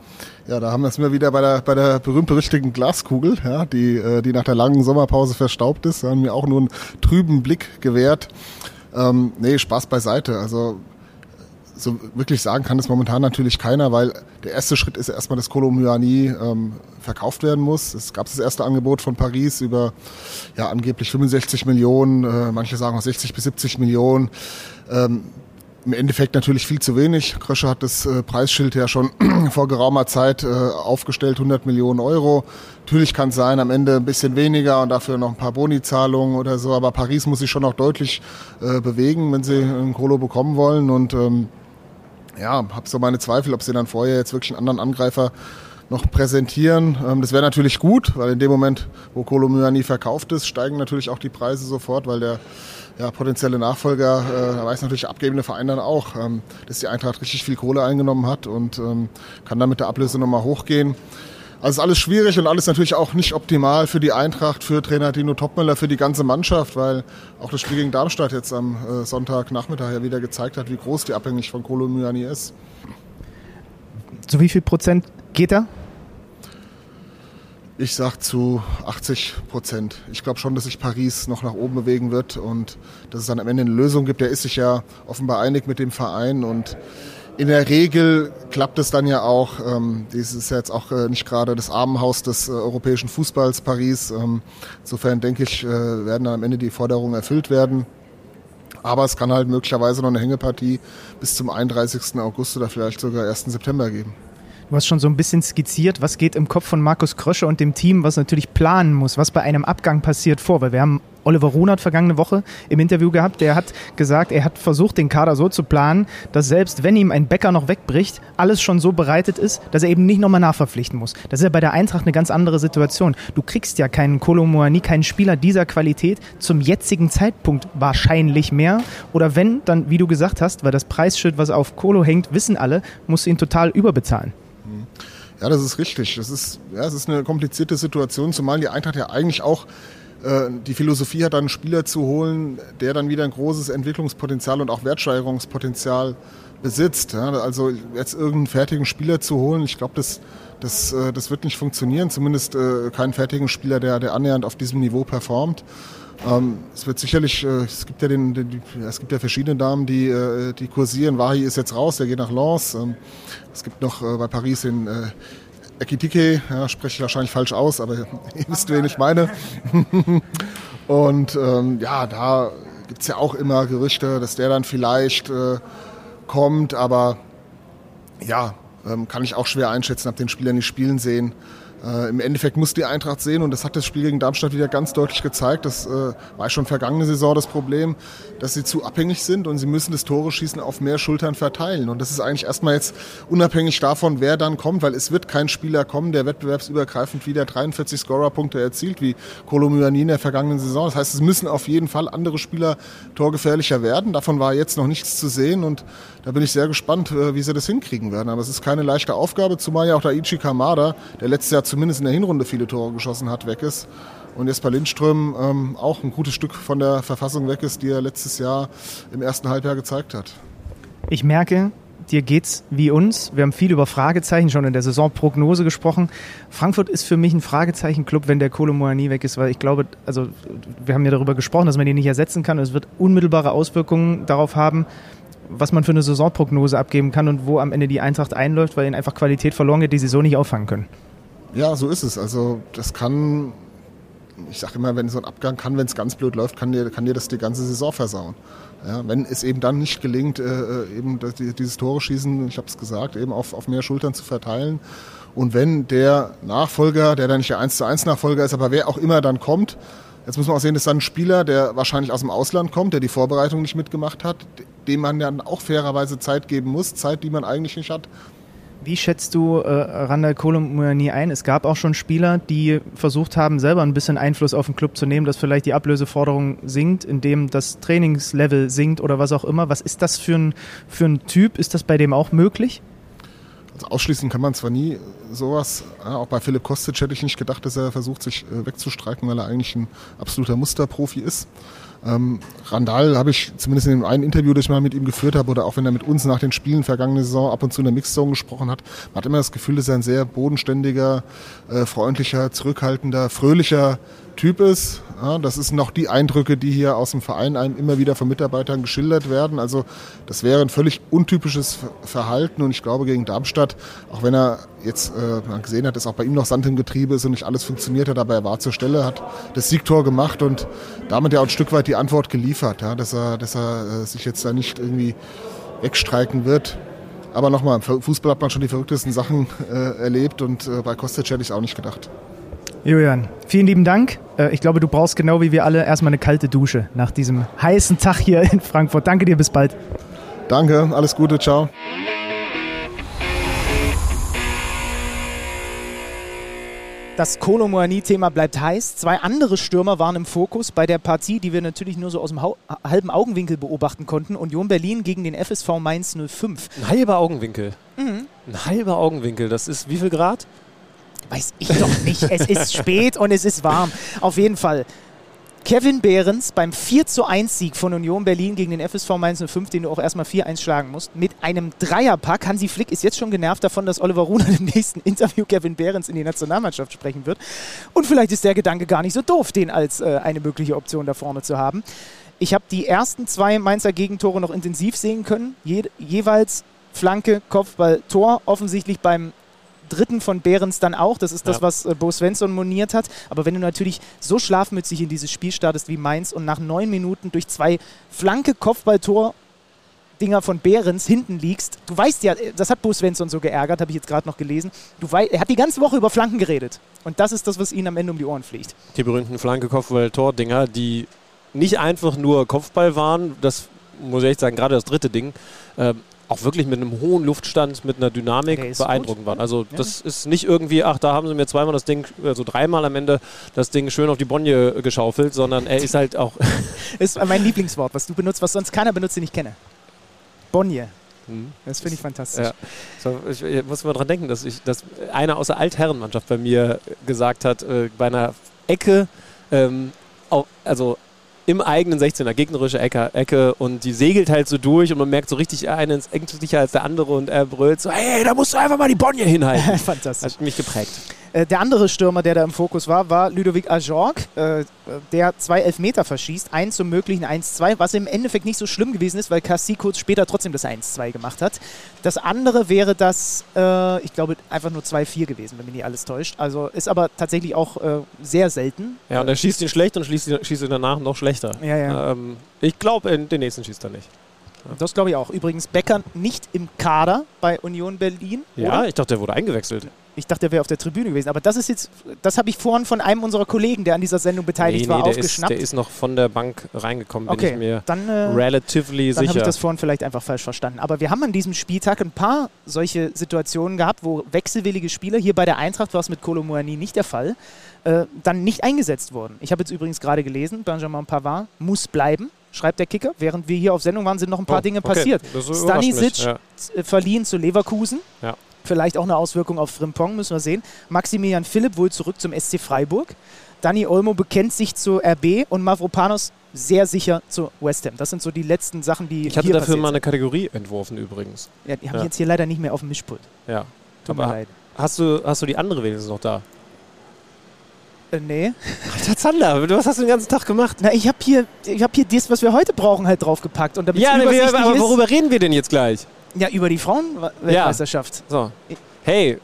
ja, da haben wir es mir wieder bei der, bei der berühmt-berüchtigten Glaskugel, ja, die, äh, die nach der langen Sommerpause verstaubt ist, haben mir auch nur einen trüben Blick gewährt. Ähm, nee, Spaß beiseite. Also so wirklich sagen kann es momentan natürlich keiner, weil der erste Schritt ist erstmal, dass Kolomyani ähm, verkauft werden muss. Es gab das erste Angebot von Paris über ja angeblich 65 Millionen, äh, manche sagen auch 60 bis 70 Millionen. Ähm, im Endeffekt natürlich viel zu wenig. Krösche hat das äh, Preisschild ja schon vor geraumer Zeit äh, aufgestellt, 100 Millionen Euro. Natürlich kann es sein, am Ende ein bisschen weniger und dafür noch ein paar Bonizahlungen oder so, aber Paris muss sich schon noch deutlich äh, bewegen, wenn sie einen Kolo bekommen wollen und ähm, ja, habe so meine Zweifel, ob sie dann vorher jetzt wirklich einen anderen Angreifer noch präsentieren. Ähm, das wäre natürlich gut, weil in dem Moment, wo Kolomyani verkauft ist, steigen natürlich auch die Preise sofort, weil der ja, potenzielle Nachfolger, äh, da weiß natürlich abgebende Verein dann auch, ähm, dass die Eintracht richtig viel Kohle eingenommen hat und ähm, kann dann mit der Ablöse nochmal hochgehen. Also ist alles schwierig und alles natürlich auch nicht optimal für die Eintracht, für Trainer Dino Topmöller, für die ganze Mannschaft, weil auch das Spiel gegen Darmstadt jetzt am äh, Sonntagnachmittag ja wieder gezeigt hat, wie groß die abhängig von Kolo Myani ist. Zu wie viel Prozent geht er? Ich sag zu 80 Prozent. Ich glaube schon, dass sich Paris noch nach oben bewegen wird und dass es dann am Ende eine Lösung gibt. Der ist sich ja offenbar einig mit dem Verein und in der Regel klappt es dann ja auch. Ähm, dies ist ja jetzt auch äh, nicht gerade das Armenhaus des äh, europäischen Fußballs Paris. Ähm, insofern denke ich, äh, werden dann am Ende die Forderungen erfüllt werden. Aber es kann halt möglicherweise noch eine Hängepartie bis zum 31. August oder vielleicht sogar 1. September geben. Du hast schon so ein bisschen skizziert, was geht im Kopf von Markus Krösche und dem Team, was natürlich planen muss, was bei einem Abgang passiert vor, weil wir haben Oliver Runert vergangene Woche im Interview gehabt, der hat gesagt, er hat versucht, den Kader so zu planen, dass selbst wenn ihm ein Bäcker noch wegbricht, alles schon so bereitet ist, dass er eben nicht nochmal nachverpflichten muss. Das ist ja bei der Eintracht eine ganz andere Situation. Du kriegst ja keinen Kolomoani, keinen Spieler dieser Qualität zum jetzigen Zeitpunkt wahrscheinlich mehr. Oder wenn, dann, wie du gesagt hast, weil das Preisschild, was auf Kolo hängt, wissen alle, musst du ihn total überbezahlen. Ja, das ist richtig. Das ist, ja, es ist eine komplizierte Situation, zumal die Eintracht ja eigentlich auch äh, die Philosophie hat, einen Spieler zu holen, der dann wieder ein großes Entwicklungspotenzial und auch Wertsteigerungspotenzial besitzt. Also jetzt irgendeinen fertigen Spieler zu holen, ich glaube, das, das, äh, das wird nicht funktionieren. Zumindest äh, keinen fertigen Spieler, der, der annähernd auf diesem Niveau performt. Ähm, es wird sicherlich, es gibt ja den, den, es gibt ja verschiedene Damen, die, die kursieren. Wahi ist jetzt raus, der geht nach Lens. Ähm, es gibt noch bei Paris den Ekitike, ja, spreche ich wahrscheinlich falsch aus, aber ihr wisst, wen ich meine. und ähm, ja, da gibt es ja auch immer Gerüchte, dass der dann vielleicht äh, kommt, aber ja, ähm, kann ich auch schwer einschätzen, habe den Spieler nicht spielen sehen. Äh, Im Endeffekt muss die Eintracht sehen, und das hat das Spiel gegen Darmstadt wieder ganz deutlich gezeigt, das äh, war schon vergangene Saison das Problem, dass sie zu abhängig sind und sie müssen das Tore schießen auf mehr Schultern verteilen. Und das ist eigentlich erstmal jetzt unabhängig davon, wer dann kommt, weil es wird kein Spieler kommen, der wettbewerbsübergreifend wieder 43 Scorerpunkte erzielt, wie Kolomyani in der vergangenen Saison. Das heißt, es müssen auf jeden Fall andere Spieler torgefährlicher werden. Davon war jetzt noch nichts zu sehen und da bin ich sehr gespannt, äh, wie sie das hinkriegen werden. Aber es ist keine leichte Aufgabe, zumal ja auch der Ichi Kamada, der letztes Jahr zumindest in der Hinrunde viele Tore geschossen hat, weg ist. Und Jesper Lindström ähm, auch ein gutes Stück von der Verfassung weg ist, die er letztes Jahr im ersten Halbjahr gezeigt hat. Ich merke, dir geht's wie uns. Wir haben viel über Fragezeichen schon in der Saisonprognose gesprochen. Frankfurt ist für mich ein Fragezeichen-Club, wenn der Kolomoani weg ist, weil ich glaube, also wir haben ja darüber gesprochen, dass man den nicht ersetzen kann. Es wird unmittelbare Auswirkungen darauf haben, was man für eine Saisonprognose abgeben kann und wo am Ende die Eintracht einläuft, weil ihnen einfach Qualität verloren geht, die sie so nicht auffangen können. Ja, so ist es. Also das kann, ich sage immer, wenn so ein Abgang kann, wenn es ganz blöd läuft, kann dir, kann dir das die ganze Saison versauen. Ja, wenn es eben dann nicht gelingt, äh, äh eben dieses Tore schießen, ich habe es gesagt, eben auf, auf mehr Schultern zu verteilen. Und wenn der Nachfolger, der dann nicht der 1 zu 1 Nachfolger ist, aber wer auch immer dann kommt, jetzt muss man auch sehen, das ist dann ein Spieler, der wahrscheinlich aus dem Ausland kommt, der die Vorbereitung nicht mitgemacht hat, dem man dann auch fairerweise Zeit geben muss, Zeit, die man eigentlich nicht hat. Wie schätzt du äh, Randall Kolomouani ein? Es gab auch schon Spieler, die versucht haben, selber ein bisschen Einfluss auf den Club zu nehmen, dass vielleicht die Ablöseforderung sinkt, indem das Trainingslevel sinkt oder was auch immer. Was ist das für ein, für ein Typ? Ist das bei dem auch möglich? Also ausschließen kann man zwar nie sowas. Ja, auch bei Philipp Kostic hätte ich nicht gedacht, dass er versucht, sich äh, wegzustreiken, weil er eigentlich ein absoluter Musterprofi ist. Ähm, Randall habe ich zumindest in dem einen Interview, das ich mal mit ihm geführt habe, oder auch wenn er mit uns nach den Spielen vergangene Saison ab und zu in der Mixzone gesprochen hat, man hat immer das Gefühl, dass er ein sehr bodenständiger, äh, freundlicher, zurückhaltender, fröhlicher Typ ist. Ja, das sind noch die Eindrücke, die hier aus dem Verein einem immer wieder von Mitarbeitern geschildert werden. Also das wäre ein völlig untypisches Verhalten und ich glaube gegen Darmstadt, auch wenn er jetzt äh, gesehen hat, dass auch bei ihm noch Sand im Getriebe ist und nicht alles funktioniert hat, aber er war zur Stelle, hat das Siegtor gemacht und damit ja auch ein Stück weit die Antwort geliefert, ja, dass er, dass er äh, sich jetzt da nicht irgendwie wegstreiken wird. Aber nochmal, im Fußball hat man schon die verrücktesten Sachen äh, erlebt und äh, bei Kostic hätte ich es auch nicht gedacht. Julian, vielen lieben Dank. Äh, ich glaube, du brauchst genau wie wir alle erstmal eine kalte Dusche nach diesem heißen Tag hier in Frankfurt. Danke dir, bis bald. Danke, alles Gute, ciao. Das Kolomoani-Thema bleibt heiß. Zwei andere Stürmer waren im Fokus bei der Partie, die wir natürlich nur so aus dem halben Augenwinkel beobachten konnten. Union Berlin gegen den FSV Mainz 05. Ein halber Augenwinkel. Mhm. Ein halber Augenwinkel. Das ist wie viel Grad? Weiß ich doch nicht. es ist spät und es ist warm. Auf jeden Fall. Kevin Behrens beim 4 zu 1 Sieg von Union Berlin gegen den FSV Mainz 05, den du auch erstmal 4-1 schlagen musst, mit einem Dreierpack. Hansi Flick ist jetzt schon genervt davon, dass Oliver Runer im nächsten Interview Kevin Behrens in die Nationalmannschaft sprechen wird. Und vielleicht ist der Gedanke gar nicht so doof, den als äh, eine mögliche Option da vorne zu haben. Ich habe die ersten zwei Mainzer Gegentore noch intensiv sehen können. Je jeweils Flanke, Kopfball, Tor. Offensichtlich beim dritten von Behrens dann auch. Das ist das, ja. was äh, Bo Svensson moniert hat. Aber wenn du natürlich so schlafmützig in dieses Spiel startest wie Mainz und nach neun Minuten durch zwei flanke Kopfballtor Dinger von Behrens hinten liegst. Du weißt ja, das hat Bo Svensson so geärgert, habe ich jetzt gerade noch gelesen. Du wei er hat die ganze Woche über Flanken geredet. Und das ist das, was ihnen am Ende um die Ohren fliegt. Die berühmten Flanke-Kopfball-Tor-Dinger, die nicht einfach nur Kopfball waren, das muss ich echt sagen, gerade das dritte Ding, ähm, auch wirklich mit einem hohen Luftstand, mit einer Dynamik beeindruckend gut. waren. Also das ist nicht irgendwie, ach, da haben sie mir zweimal das Ding, also dreimal am Ende das Ding schön auf die Bonje geschaufelt, sondern er ist halt auch, Ist mein Lieblingswort, was du benutzt, was sonst keiner benutzt, den ich kenne. Bonje. Hm. Das finde ich fantastisch. Ja. So, ich, ich muss mal dran denken, dass, ich, dass einer aus der Altherrenmannschaft bei mir gesagt hat, äh, bei einer Ecke, ähm, also im eigenen 16er, gegnerische Ecke, Ecke und die segelt halt so durch und man merkt so richtig, der eine ist ängstlicher als der andere und er brüllt so, hey, da musst du einfach mal die Bonje hinhalten. Fantastisch. Hat mich geprägt. Äh, der andere Stürmer, der da im Fokus war, war Ludovic Ajorg, äh, der zwei Elfmeter verschießt. Eins zum möglichen 1-2, was im Endeffekt nicht so schlimm gewesen ist, weil Cassie kurz später trotzdem das 1-2 gemacht hat. Das andere wäre das, äh, ich glaube, einfach nur 2-4 gewesen, wenn mich nicht alles täuscht. Also ist aber tatsächlich auch sehr selten. Ja, und er schießt ihn schlecht und schießt ihn, schießt ihn danach noch schlechter. Ja, ja. Ähm, ich glaube, den nächsten schießt er nicht. Das glaube ich auch. Übrigens, Becker nicht im Kader bei Union Berlin. Ja, oder? ich dachte, der wurde eingewechselt. Ich dachte, er wäre auf der Tribüne gewesen. Aber das ist jetzt, das habe ich vorhin von einem unserer Kollegen, der an dieser Sendung beteiligt war, der, ist, aufgeschnappt. der ist noch von der Bank reingekommen, bin ich okay, mir dann, äh, relatively dann habe sicher. ich das vorhin vielleicht einfach falsch verstanden. Aber wir haben an diesem Spieltag ein paar solche Situationen gehabt, wo wechselwillige Spieler, hier bei der Eintracht war es mit Kolo Muani nicht der Fall, äh, dann nicht eingesetzt wurden. Ich habe jetzt übrigens gerade gelesen, Benjamin Pavard muss bleiben, schreibt der Kicker. Während wir hier auf Sendung waren, sind noch ein paar Oh, Dinge okay. passiert. Stanisic ja. verliehen zu Leverkusen. Ja. Vielleicht auch eine Auswirkung auf Frimpong, müssen wir sehen. Maximilian Philipp wohl zurück zum SC Freiburg. Dani Olmo bekennt sich zu RB und Mavropanos sehr sicher zu West Ham. Das sind so die letzten Sachen, die Ich hatte hier dafür mal eine. Kategorie entworfen übrigens. Ja, die habe Ja. ich jetzt hier leider nicht mehr auf dem Mischpult. Ja. Tut mir Aber leid. hast du, hast du die andere wenigstens noch da? Äh, nee. Alter Zander, was hast du den ganzen Tag gemacht? Na, ich habe hier, ich hab hier das, was wir heute brauchen, halt draufgepackt. Und damit Ja, aber worüber reden wir denn jetzt gleich? Ja, über die Frauenweltmeisterschaft. So. Hey,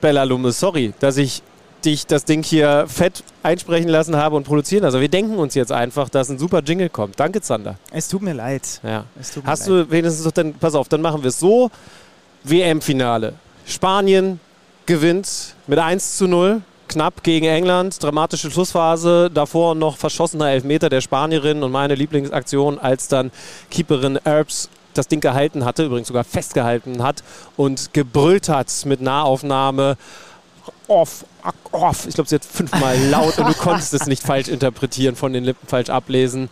Bella Lumme, sorry, dass ich dich das Ding hier fett einsprechen lassen habe und produzieren. Also wir denken uns jetzt einfach, dass ein super Jingle kommt. Danke, Zander. Es tut mir leid. Ja. Es tut mir Hast leid. du wenigstens doch dann, pass auf, dann machen wir es so. WM-Finale. Spanien gewinnt mit 1 zu 0. Knapp gegen England, dramatische Schlussphase, davor noch verschossener Elfmeter der Spanierin und meine Lieblingsaktion, als dann Keeperin Erbs das Ding gehalten hatte, übrigens sogar festgehalten hat und gebrüllt hat mit Nahaufnahme. Off, off. Ich glaube, sie hat fünfmal laut und du konntest es nicht falsch interpretieren, von den Lippen falsch ablesen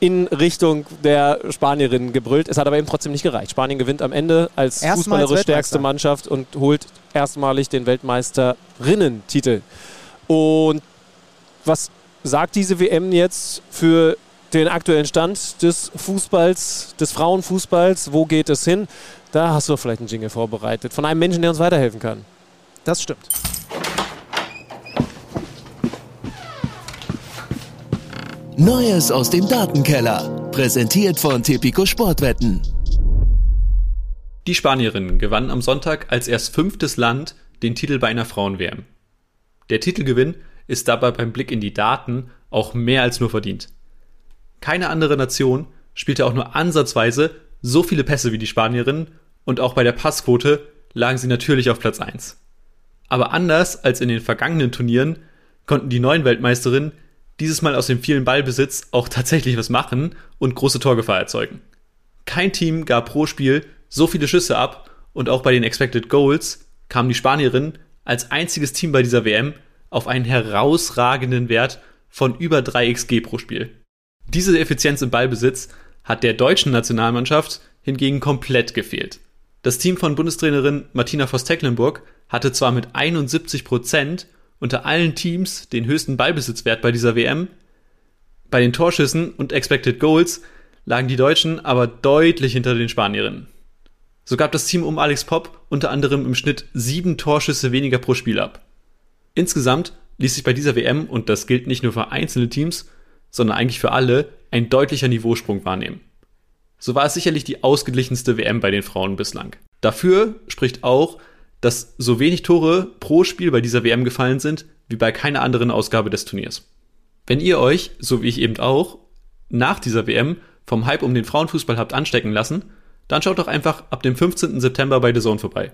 in Richtung der Spanierin gebrüllt. Es hat aber eben trotzdem nicht gereicht. Spanien gewinnt am Ende als Erstmals fußballerisch stärkste. Mannschaft und holt erstmalig den Weltmeisterinnen-Titel. Und was sagt diese WM jetzt für den aktuellen Stand des Fußballs, des Frauenfußballs? Wo geht es hin? Da hast du vielleicht einen Jingle vorbereitet. Von einem Menschen, der uns weiterhelfen kann. Das stimmt. Neues aus dem Datenkeller. Präsentiert von Tipico Sportwetten. Die Spanierinnen gewannen am Sonntag als erst fünftes Land den Titel bei einer Frauen-WM. Der Titelgewinn ist dabei beim Blick in die Daten auch mehr als nur verdient. Keine andere Nation spielte auch nur ansatzweise so viele Pässe wie die Spanierinnen und auch bei der Passquote lagen sie natürlich auf Platz 1. Aber anders als in den vergangenen Turnieren konnten die neuen Weltmeisterinnen dieses Mal aus dem vielen Ballbesitz auch tatsächlich was machen und große Torgefahr erzeugen. Kein Team gab pro Spiel so viele Schüsse ab und auch bei den Expected Goals kamen die Spanierinnen als einziges Team bei dieser WM auf einen herausragenden Wert von über 3 XG pro Spiel. Diese Effizienz im Ballbesitz hat der deutschen Nationalmannschaft hingegen komplett gefehlt. Das Team von Bundestrainerin Martina Voss-Tecklenburg hatte zwar mit 71 Prozent unter allen Teams den höchsten Ballbesitzwert bei dieser WM, bei den Torschüssen und Expected Goals lagen die Deutschen aber deutlich hinter den Spanierinnen. So gab das Team um Alex Popp unter anderem im Schnitt sieben Torschüsse weniger pro Spiel ab. Insgesamt ließ sich bei dieser WM, und das gilt nicht nur für einzelne Teams, sondern eigentlich für alle, ein deutlicher Niveausprung wahrnehmen. So war es sicherlich die ausgeglichenste WM bei den Frauen bislang. Dafür spricht auch, dass so wenig Tore pro Spiel bei dieser WM gefallen sind, wie bei keiner anderen Ausgabe des Turniers. Wenn ihr euch, so wie ich eben auch, nach dieser WM vom Hype um den Frauenfußball habt anstecken lassen, dann schaut doch einfach ab dem 15. September bei The Zone vorbei.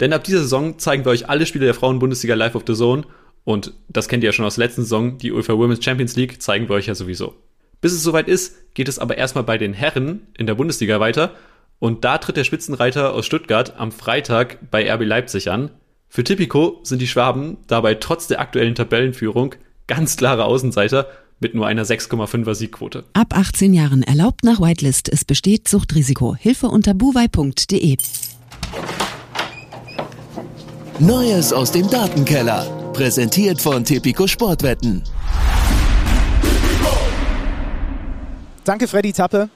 Denn ab dieser Saison zeigen wir euch alle Spiele der Frauenbundesliga live auf The Zone und das kennt ihr ja schon aus der letzten Saison, die UEFA Women's Champions League zeigen wir euch ja sowieso. Bis es soweit ist, geht es aber erstmal bei den Herren in der Bundesliga weiter und da tritt der Spitzenreiter aus Stuttgart am Freitag bei RB Leipzig an. Für Tipico sind die Schwaben dabei trotz der aktuellen Tabellenführung ganz klare Außenseiter mit nur einer 6,5er Siegquote. Ab 18 Jahren erlaubt nach Whitelist. Es besteht Suchtrisiko. Hilfe unter buwei.de. Neues aus dem Datenkeller. Präsentiert von Tipico Sportwetten. Danke, Freddy Tappe.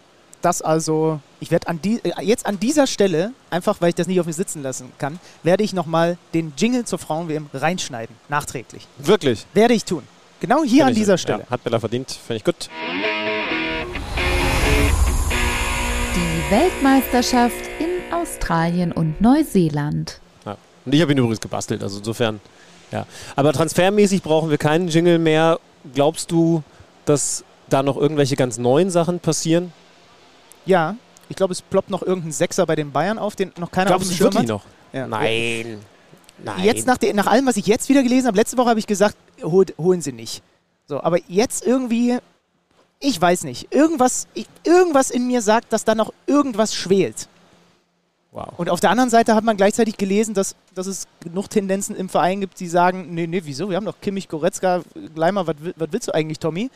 Das also, ich werde an die, äh, jetzt an dieser Stelle, einfach weil ich das nicht auf mir sitzen lassen kann, werde ich nochmal den Jingle zur Frauen-WM reinschneiden. Nachträglich. Wirklich. Werde ich tun. Genau hier Find an ich- dieser Stelle. Ja, hat Bella verdient, finde ich gut. Die Weltmeisterschaft in Australien und Neuseeland. Ja. Und ich habe ihn übrigens gebastelt, also insofern, ja. Aber transfermäßig brauchen wir keinen Jingle mehr. Glaubst du, dass da noch irgendwelche ganz neuen Sachen passieren? Ja, ich glaube, es ploppt noch irgendein Sechser bei den Bayern auf, den noch keiner Glaubst auf dem Schirm wirklich hat. noch? Ja. Nein. Nein. Jetzt nach, nach allem, was ich jetzt wieder gelesen habe, letzte Woche habe ich gesagt, hol, holen sie nicht. So, aber jetzt irgendwie, ich weiß nicht, irgendwas, ich, irgendwas in mir sagt, dass da noch irgendwas schwelt. Wow. Und auf der anderen Seite hat man gleichzeitig gelesen, dass, dass es genug Tendenzen im Verein gibt, die sagen, nee, nee, wieso, wir haben doch Kimmich, Goretzka, Gleimer, was, will- was willst du eigentlich, Tommy?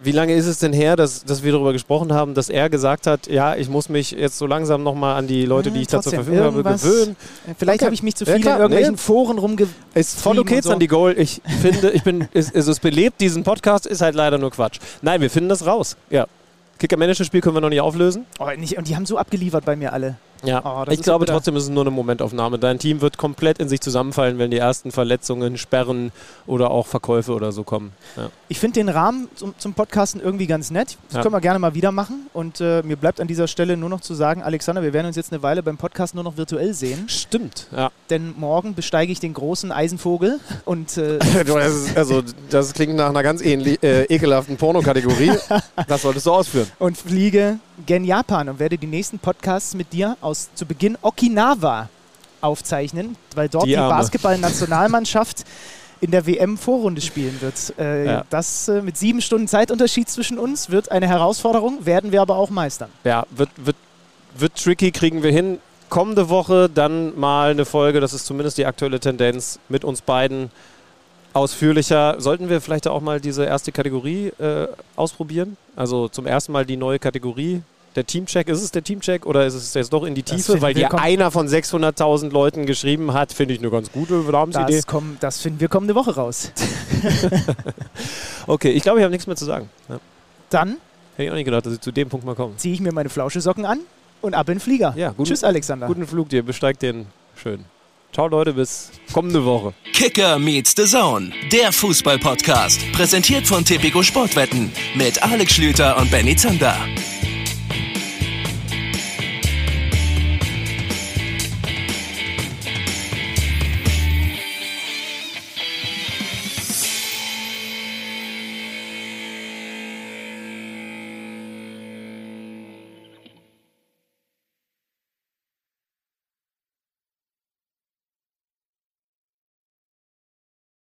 Wie lange ist es denn her, dass, dass wir darüber gesprochen haben, dass er gesagt hat, ja, ich muss mich jetzt so langsam nochmal an die Leute, die ich da zur Trotzdem, Verfügung habe, gewöhnen? Vielleicht Okay. habe ich mich zu Ja, viel klar, in irgendwelchen nee. Foren rumge... Ist voll okay, so. an die Goal. Ich finde, ich bin, es, also es belebt diesen Podcast, ist halt leider nur Quatsch. Nein, wir finden das raus. Ja. Kicker-Manager-Spiel können wir noch nicht auflösen. Oh, nicht, und die haben so abgeliefert bei mir alle. Ja, Oh, ich glaube trotzdem ist es nur eine Momentaufnahme. Dein Team wird komplett in sich zusammenfallen, wenn die ersten Verletzungen, Sperren oder auch Verkäufe oder so kommen. Ja. Ich finde den Rahmen zum, zum Podcasten irgendwie ganz nett. Das Ja. können wir gerne mal wieder machen. Und äh, mir bleibt an dieser Stelle nur noch zu sagen, Alexander, wir werden uns jetzt eine Weile beim Podcast nur noch virtuell sehen. Stimmt, ja. Denn morgen besteige ich den großen Eisenvogel und äh, also, das klingt nach einer ganz ähnlich, äh, ekelhaften Pornokategorie. das solltest du ausführen. und fliege gen Japan und werde die nächsten Podcasts mit dir aus zu Beginn Okinawa aufzeichnen, weil dort Die die. Basketballnationalmannschaft in der WM-Vorrunde spielen wird. Äh, Ja. Das äh, mit sieben Stunden Zeitunterschied zwischen uns wird eine Herausforderung, werden wir aber auch meistern. Ja, wird, wird, wird tricky, kriegen wir hin. Kommende Woche dann mal eine Folge, das ist zumindest die aktuelle Tendenz, mit uns beiden ausführlicher. Sollten wir vielleicht auch mal diese erste Kategorie äh, ausprobieren? Also zum ersten Mal die neue Kategorie. Der Teamcheck, ist es der Teamcheck oder ist es jetzt doch in die Das Tiefe? Weil dir einer von 600.000 Leuten geschrieben hat, finde ich eine ganz gute Namensidee. Das, komm, das finden wir kommende Woche raus. Okay, ich glaube, ich habe nichts mehr zu sagen. Ja. Dann Hätte ich auch nicht gedacht, dass ich zu dem Punkt mal komme. ziehe ich mir meine Flauschesocken an und ab in den Flieger. Ja, guten- Tschüss, Alexander. Guten Flug dir, besteigt den schön. Ciao Leute, bis kommende Woche. Kicker meets the Zone, der Fußball-Podcast. Präsentiert von Tipico Sportwetten mit Alex Schlüter und Benny Zander.